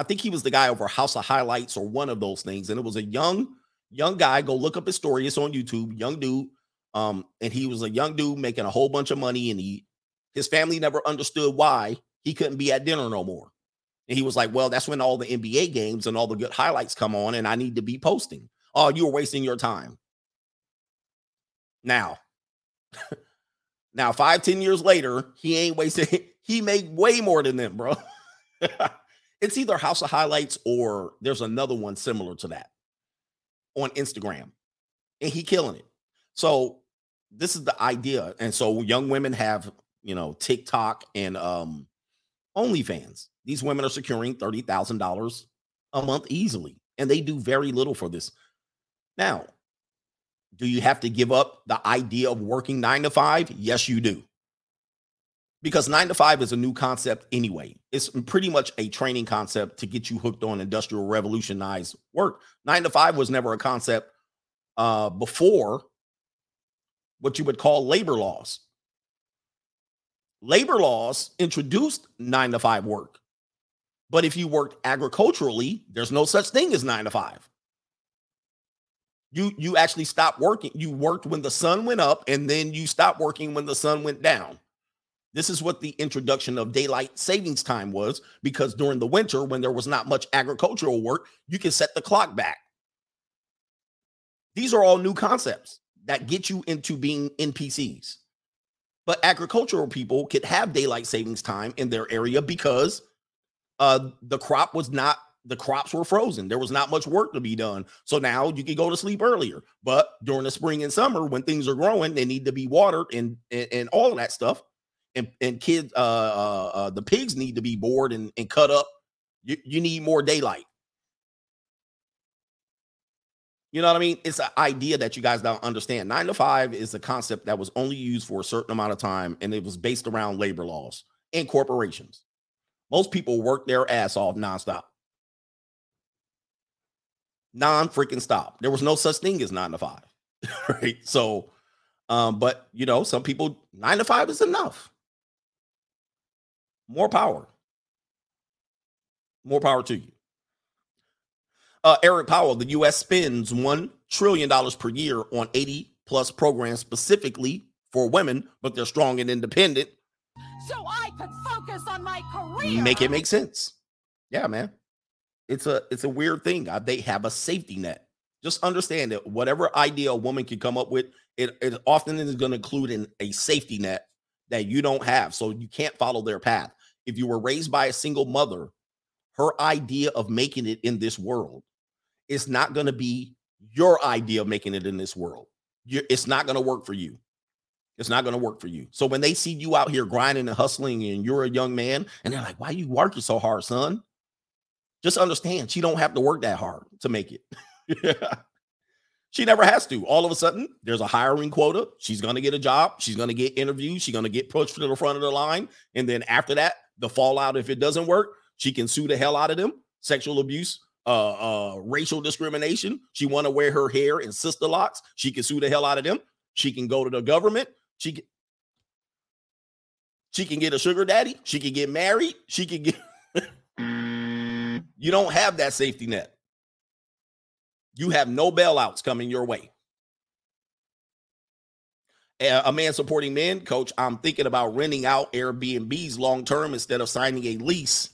I think he was the guy over House of Highlights or one of those things. And it was a young, young guy. Go look up his story. It's on YouTube. Young dude. Um, and he was a young dude making a whole bunch of money, and he his family never understood why he couldn't be at dinner no more. And he was like, Well, that's when all the NBA games and all the good highlights come on, and I need to be posting. Oh, you were wasting your time. Now, now, five, ten years later, he ain't wasting, he made way more than them, bro. it's either House of Highlights or there's another one similar to that on Instagram. And he killing it. So this is the idea. And so young women have, you know, TikTok and um OnlyFans. These women are securing $30,000 a month easily. And they do very little for this. Now, do you have to give up the idea of working nine to five? Yes, you do. Because nine to five is a new concept anyway. It's pretty much a training concept to get you hooked on industrial revolutionized work. Nine to five was never a concept uh, before what you would call labor laws. Labor laws introduced nine to five work. But if you worked agriculturally, there's no such thing as nine to five you you actually stopped working. You worked when the sun went up and then you stopped working when the sun went down. This is what the introduction of daylight savings time was because during the winter when there was not much agricultural work you can set the clock back. These are all new concepts that get you into being npcs but agricultural people could have daylight savings time in their area because uh, the crop was not the crops were frozen. There was not much work to be done. So now you can go to sleep earlier. But during the spring and summer, when things are growing, they need to be watered and and, and all of that stuff. And and kids, uh, uh, uh, the pigs need to be bored and, and cut up. You, you need more daylight. You know what I mean? It's an idea that you guys don't understand. Nine to five is a concept that was only used for a certain amount of time, and it was based around labor laws and corporations. Most people work their ass off nonstop non freaking stop. There was no such thing as nine to five, right? So, um, but you know, some people nine to five is enough. More power. More power to you. Uh, Eric Powell, the U.S. spends $1 trillion per year on 80 plus programs specifically for women, but they're strong and independent. So I could focus on my career. Make it make sense. Yeah, man it's a it's a weird thing. Uh, they have a safety net. Just understand that whatever idea a woman can come up with, it, it often is going to include in a safety net that you don't have. So you can't follow their path. If you were raised by a single mother, her idea of making it in this world is not going to be your idea of making it in this world. You're, it's not going to work for you. It's not going to work for you. So when they see you out here grinding and hustling and you're a young man and they're like, "Why you working so hard, son?" Just understand she don't have to work that hard to make it. she never has to. All of a sudden, there's a hiring quota. She's going to get a job. She's going to get interviews. She's going to get pushed to the front of the line. And then after that, the fallout, if it doesn't work, she can sue the hell out of them. Sexual abuse, uh, uh, racial discrimination. She want to wear her hair in sister locks. She can sue the hell out of them. She can go to the government. She can, she can get a sugar daddy. She can get married. She can get. You don't have that safety net. You have no bailouts coming your way. A man supporting men, coach, I'm thinking about renting out Airbnbs long term instead of signing a lease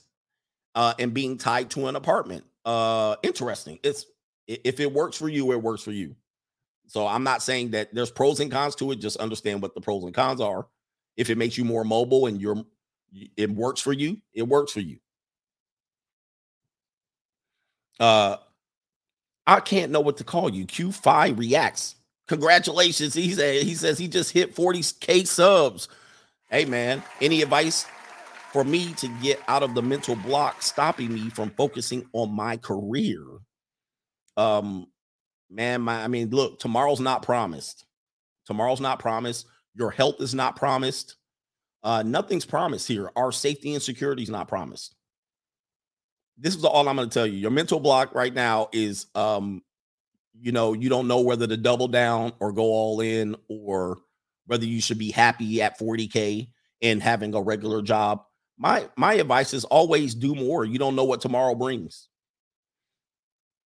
uh, and being tied to an apartment. Uh, interesting. It's if it works for you, it works for you. So I'm not saying that there's pros and cons to it. Just understand what the pros and cons are. If it makes you more mobile and you're it works for you, it works for you. Uh I can't know what to call you. Q5 reacts. Congratulations. He said he says he just hit 40k subs. Hey man, any advice for me to get out of the mental block stopping me from focusing on my career? Um man, my I mean, look, tomorrow's not promised. Tomorrow's not promised. Your health is not promised. Uh nothing's promised here. Our safety and security is not promised this is all I'm going to tell you. Your mental block right now is um you know, you don't know whether to double down or go all in or whether you should be happy at 40k and having a regular job. My my advice is always do more. You don't know what tomorrow brings.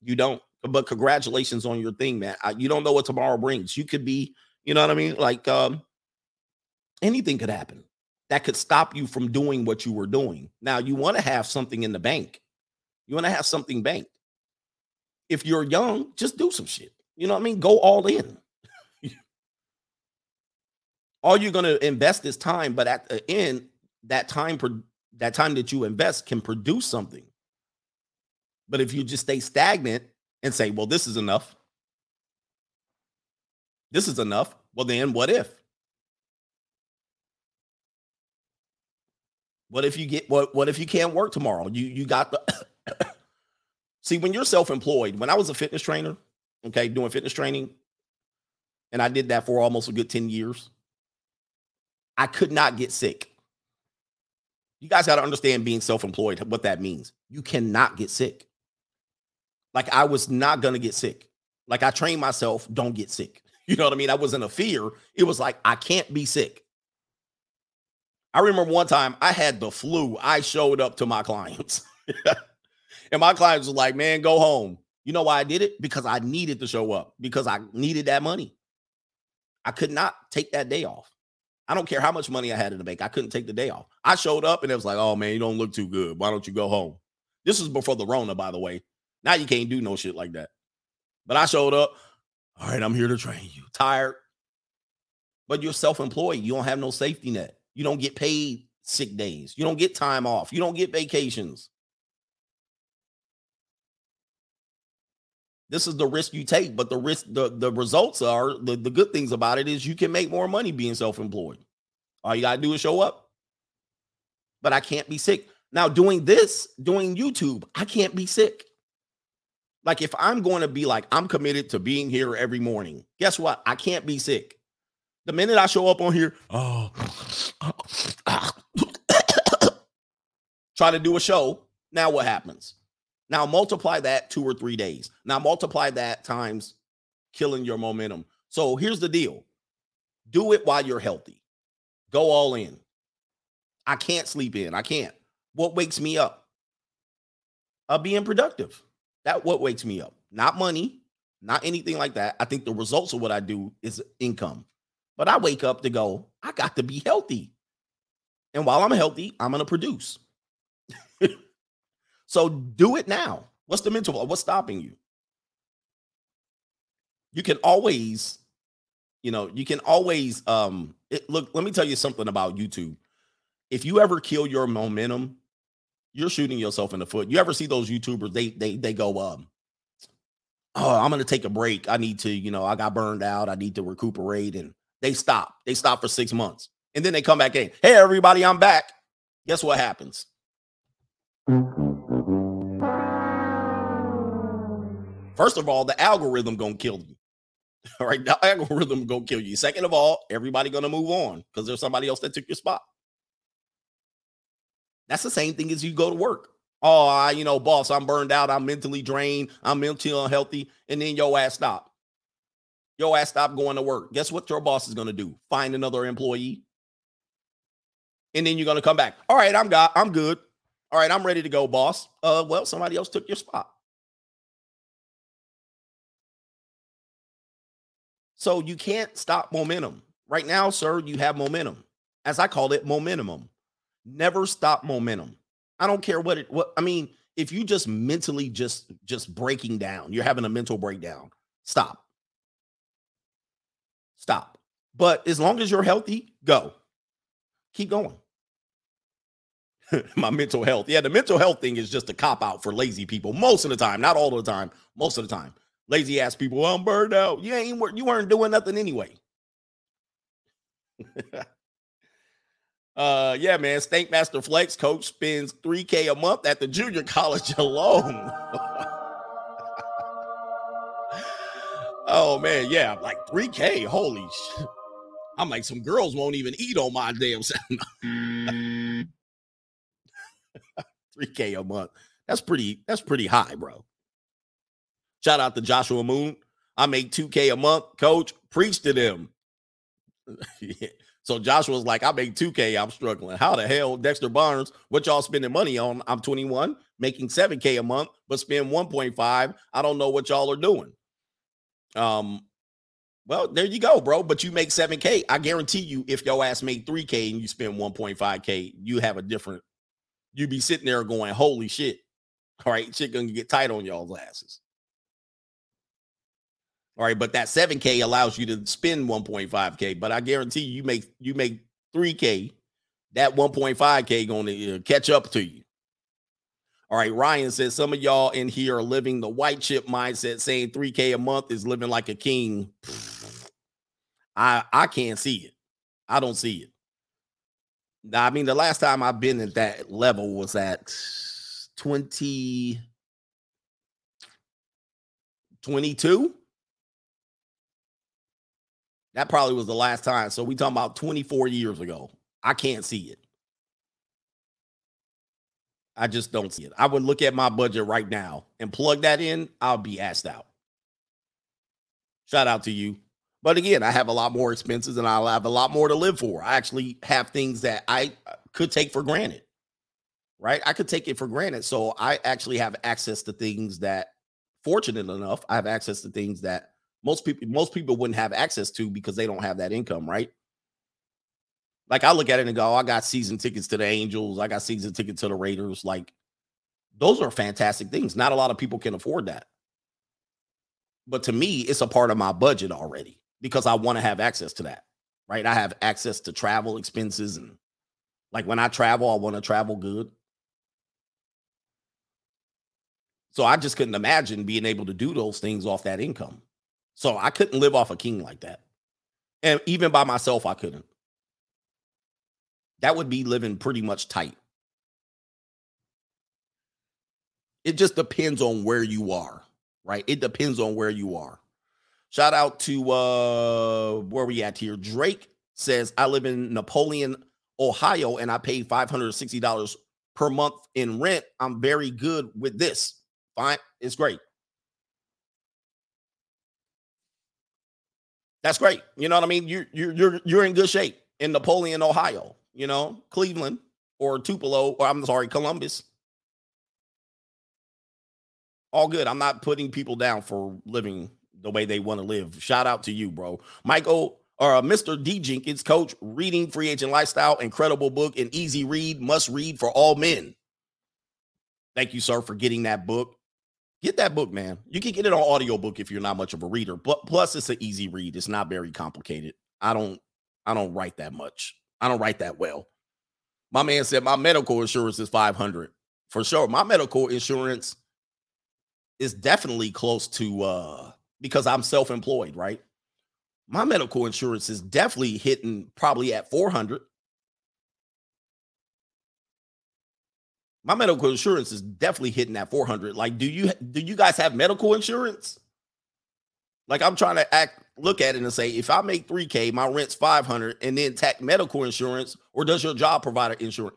You don't. But congratulations on your thing, man. I- You don't know what tomorrow brings. You could be, you know what I mean? Like um anything could happen that could stop you from doing what you were doing. Now, you want to have something in the bank. You want to have something banked. If you're young, just do some shit. You know what I mean? Go all in. all you're going to invest is time, but at the end, that time pro- that time that you invest can produce something. But if you just stay stagnant and say, "Well, this is enough. This is enough." Well, then what if? What if you get what what if you can't work tomorrow? You you got the See, when you're self-employed, when I was a fitness trainer, okay, doing fitness training, and I did that for almost a good 10 years, I could not get sick. You guys got to understand being self-employed, what that means. You cannot get sick. Like I was not gonna get sick. Like I trained myself, don't get sick. You know what I mean? I wasn't a fear. It was like I can't be sick. I remember one time I had the flu. I showed up to my clients. and my clients were like, man, go home. You know why I did it? Because I needed to show up, because I needed that money. I could not take that day off. I don't care how much money I had in the bank. I couldn't take the day off. I showed up and it was like, oh man, you don't look too good. Why don't you go home? This was before the Rona, by the way. Now you can't do no shit like that. But I showed up. All right, I'm here to train you. Tired. But you're self-employed. You don't have no safety net. You don't get paid sick days. You don't get time off. You don't get vacations. This is the risk you take, but the risk, the, the results are the, the good things about it is you can make more money being self-employed. All you gotta do is show up. But I can't be sick. Now, doing this, doing YouTube, I can't be sick. Like if I'm going to be like, I'm committed to being here every morning, guess what? I can't be sick. The minute I show up on here, oh, try to do a show. Now what happens? Now multiply that two or three days. Now multiply that times killing your momentum. So here's the deal do it while you're healthy, go all in. I can't sleep in. I can't. What wakes me up? Uh, being productive. That what wakes me up. Not money, not anything like that. I think the results of what I do is income. But I wake up to go, I got to be healthy. And while I'm healthy, I'm going to produce. So do it now. What's the mental? What's stopping you? You can always, you know, you can always um it, look, let me tell you something about YouTube. If you ever kill your momentum, you're shooting yourself in the foot. You ever see those YouTubers? They they they go, um, oh, I'm gonna take a break. I need to, you know, I got burned out. I need to recuperate, and They stop. They stop for six months. And then they come back in. Hey, everybody, I'm back. Guess what happens? First of all, the algorithm gonna kill you. All right, the algorithm gonna kill you. Second of all, everybody gonna move on because there's somebody else that took your spot. That's the same thing as you go to work. Oh, I, you know, boss, I'm burned out. I'm mentally drained. I'm mentally unhealthy. And then your ass stop. Your ass stop going to work. Guess what your boss is to do? Find another employee. And then you're to come back. All right, I'm got I'm good. All right, I'm ready to go, boss. Uh, well, somebody else took your spot. So you can't stop momentum. Right now, sir, you have momentum. As I call it, momentum. Never stop momentum. I don't care what it what I mean, if you just mentally just just breaking down, you're having a mental breakdown. Stop. Stop. But as long as you're healthy, go. Keep going. My mental health. Yeah, the mental health thing is just a cop out for lazy people most of the time, not all the time, most of the time. Lazy ass people, I'm burned out. You ain't you weren't doing nothing anyway. uh yeah, man. Stank Master Flex coach spends 3K a month at the junior college alone. oh man, yeah, like 3K. Holy shit. I'm like, some girls won't even eat on my damn sound. 3K a month. That's pretty, that's pretty high, bro. Shout out to Joshua Moon. I make 2K a month. Coach, preach to them. So Joshua's like, I make 2K. I'm struggling. How the hell, Dexter Barnes, what y'all spending money on? I'm 21, making 7K a month, but spend 1.5. I don't know what y'all are doing. Um, well, there you go, bro. But you make 7K. I guarantee you, if your ass made 3K and you spend 1.5K, you have a different, you be sitting there going, holy shit. All right, shit gonna get tight on y'all's asses. All right, but that 7K allows you to spend 1.5K. But I guarantee you, make you make 3K, that 1.5K gonna uh, catch up to you. All right, Ryan says some of y'all in here are living the white chip mindset, saying 3K a month is living like a king. I I can't see it. I don't see it. Now, I mean, the last time I've been at that level was at 20 22. That probably was the last time. So we talking about 24 years ago. I can't see it. I just don't see it. I would look at my budget right now and plug that in. I'll be asked out. Shout out to you. But again, I have a lot more expenses and I'll have a lot more to live for. I actually have things that I uh, could take for granted, right? I could take it for granted. So I actually have access to things that, fortunate enough, I have access to things that most people most people wouldn't have access to because they don't have that income, right? Like I look at it and go, oh, I got season tickets to the Angels, I got season tickets to the Raiders. Like those are fantastic things. Not a lot of people can afford that. But to me, it's a part of my budget already because I want to have access to that. Right? I have access to travel expenses and like when I travel, I want to travel good. So I just couldn't imagine being able to do those things off that income. So I couldn't live off a king like that. And even by myself, I couldn't. That would be living pretty much tight. It just depends on where you are, right? It depends on where you are. Shout out to uh where we at here. Drake says, I live in Napoleon, Ohio, and I pay $560 per month in rent. I'm very good with this. Fine, it's great. That's great. You know what I mean? You're you're you're you're in good shape in Napoleon, Ohio. You know, Cleveland or Tupelo, or I'm sorry, Columbus. All good. I'm not putting people down for living the way they want to live. Shout out to you, bro. Michael or uh, Mr. D Jenkins, coach, reading Free Agent Lifestyle, incredible book, an easy read, must read for all men. Thank you, sir, for getting that book. Get that book, man. You can get it on audiobook if you're not much of a reader. But plus it's an easy read. It's not very complicated. I don't I don't write that much. I don't write that well. My man said my medical insurance is 500. For sure. My medical insurance is definitely close to uh because I'm self-employed, right? My medical insurance is definitely hitting probably at 400. My medical insurance is definitely hitting that 400. Like do you do you guys have medical insurance? Like I'm trying to act look at it and say if I make 3k, my rent's 500 and then tack medical insurance or does your job provide insurance?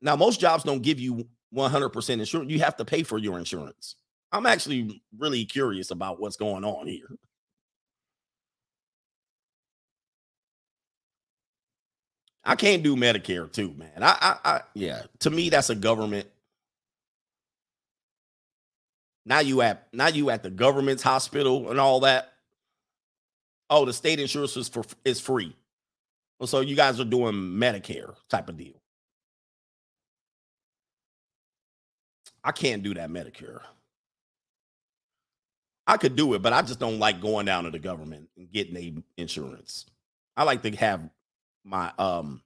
Now most jobs don't give you 100% insurance. You have to pay for your insurance. I'm actually really curious about what's going on here. I can't do Medicare too, man. I, I, I, yeah. To me, that's a government. Now you at now you at the government's hospital and all that. Oh, the state insurance is for is free. So you guys are doing Medicare type of deal. I can't do that Medicare. I could do it, but I just don't like going down to the government and getting a insurance. I like to have my um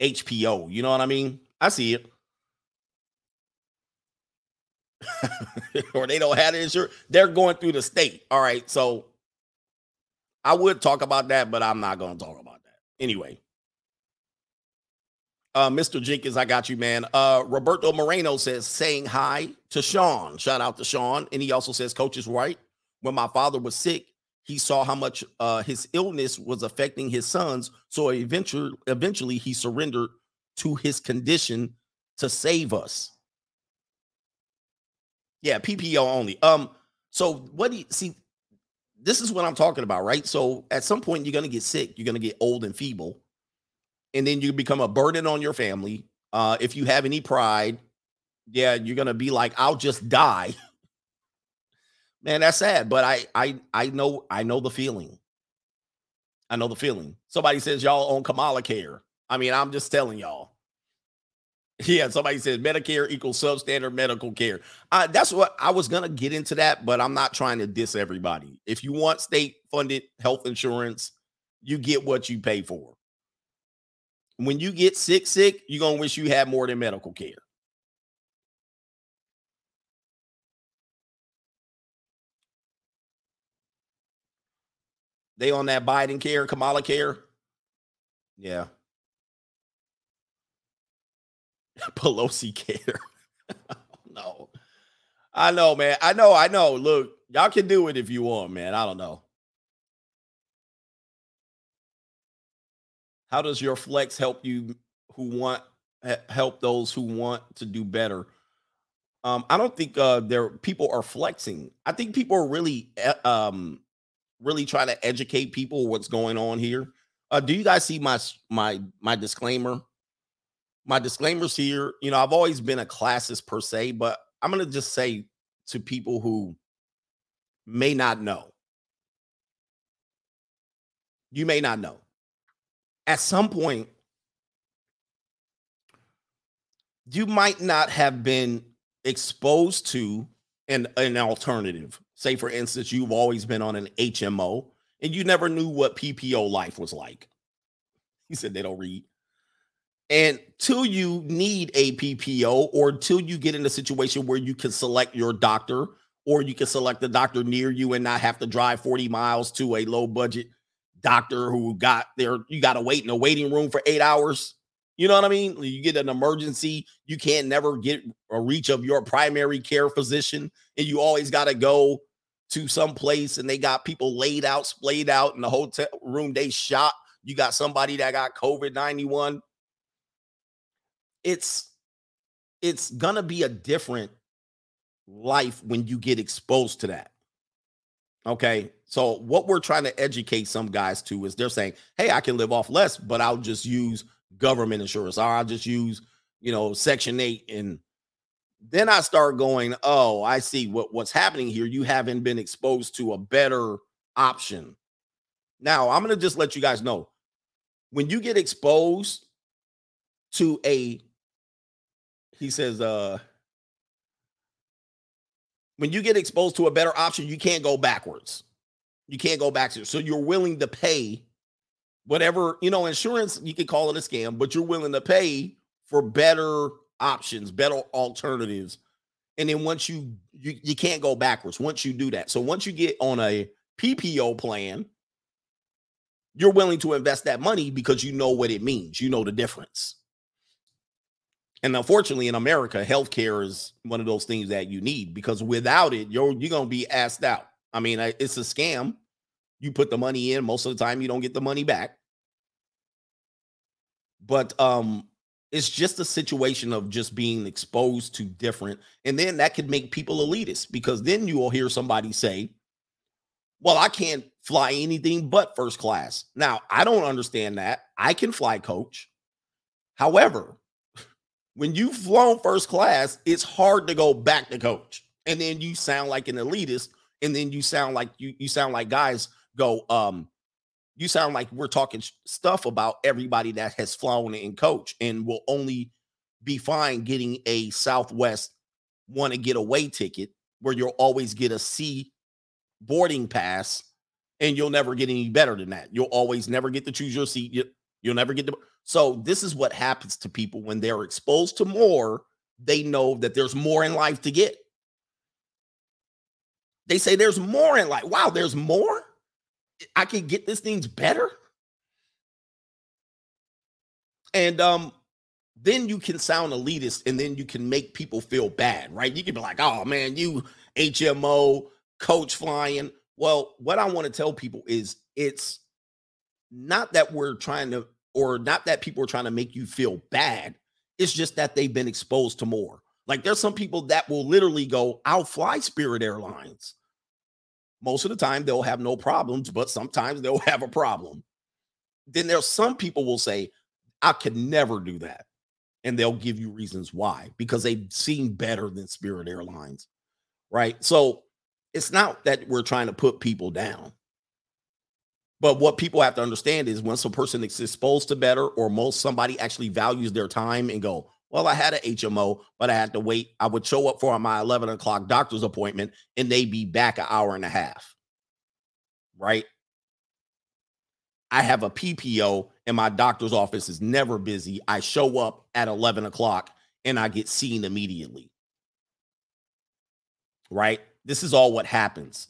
HPO. You know what I mean? I see it. or they don't have the insurance. They're going through the state. All right. So I would talk about that, but I'm not going to talk about that. Anyway. Uh, Mr. Jenkins, I got you, man. Uh, Roberto Moreno says, saying hi to Sean. Shout out to Sean. And he also says, Coach is right. When my father was sick, he saw how much uh, his illness was affecting his sons. So eventually, eventually he surrendered to his condition to save us. Yeah, PPO only. Um, so what do you see? This is what I'm talking about, right? So at some point, you're gonna get sick, you're gonna get old and feeble, and then you become a burden on your family. Uh, if you have any pride, yeah, you're gonna be like, I'll just die. Man, that's sad, but I I I know I know the feeling. I know the feeling. Somebody says y'all own Kamala Care. I mean, I'm just telling y'all. Yeah, somebody says Medicare equals substandard medical care. Uh, that's what I was gonna get into that, but I'm not trying to diss everybody. If you want state funded health insurance, you get what you pay for. When you get sick, sick, you're gonna wish you had more than medical care. They on that Biden care, Kamala care. Yeah. Pelosi care. no. I know, man. I know, I know. Look, y'all can do it if you want, man. I don't know. How does your flex help you who want help those who want to do better? Um, I don't think uh there people are flexing. I think people are really um really try to educate people what's going on here. Uh, do you guys see my my my disclaimer? My disclaimers here. You know, I've always been a classist per se, but I'm gonna just say to people who may not know. You may not know. At some point, you might not have been exposed to an, an alternative Say, for instance, you've always been on an HMO and you never knew what PPO life was like. He said they don't read. And till you need a PPO or till you get in a situation where you can select your doctor or you can select the doctor near you and not have to drive 40 miles to a low budget doctor who got there, you got to wait in a waiting room for eight hours. You know what I mean? You get an emergency, you can't never get a reach of your primary care physician, and you always got to go to some place and they got people laid out, splayed out in the hotel room they shot. You got somebody that got COVID 91. It's it's gonna be a different life when you get exposed to that. Okay. So what we're trying to educate some guys to is they're saying, hey, I can live off less, but I'll just use government insurance, or I'll just use, you know, section eight and then I start going, oh, I see what, what's happening here. You haven't been exposed to a better option. Now, I'm going to just let you guys know when you get exposed to a, he says, uh, when you get exposed to a better option, you can't go backwards. You can't go backwards. So you're willing to pay whatever, you know, insurance, you could call it a scam, but you're willing to pay for better options, better alternatives. And then once you, you you can't go backwards once you do that. So once you get on a PPO plan, you're willing to invest that money because you know what it means. You know the difference. And unfortunately, in America, healthcare is one of those things that you need because without it, you're you're gonna be asked out. I mean, it's a scam. You put the money in, most of the time you don't get the money back. But um, it's just a situation of just being exposed to different, and then that could make people elitist because then you will hear somebody say, Well, I can't fly anything but first class. Now, I don't understand that. I can fly coach. However, when you've flown first class, it's hard to go back to coach. And then you sound like an elitist, and then you sound like you you sound like guys go, um, you sound like we're talking stuff about everybody that has flown in coach and will only be fine getting a Southwest want to get away ticket where you'll always get a C boarding pass and you'll never get any better than that. You'll always never get to choose your seat. You, will never get to. So this is what happens to people when they're exposed to more. They know that there's more in life to get. They say there's more in life. Wow, there's more. I can get this thing's better. And um, then you can sound elitist and then you can make people feel bad, right? You can be like, oh man, you HMO, coach flying. Well, what I want to tell people is it's not that we're trying to, or not that people are trying to make you feel bad. It's just that they've been exposed to more. Like there's some people that will literally go, I'll fly Spirit Airlines. Most of the time they'll have no problems, but sometimes they'll have a problem. Then there's some people will say, I could never do that. And they'll give you reasons why, because they've seen better than Spirit Airlines. Right. So it's not that we're trying to put people down. But what people have to understand is once a person is exposed to better, or most somebody actually values their time and go, well, I had an HMO, but I had to wait. I would show up for my 11 o'clock doctor's appointment and they'd be back an hour and a half. Right. I have a PPO and my doctor's office is never busy. I show up at 11 o'clock and I get seen immediately. Right. This is all what happens.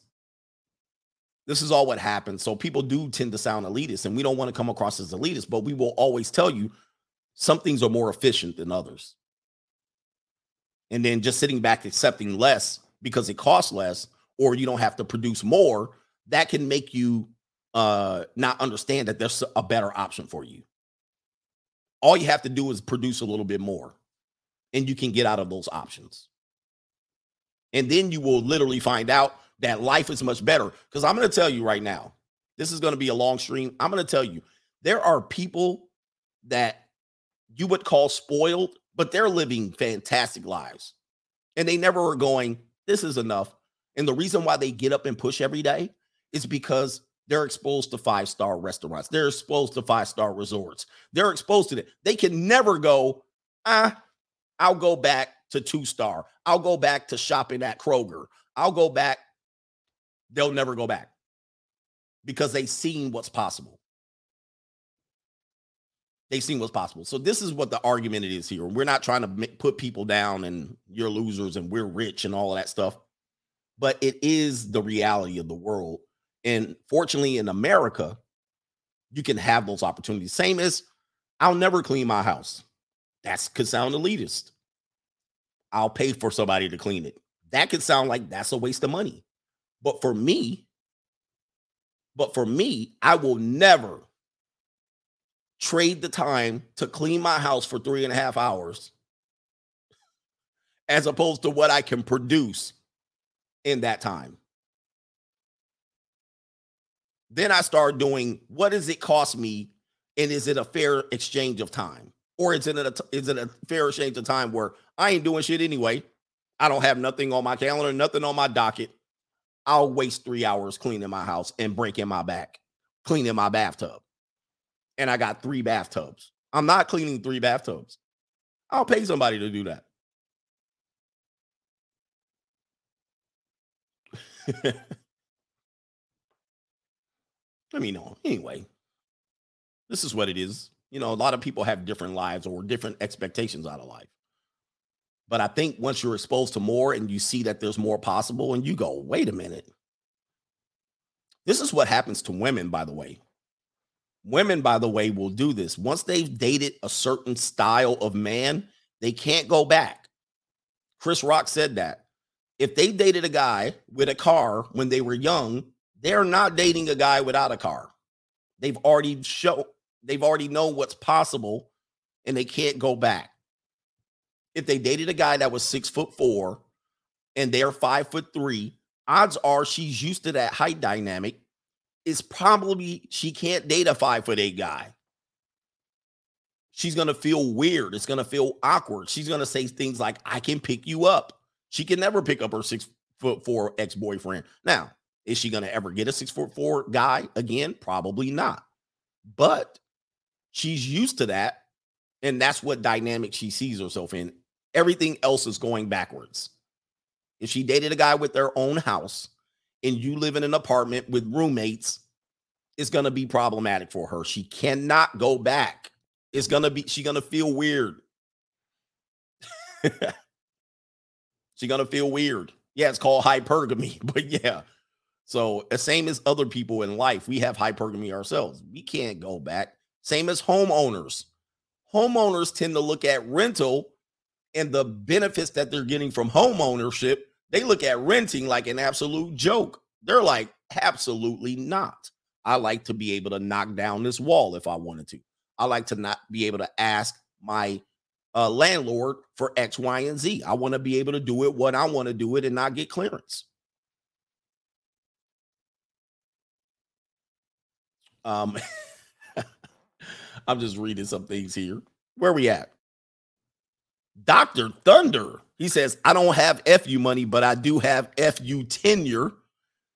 This is all what happens. So people do tend to sound elitist, and we don't want to come across as elitist, but we will always tell you some things are more efficient than others. And then just sitting back accepting less because it costs less, or you don't have to produce more, that can make you uh not understand that there's a better option for you. All you have to do is produce a little bit more, and you can get out of those options. And then you will literally find out that life is much better. Because I'm going to tell you right now, this is going to be a long stream. I'm going to tell you, there are people that you would call spoiled, but they're living fantastic lives. And they never are going, this is enough. And the reason why they get up and push every day is because they're exposed to five star restaurants. They're exposed to five star resorts. They're exposed to it. They can never go, ah, I'll go back to two star. I'll go back to shopping at Kroger. I'll go back. They'll never go back because they've seen what's possible. They've seen what's possible. So this is what the argument is here. We're not trying to put people down and you're losers and we're rich and all of that stuff, but it is the reality of the world. And fortunately, in America, you can have those opportunities. Same as I'll never clean my house. That's could sound elitist. I'll pay for somebody to clean it. That could sound like that's a waste of money. But for me, but for me, I will never trade the time to clean my house for three and a half hours as opposed to what I can produce in that time. Then I start doing what does it cost me and is it a fair exchange of time? Or is it a, is it a fair exchange of time where I ain't doing shit anyway? I don't have nothing on my calendar, nothing on my docket. I'll waste three hours cleaning my house and breaking my back, cleaning my bathtub and I got three bathtubs. I'm not cleaning three bathtubs. I'll pay somebody to do that. Let me know. Anyway, this is what it is. You know, a lot of people have different lives or different expectations out of life. But I think once you're exposed to more and you see that there's more possible, and you go, wait a minute. This is what happens to women, by the way Women, by the way, will do this. Once they've dated a certain style of man, they can't go back. Chris Rock said that. If they dated a guy with a car when they were young, they're not dating a guy without a car. They've already show they've already know what's possible and they can't go back. If they dated a guy that was six foot four and they're five foot three, odds are she's used to that height dynamic. Is probably she can't date a five foot eight guy. She's gonna feel weird. It's gonna feel awkward. She's gonna say things like, I can pick you up. She can never pick up her six foot four ex boyfriend. Now, is she gonna ever get a six foot four guy again? Probably not. But she's used to that. And that's what dynamic she sees herself in. Everything else is going backwards. If she dated a guy with their own house and you live in an apartment with roommates, it's going to be problematic for her. She cannot go back. It's going to be, she's going to feel weird. she's going to feel weird. Yeah, it's called hypergamy, but yeah. So, same as other people in life, we have hypergamy ourselves. We can't go back. Same as homeowners. Homeowners tend to look at rental and the benefits that they're getting from home ownership, they look at renting like an absolute joke. They're like, absolutely not. I like to be able to knock down this wall if I wanted to. I like to not be able to ask my uh, landlord for X, Y, and Z. I want to be able to do it what I want to do it and not get clearance. Um, I'm just reading some things here. Where we at? Dr. Thunder. He says, I don't have FU money, but I do have FU tenure.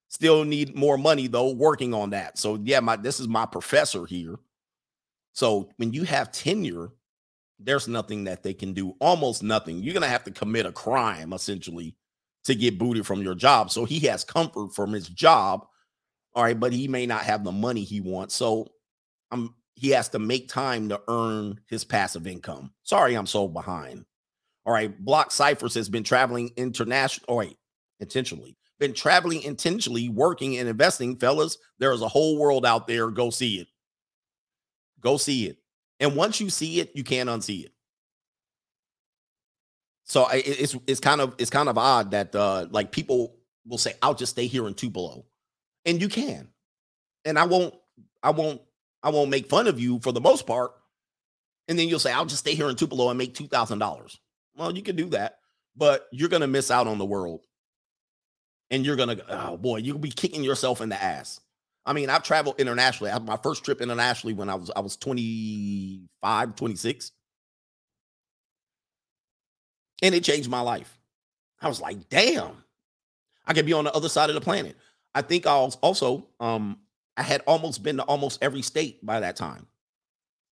Still need more money though, working on that. So yeah, my this is my professor here. So when you have tenure, there's nothing that they can do, almost nothing. You're gonna have to commit a crime essentially to get booted from your job. So he has comfort from his job. All right, but he may not have the money he wants. So I'm he has to make time to earn his passive income. Sorry, I'm so behind. All right, Block Cyphers has been traveling international. Oh, wait, intentionally. Been traveling intentionally, working and investing. Fellas, there is a whole world out there. Go see it. Go see it. And once you see it, you can't unsee it. So it's it's kind of it's kind of odd that uh like people will say, I'll just stay here in Tupelo. And you can. And I won't, I won't I won't make fun of you for the most part. And then you'll say, I'll just stay here in Tupelo and make $2,000. Well, you can do that, but you're going to miss out on the world. And you're going to, oh boy, you'll be kicking yourself in the ass. I mean, I've traveled internationally. I my first trip internationally when I was I was 25, 26. And it changed my life. I was like, damn, I could be on the other side of the planet. I think I was also um I had almost been to almost every state by that time.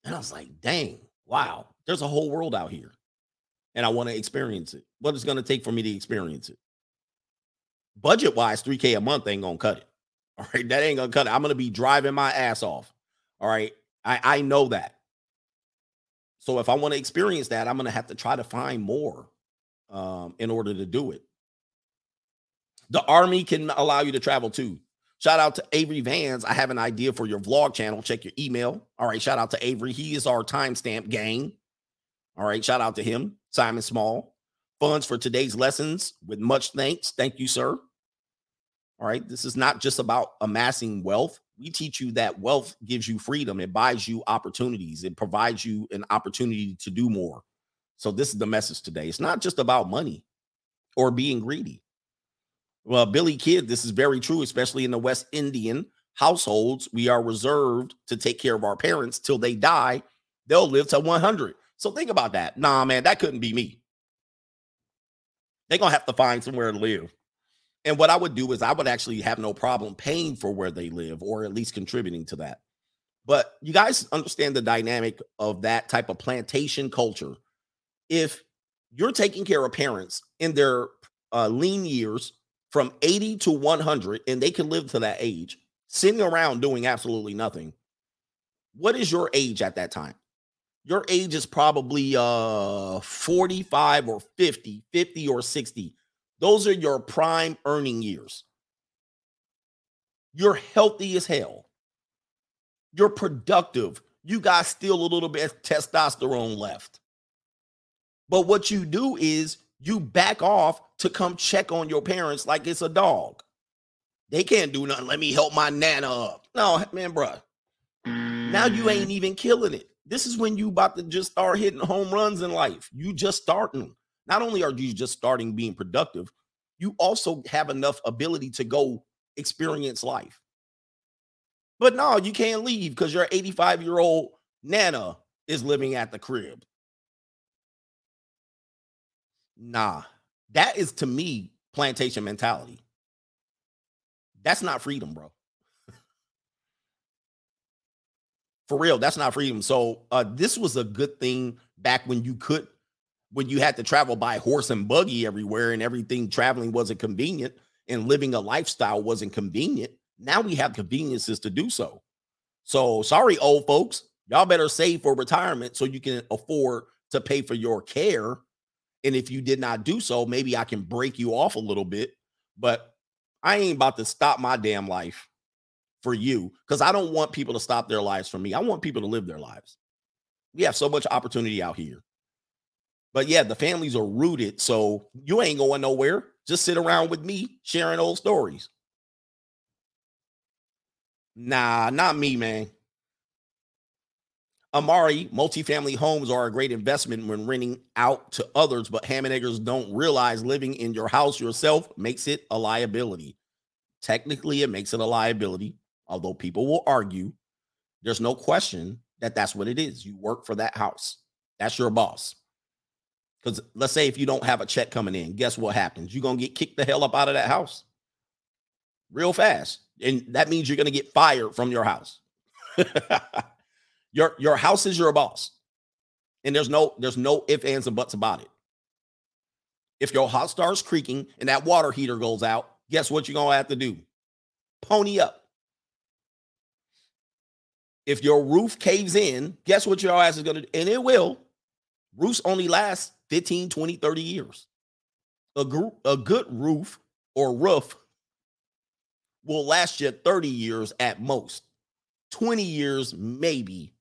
And I was like, dang, wow, there's a whole world out here. And I want to experience it. What it's going to take for me to experience it. Budget wise, 3K a month ain't going to cut it. All right. That ain't going to cut it. I'm going to be driving my ass off. All right. I, I know that. So if I want to experience that, I'm going to have to try to find more um, in order to do it. The army can allow you to travel too. Shout out to Avery Vans. I have an idea for your vlog channel. Check your email. All right. Shout out to Avery. He is our timestamp gang. All right. Shout out to him. Simon Small. Funds for today's lessons with much thanks. Thank you, sir. All right. This is not just about amassing wealth. We teach you that wealth gives you freedom, it buys you opportunities, it provides you an opportunity to do more. So, this is the message today. It's not just about money or being greedy. Well, Billy Kid, this is very true, especially in the West Indian households. We are reserved to take care of our parents till they die. They'll live to 100. So think about that. Nah, man, that couldn't be me. They're going to have to find somewhere to live. And what I would do is I would actually have no problem paying for where they live or at least contributing to that. But you guys understand the dynamic of that type of plantation culture. If you're taking care of parents in their uh, lean years, from 80 to 100 and they can live to that age sitting around doing absolutely nothing what is your age at that time your age is probably uh 45 or 50 50 or 60 those are your prime earning years you're healthy as hell You're productive. You got still a little bit of testosterone left. But what you do is you back off to come check on your parents like it's a dog. They can't do nothing. Let me help my nana up. No, man, bruh. Now you mm. ain't even killing it. This is when you about to just start hitting home runs in life. You just starting. Not only are you just starting being productive, you also have enough ability to go experience life. But no, you can't leave because your 85 year old nana is living at the crib. Nah, that is to me plantation mentality. That's not freedom, bro. For real, that's not freedom. So uh, this was a good thing back when you could, when you had to travel by horse and buggy everywhere, and everything traveling wasn't convenient, and living a lifestyle wasn't convenient. Now we have conveniences to do so. So sorry, old folks, y'all better save for retirement so you can afford to pay for your care. And if you did not do so, maybe I can break you off a little bit. But I ain't about to stop my damn life for you because I don't want people to stop their lives for me. I want people to live their lives. We have so much opportunity out here. But yeah, the families are rooted. So you ain't going nowhere. Just sit around with me sharing old stories. Nah, not me, man. Amari, multifamily homes are a great investment when renting out to others, but ham and eggers don't realize living in your house yourself makes it a liability. Technically, it makes it a liability, although people will argue. There's no question that that's what it is. You work for that house, that's your boss. Because let's say if you don't have a check coming in, guess what happens? You're going to get kicked the hell up out of that house real fast. And that means you're going to get fired from your house. your your house is your boss. And there's no there's no ifs, ands, and buts about it. If your house starts creaking and that water heater goes out, guess what you're gonna have to do? Pony up. If your roof caves in, guess what your ass is gonna do? And it will. Roofs only last 15, 20, 30 years. A, group, a good roof or roof will last you 30 years at most, 20 years, maybe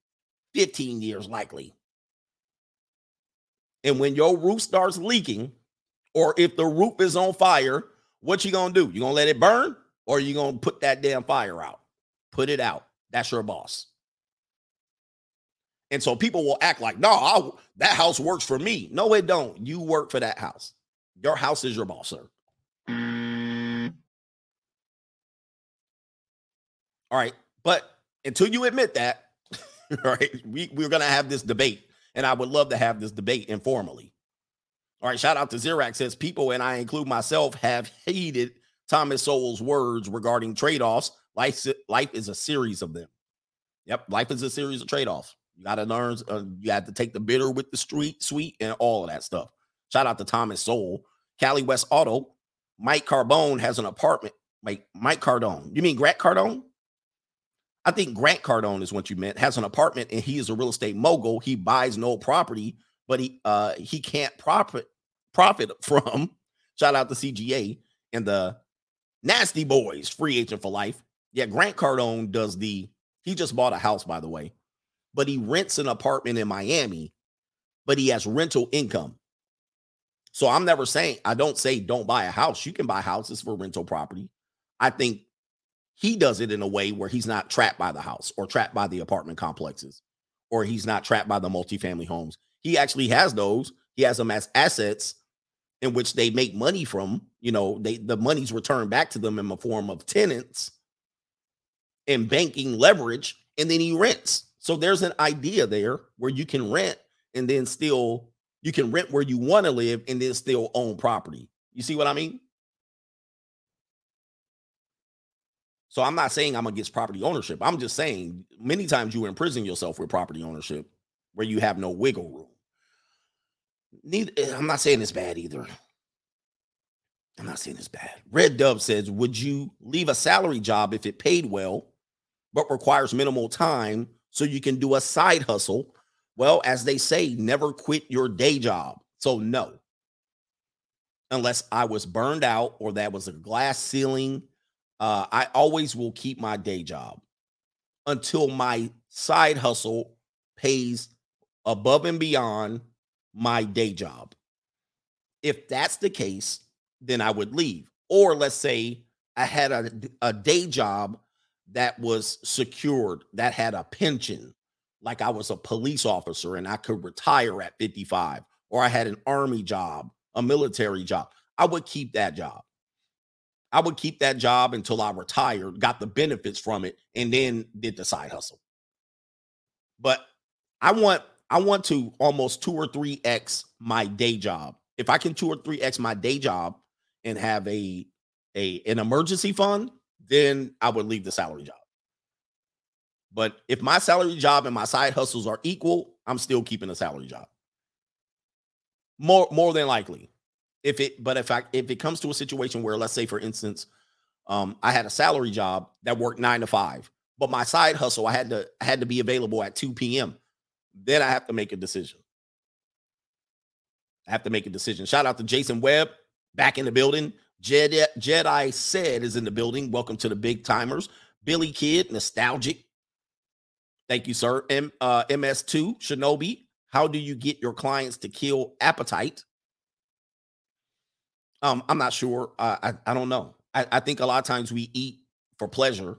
15 years, likely. And when your roof starts leaking, or if the roof is on fire, what you gonna do? You gonna let it burn, or you gonna put that damn fire out? Put it out. That's your boss. And so people will act like, no, I'll, that house works for me. No, it don't. You work for that house. Your house is your boss, sir. All right. But until you admit that, right, we, we're going to have this debate. And I would love to have this debate informally. All right. Shout out to Zirac says people, and I include myself, have hated Thomas Sowell's words regarding trade offs. Life, life is a series of them. Yep. Life is a series of trade offs. You got to learn, uh, you have to take the bitter with the street, sweet, and all of that stuff. Shout out to Thomas Sowell. Cali West Auto. Mike Carbone has an apartment. Mike, Mike Cardone. You mean Grant Cardone? I think Grant Cardone is what you meant. Has an apartment and he is a real estate mogul. He buys no property, but he uh he can't profit profit from. Shout out to CGA and the Nasty Boys, free agent for life. Yeah, Grant Cardone does the. He just bought a house, by the way, but he rents an apartment in Miami, but he has rental income. So I'm never saying I don't say don't buy a house. You can buy houses for rental property. I think he does it in a way where he's not trapped by the house or trapped by the apartment complexes or he's not trapped by the multifamily homes. He actually has those. He has them as assets in which they make money from. You know, they the money's returned back to them in the form of tenants and banking leverage, and then he rents. So there's an idea there where you can rent and then still you can rent where you want to live and then still own property. You see what I mean? So I'm not saying I'm against property ownership. I'm just saying many times you imprison yourself with property ownership where you have no wiggle room. Neither eh, I'm not saying it's bad either. I'm not saying it's bad. Red Dove says, Would you leave a salary job if it paid well, but requires minimal time so you can do a side hustle? Well, as they say, never quit your day job. So, no, unless I was burned out or that was a glass ceiling uh, I always will keep my day job. until my side hustle pays above and beyond my day job. If that's the case, then I would leave. Or let's say I had a, a day job that was secured, that had a pension, like I was a police officer and I could retire at 55, or I had an army job, a military job. I would keep that job. I would keep that job until I retired, got the benefits from it, and then did the side hustle. But I want I want to almost two or three X my day job. If I can two or three X my day job and have a a an emergency fund, then I would leave the salary job. But if my salary job and my side hustles are equal, I'm still keeping a salary job. More more than likely. If it but if I if it comes to a situation where let's say for instance um I had a salary job that worked 9 to 5, but my side hustle I had to I had to be available at 2 p.m. Then I have to make a decision. I have to make a decision. Shout out to Jason Webb back in the building. Jedi, Jedi said is in the building. Welcome to the big timers. Billy Kid, nostalgic. Thank you, sir. M, uh, MS2, Shinobi. How do you get your clients to kill appetite? Um, I'm not sure. Uh, I, I don't know. I, I think a lot of times we eat for pleasure.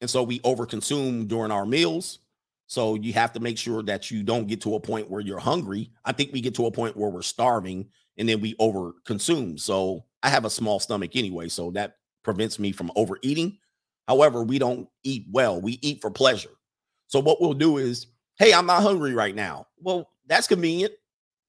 And so we overconsume during our meals. So you have to make sure that you don't get to a point where you're hungry. I think we get to a point where we're starving and then we overconsume. So I have a small stomach anyway, so that prevents me from overeating. However, we don't eat well. We eat for pleasure. So what we'll do is, hey, I'm not hungry right now. Well, that's convenient.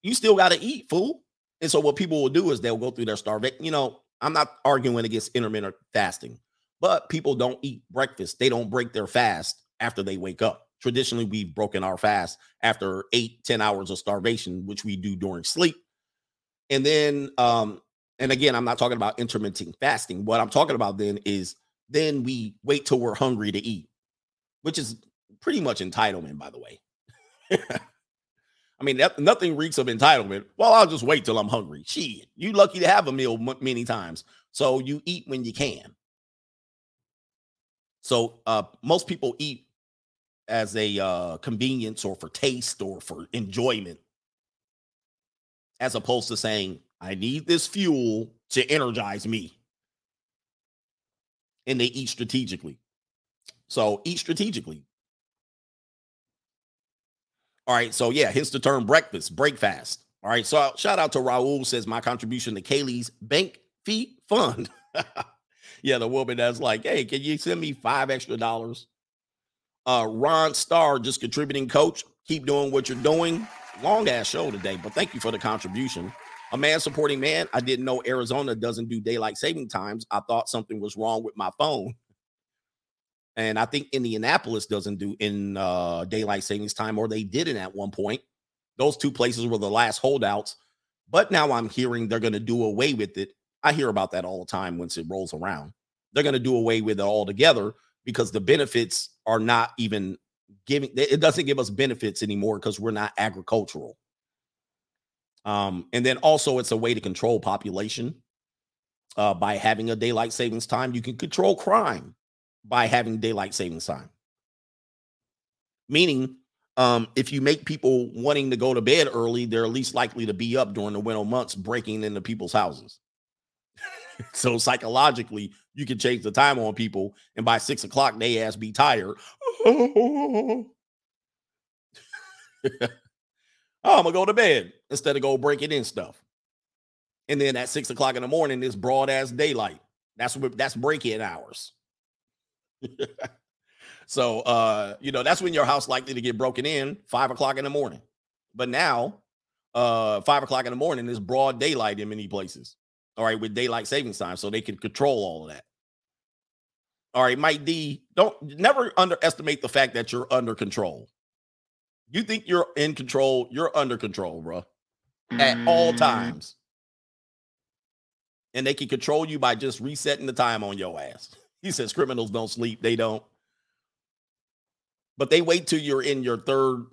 You still got to eat, fool. And so what people will do is they'll go through their starvation. You know, I'm not arguing against intermittent fasting, but people don't eat breakfast. They don't break their fast after they wake up. Traditionally, we've broken our fast after eight, ten hours of starvation, which we do during sleep. And then, um, and again, I'm not talking about intermittent fasting. What I'm talking about then is then we wait till we're hungry to eat, which is pretty much entitlement, by the way. I mean, that, nothing reeks of entitlement. Well, I'll just wait till I'm hungry. Shit, you lucky to have a meal m- many times. So you eat when you can. So uh, most people eat as a uh, convenience or for taste or for enjoyment, as opposed to saying, I need this fuel to energize me. And they eat strategically. So eat strategically. All right. So yeah, hence the term breakfast, break fast. All right. So shout out to Raul says my contribution to Kaylee's bank fee fund. yeah, the woman that's like, hey, can you send me five extra dollars? Uh Ron Starr just contributing coach. Keep doing what you're doing. Long ass show today, but thank you for the contribution. A man supporting man. I didn't know Arizona doesn't do daylight saving times. I thought something was wrong with my phone. And I think Indianapolis doesn't do in uh, daylight savings time, or they didn't at one point. Those two places were the last holdouts. But now I'm hearing they're going to do away with it. I hear about that all the time once it rolls around. They're going to do away with it altogether because the benefits are not even giving, it doesn't give us benefits anymore because we're not agricultural. Um, and then also, it's a way to control population uh, by having a daylight savings time. You can control crime by having daylight savings time. Meaning, um, if you make people wanting to go to bed early, they're least likely to be up during the winter months breaking into people's houses. so psychologically, you can change the time on people, and by six o'clock, they ass be tired. oh, I'm gonna go to bed instead of go breaking in stuff. And then at six o'clock in the morning, it's broad ass daylight. That's what that's break-in hours. so uh, you know, that's when your house likely to get broken in five o'clock in the morning. But now, uh, five o'clock in the morning is broad daylight in many places. All right, with daylight savings time, so they can control all of that. All right, Mike D, don't never underestimate the fact that you're under control. You think you're in control, you're under control, bro, at all times. And they can control you by just resetting the time on your ass. He says criminals don't sleep. They don't. But they wait till you're in your third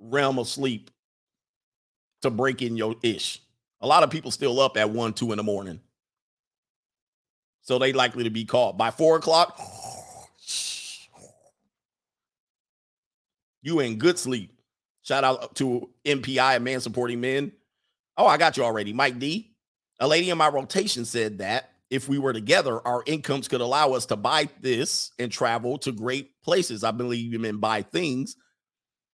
realm of sleep to break in your ish. A lot of people still up at one, two in the morning. So they likely to be caught by four o'clock. You in good sleep. Shout out to MPI, a man supporting men. Oh, I got you already. Mike D. A lady in my rotation said that if we were together, our incomes could allow us to buy this and travel to great places. I believe you mean buy things.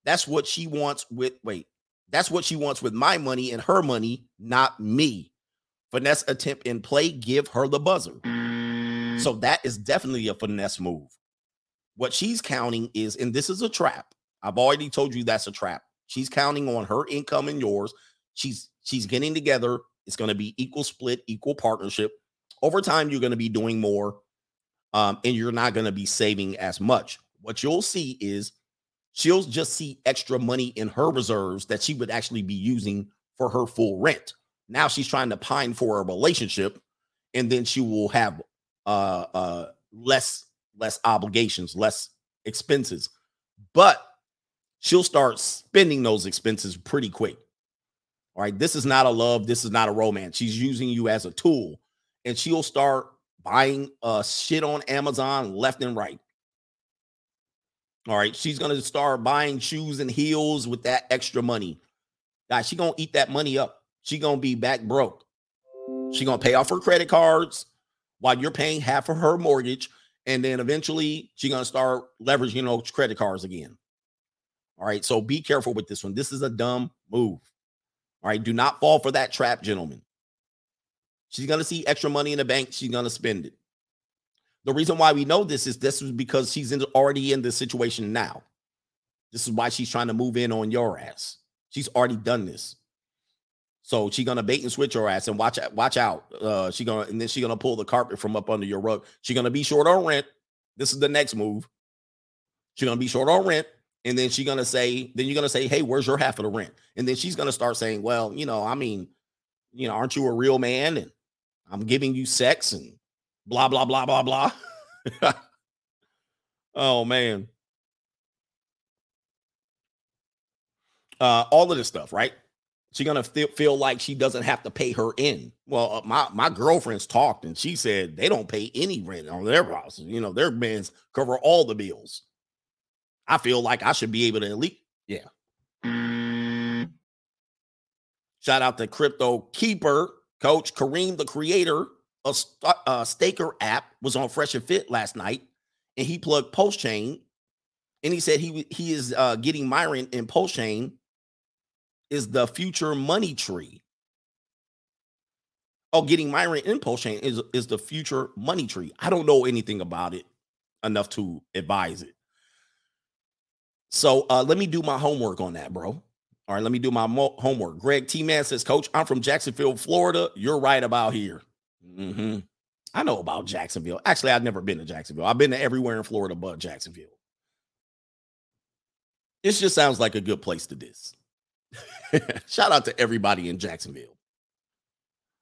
That's what she wants with, wait, that's what she wants with my money and her money, not me. Finesse attempt in play, give her the buzzer. So that is definitely a finesse move. What she's counting is, and this is a trap. I've already told you that's a trap. She's counting on her income and yours. She's she's getting together. It's going to be equal split, equal partnership. Over time, you're going to be doing more, um, and you're not going to be saving as much. What you'll see is she'll just see extra money in her reserves that she would actually be using for her full rent. Now she's trying to pine for a relationship, and then she will have uh uh less less obligations, less expenses. But she'll start spending those expenses pretty quick. All right, this is not a love, this is not a romance. She's using you as a tool, and she'll start buying uh shit on Amazon left and right. All right, she's gonna start buying shoes and heels with that extra money. Guys, she gonna eat that money up. She gonna be back broke. She gonna pay off her credit cards while you're paying half of her mortgage, and then eventually she gonna start leveraging those credit cards again. All right, so be careful with this one. This is a dumb move. All right, do not fall for that trap, gentlemen. She's gonna see extra money in the bank. She's gonna spend it. The reason why we know this is this is because she's in, already in this situation now. This is why she's trying to move in on your ass. She's already done this. So she gonna bait and switch your ass and watch watch out. Uh, she gonna and then she gonna pull the carpet from up under your rug. She gonna be short on rent. This is the next move. She's gonna be short on rent, and then she's gonna say, then you're gonna say, "Hey, where's your half of the rent?" And then she's gonna start saying, "Well, you know, I mean, you know, aren't you a real man? And I'm giving you sex and blah blah blah blah blah." oh man. Uh, all of this stuff, right? She's gonna feel, feel like she doesn't have to pay her in. Well, uh, my my girlfriends talked, and she said they don't pay any rent on their house. You know, their men cover all the bills. I feel like I should be able to least, yeah. Shout out to Crypto Keeper, Coach Kareem, the creator of St- uh, Staker app, was on Fresh and Fit last night, and he plugged PulseChain, and he said he he is uh, getting Myron in PulseChain is the future money tree. Oh, getting Myron in PulseChain is is the future money tree. I don't know anything about it enough to advise it. So uh, let me do my homework on that, bro. All right, let me do my mo- homework. Greg T Man says, Coach, I'm from Jacksonville, Florida. You're right about here. Mm-hmm. I know about Jacksonville. Actually, I've never been to Jacksonville. I've been to everywhere in Florida but Jacksonville. This just sounds like a good place to this. Shout out to everybody in Jacksonville.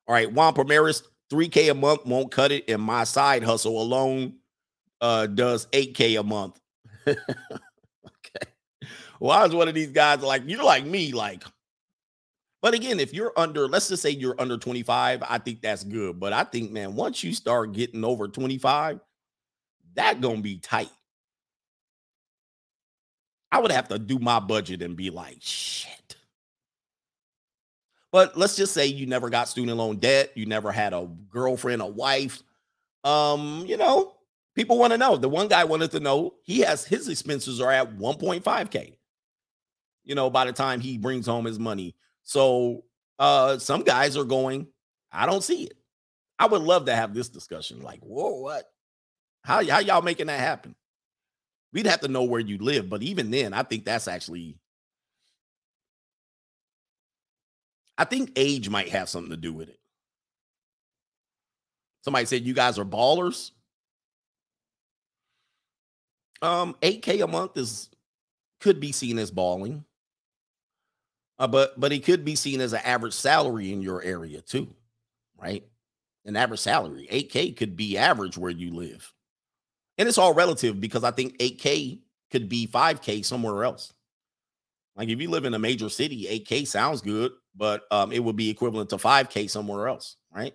All right, Juan Primaris, 3K a month won't cut it, and my side hustle alone uh, does 8K a month. Well, I was one of these guys like you're like me, like. But again, if you're under, let's just say you're under 25, I think that's good. But I think, man, once you start getting over 25, that gonna be tight. I would have to do my budget and be like, shit. But let's just say you never got student loan debt, you never had a girlfriend, a wife. Um, you know, people want to know. The one guy wanted to know he has his expenses are at 1.5k. You know, by the time he brings home his money. So uh some guys are going, I don't see it. I would love to have this discussion. Like, whoa, what? How, how y'all making that happen? We'd have to know where you live, but even then, I think that's actually I think age might have something to do with it. Somebody said you guys are ballers. Um, 8K a month is could be seen as balling. Uh, but but it could be seen as an average salary in your area too, right? An average salary. 8K could be average where you live. And it's all relative because I think 8K could be 5K somewhere else. Like if you live in a major city, 8K sounds good, but um, it would be equivalent to 5K somewhere else, right?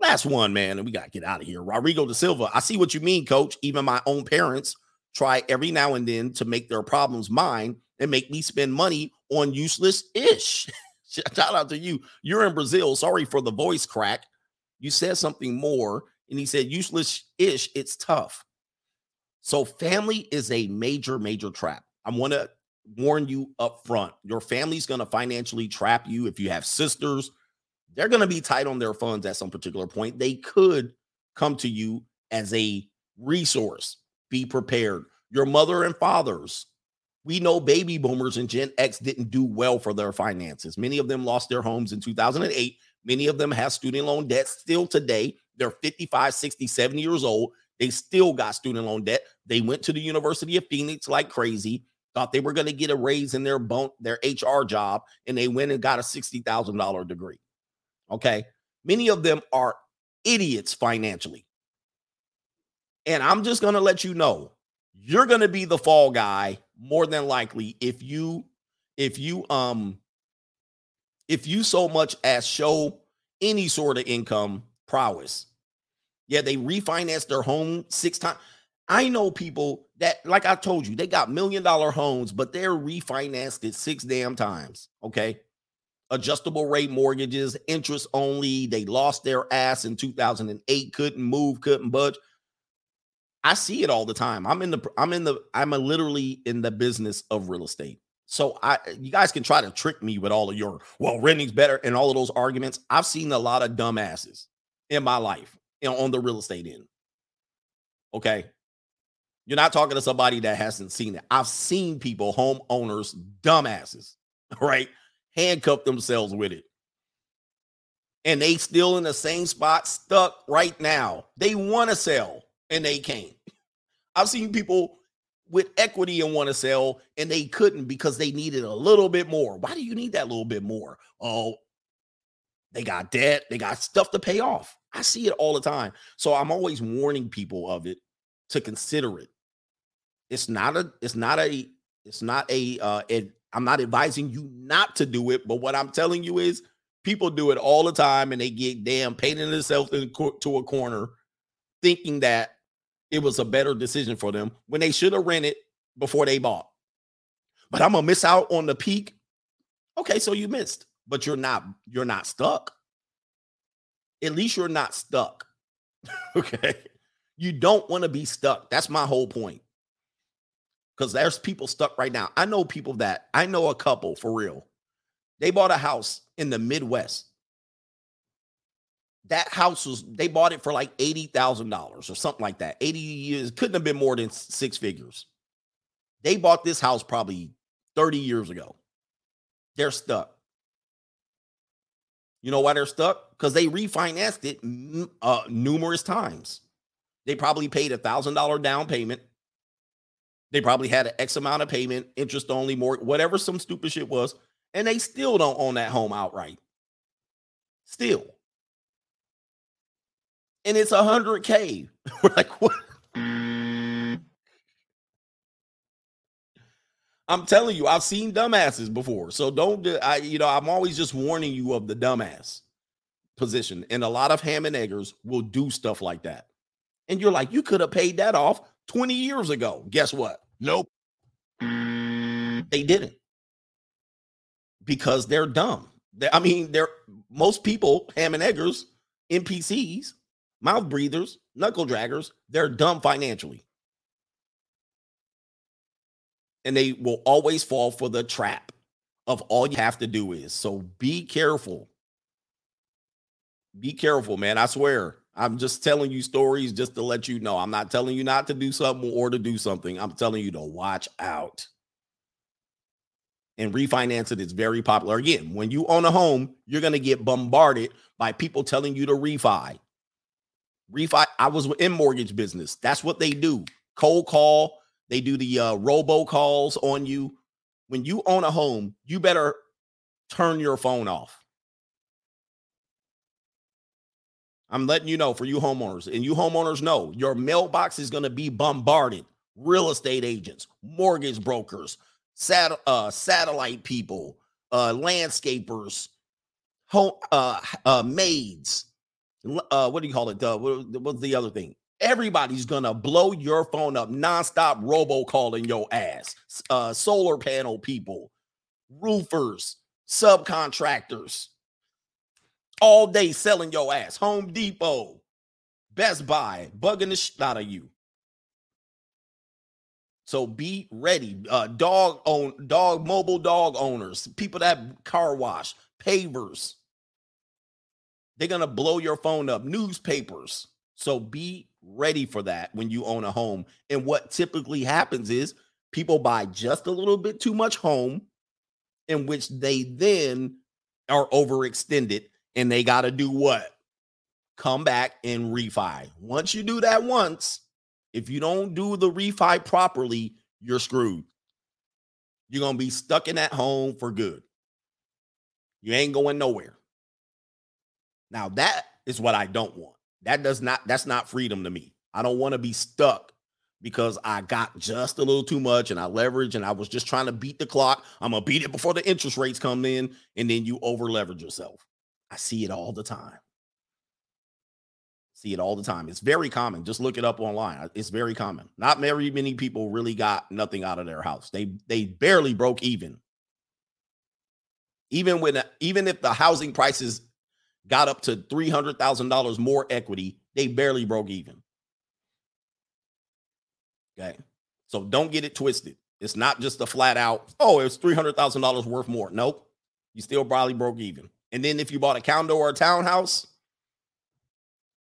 Last one, man, and we got to get out of here. Rodrigo da Silva. I see what you mean, coach. Even my own parents try every now and then to make their problems mine and make me spend money on useless ish. Shout out to you. You're in Brazil. Sorry for the voice crack. You said something more, and he said, useless ish, it's tough. So, family is a major, major trap. I want to warn you up front. Your family's going to financially trap you if you have sisters. They're going to be tight on their funds at some particular point. They could come to you as a resource. Be prepared. Your mother and fathers. We know baby boomers and Gen X didn't do well for their finances. Many of them lost their homes in 2008. Many of them have student loan debt still today. They're 55, 60, 70 years old. They still got student loan debt. They went to the University of Phoenix like crazy, thought they were going to get a raise in their bone, their HR job, and they went and got a $60,000 degree. Okay. Many of them are idiots financially. And I'm just going to let you know you're going to be the fall guy more than likely if you if you um if you so much as show any sort of income prowess. Yeah, they refinanced their home six times. I know people that, like I told you, they got million dollar homes, but they're refinanced it six damn times. Okay. Adjustable rate mortgages, interest only. They lost their ass in 2008, couldn't move, couldn't budge. I see it all the time. I'm in the I'm in the I'm a literally in the business of real estate. So I you guys can try to trick me with all of your well renting's better and all of those arguments. I've seen a lot of dumbasses in my life you know, on the real estate end. Okay. You're not talking to somebody that hasn't seen it. I've seen people, homeowners, dumbasses, right? Handcuff themselves with it. And they still in the same spot, stuck right now. They want to sell and they can't. I've seen people with equity and want to sell and they couldn't because they needed a little bit more. Why do you need that little bit more? Oh, they got debt, they got stuff to pay off. I see it all the time. So I'm always warning people of it to consider it. It's not a it's not a it's not a uh it, I'm not advising you not to do it, but what I'm telling you is people do it all the time and they get damn painting themselves into a corner thinking that it was a better decision for them when they should have rented before they bought. But I'm gonna miss out on the peak. Okay, so you missed, but you're not you're not stuck. At least you're not stuck. okay. You don't want to be stuck. That's my whole point. Because there's people stuck right now. I know people that I know a couple for real. They bought a house in the Midwest that house was they bought it for like eighty thousand dollars or something like that. Eighty years couldn't have been more than six figures. They bought this house probably thirty years ago. They're stuck. You know why they're stuck? Because they refinanced it uh, numerous times. They probably paid a thousand dollar down payment. They probably had an X amount of payment, interest only, more whatever some stupid shit was, and they still don't own that home outright. Still and it's a hundred K. We're like, what? I'm telling you, I've seen dumbasses before. So don't I, you know, I'm always just warning you of the dumbass position. And a lot of ham and eggers will do stuff like that. And you're like, you could have paid that off 20 years ago. Guess what? Nope. They didn't. Because they're dumb. They, I mean, they're most people, ham and eggers, NPCs, mouth breathers, knuckle draggers, they're dumb financially. And they will always fall for the trap of all you have to do is. So be careful. Be careful, man. I swear. I'm just telling you stories just to let you know. I'm not telling you not to do something or to do something. I'm telling you to watch out. And refinance it is very popular. Again, when you own a home, you're going to get bombarded by people telling you to refi refi. I was in mortgage business. That's what they do. Cold call. They do the uh, robo calls on you. When you own a home, you better turn your phone off. I'm letting you know for you homeowners, and you homeowners know your mailbox is going to be bombarded. Real estate agents, mortgage brokers, sat- uh, satellite people, uh, landscapers, home uh, uh, maids, uh, what do you call it? Uh, what, what's the other thing? Everybody's gonna blow your phone up nonstop, robocalling your ass. Uh, solar panel people, roofers, subcontractors, all day selling your ass. Home Depot, Best Buy, bugging the shit out of you. So be ready. Uh, dog own dog mobile dog owners, people that car wash, pavers. They're gonna blow your phone up. Newspapers. So be ready for that when you own a home. And what typically happens is people buy just a little bit too much home, in which they then are overextended and they got to do what? Come back and refi. Once you do that once, if you don't do the refi properly, you're screwed. You're going to be stuck in that home for good. You ain't going nowhere. Now, that is what I don't want. That does not, that's not freedom to me. I don't want to be stuck because I got just a little too much and I leverage and I was just trying to beat the clock. I'm to beat it before the interest rates come in and then you over leverage yourself. I see it all the time. See it all the time. It's very common. Just look it up online. It's very common. Not very many people really got nothing out of their house. They they barely broke even. Even when even if the housing prices got up to $300,000 more equity, they barely broke even. Okay. So don't get it twisted. It's not just a flat out, oh, it's $300,000 worth more. Nope. You still probably broke even. And then if you bought a condo or a townhouse,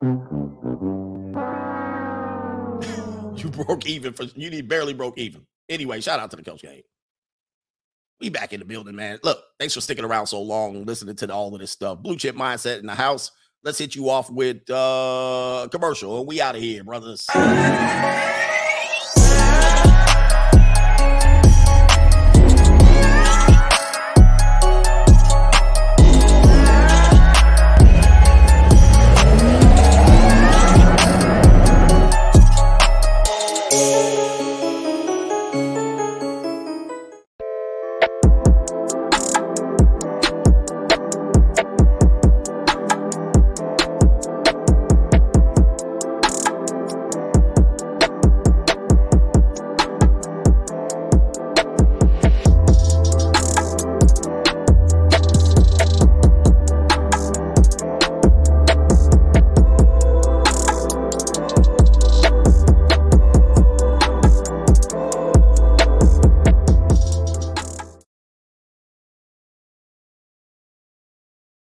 you broke even for you need barely broke even. Anyway, shout out to the coach game. We back in the building, man. Look, thanks for sticking around so long, listening to all of this stuff. Blue chip mindset in the house. Let's hit you off with uh commercial and we out of here, brothers.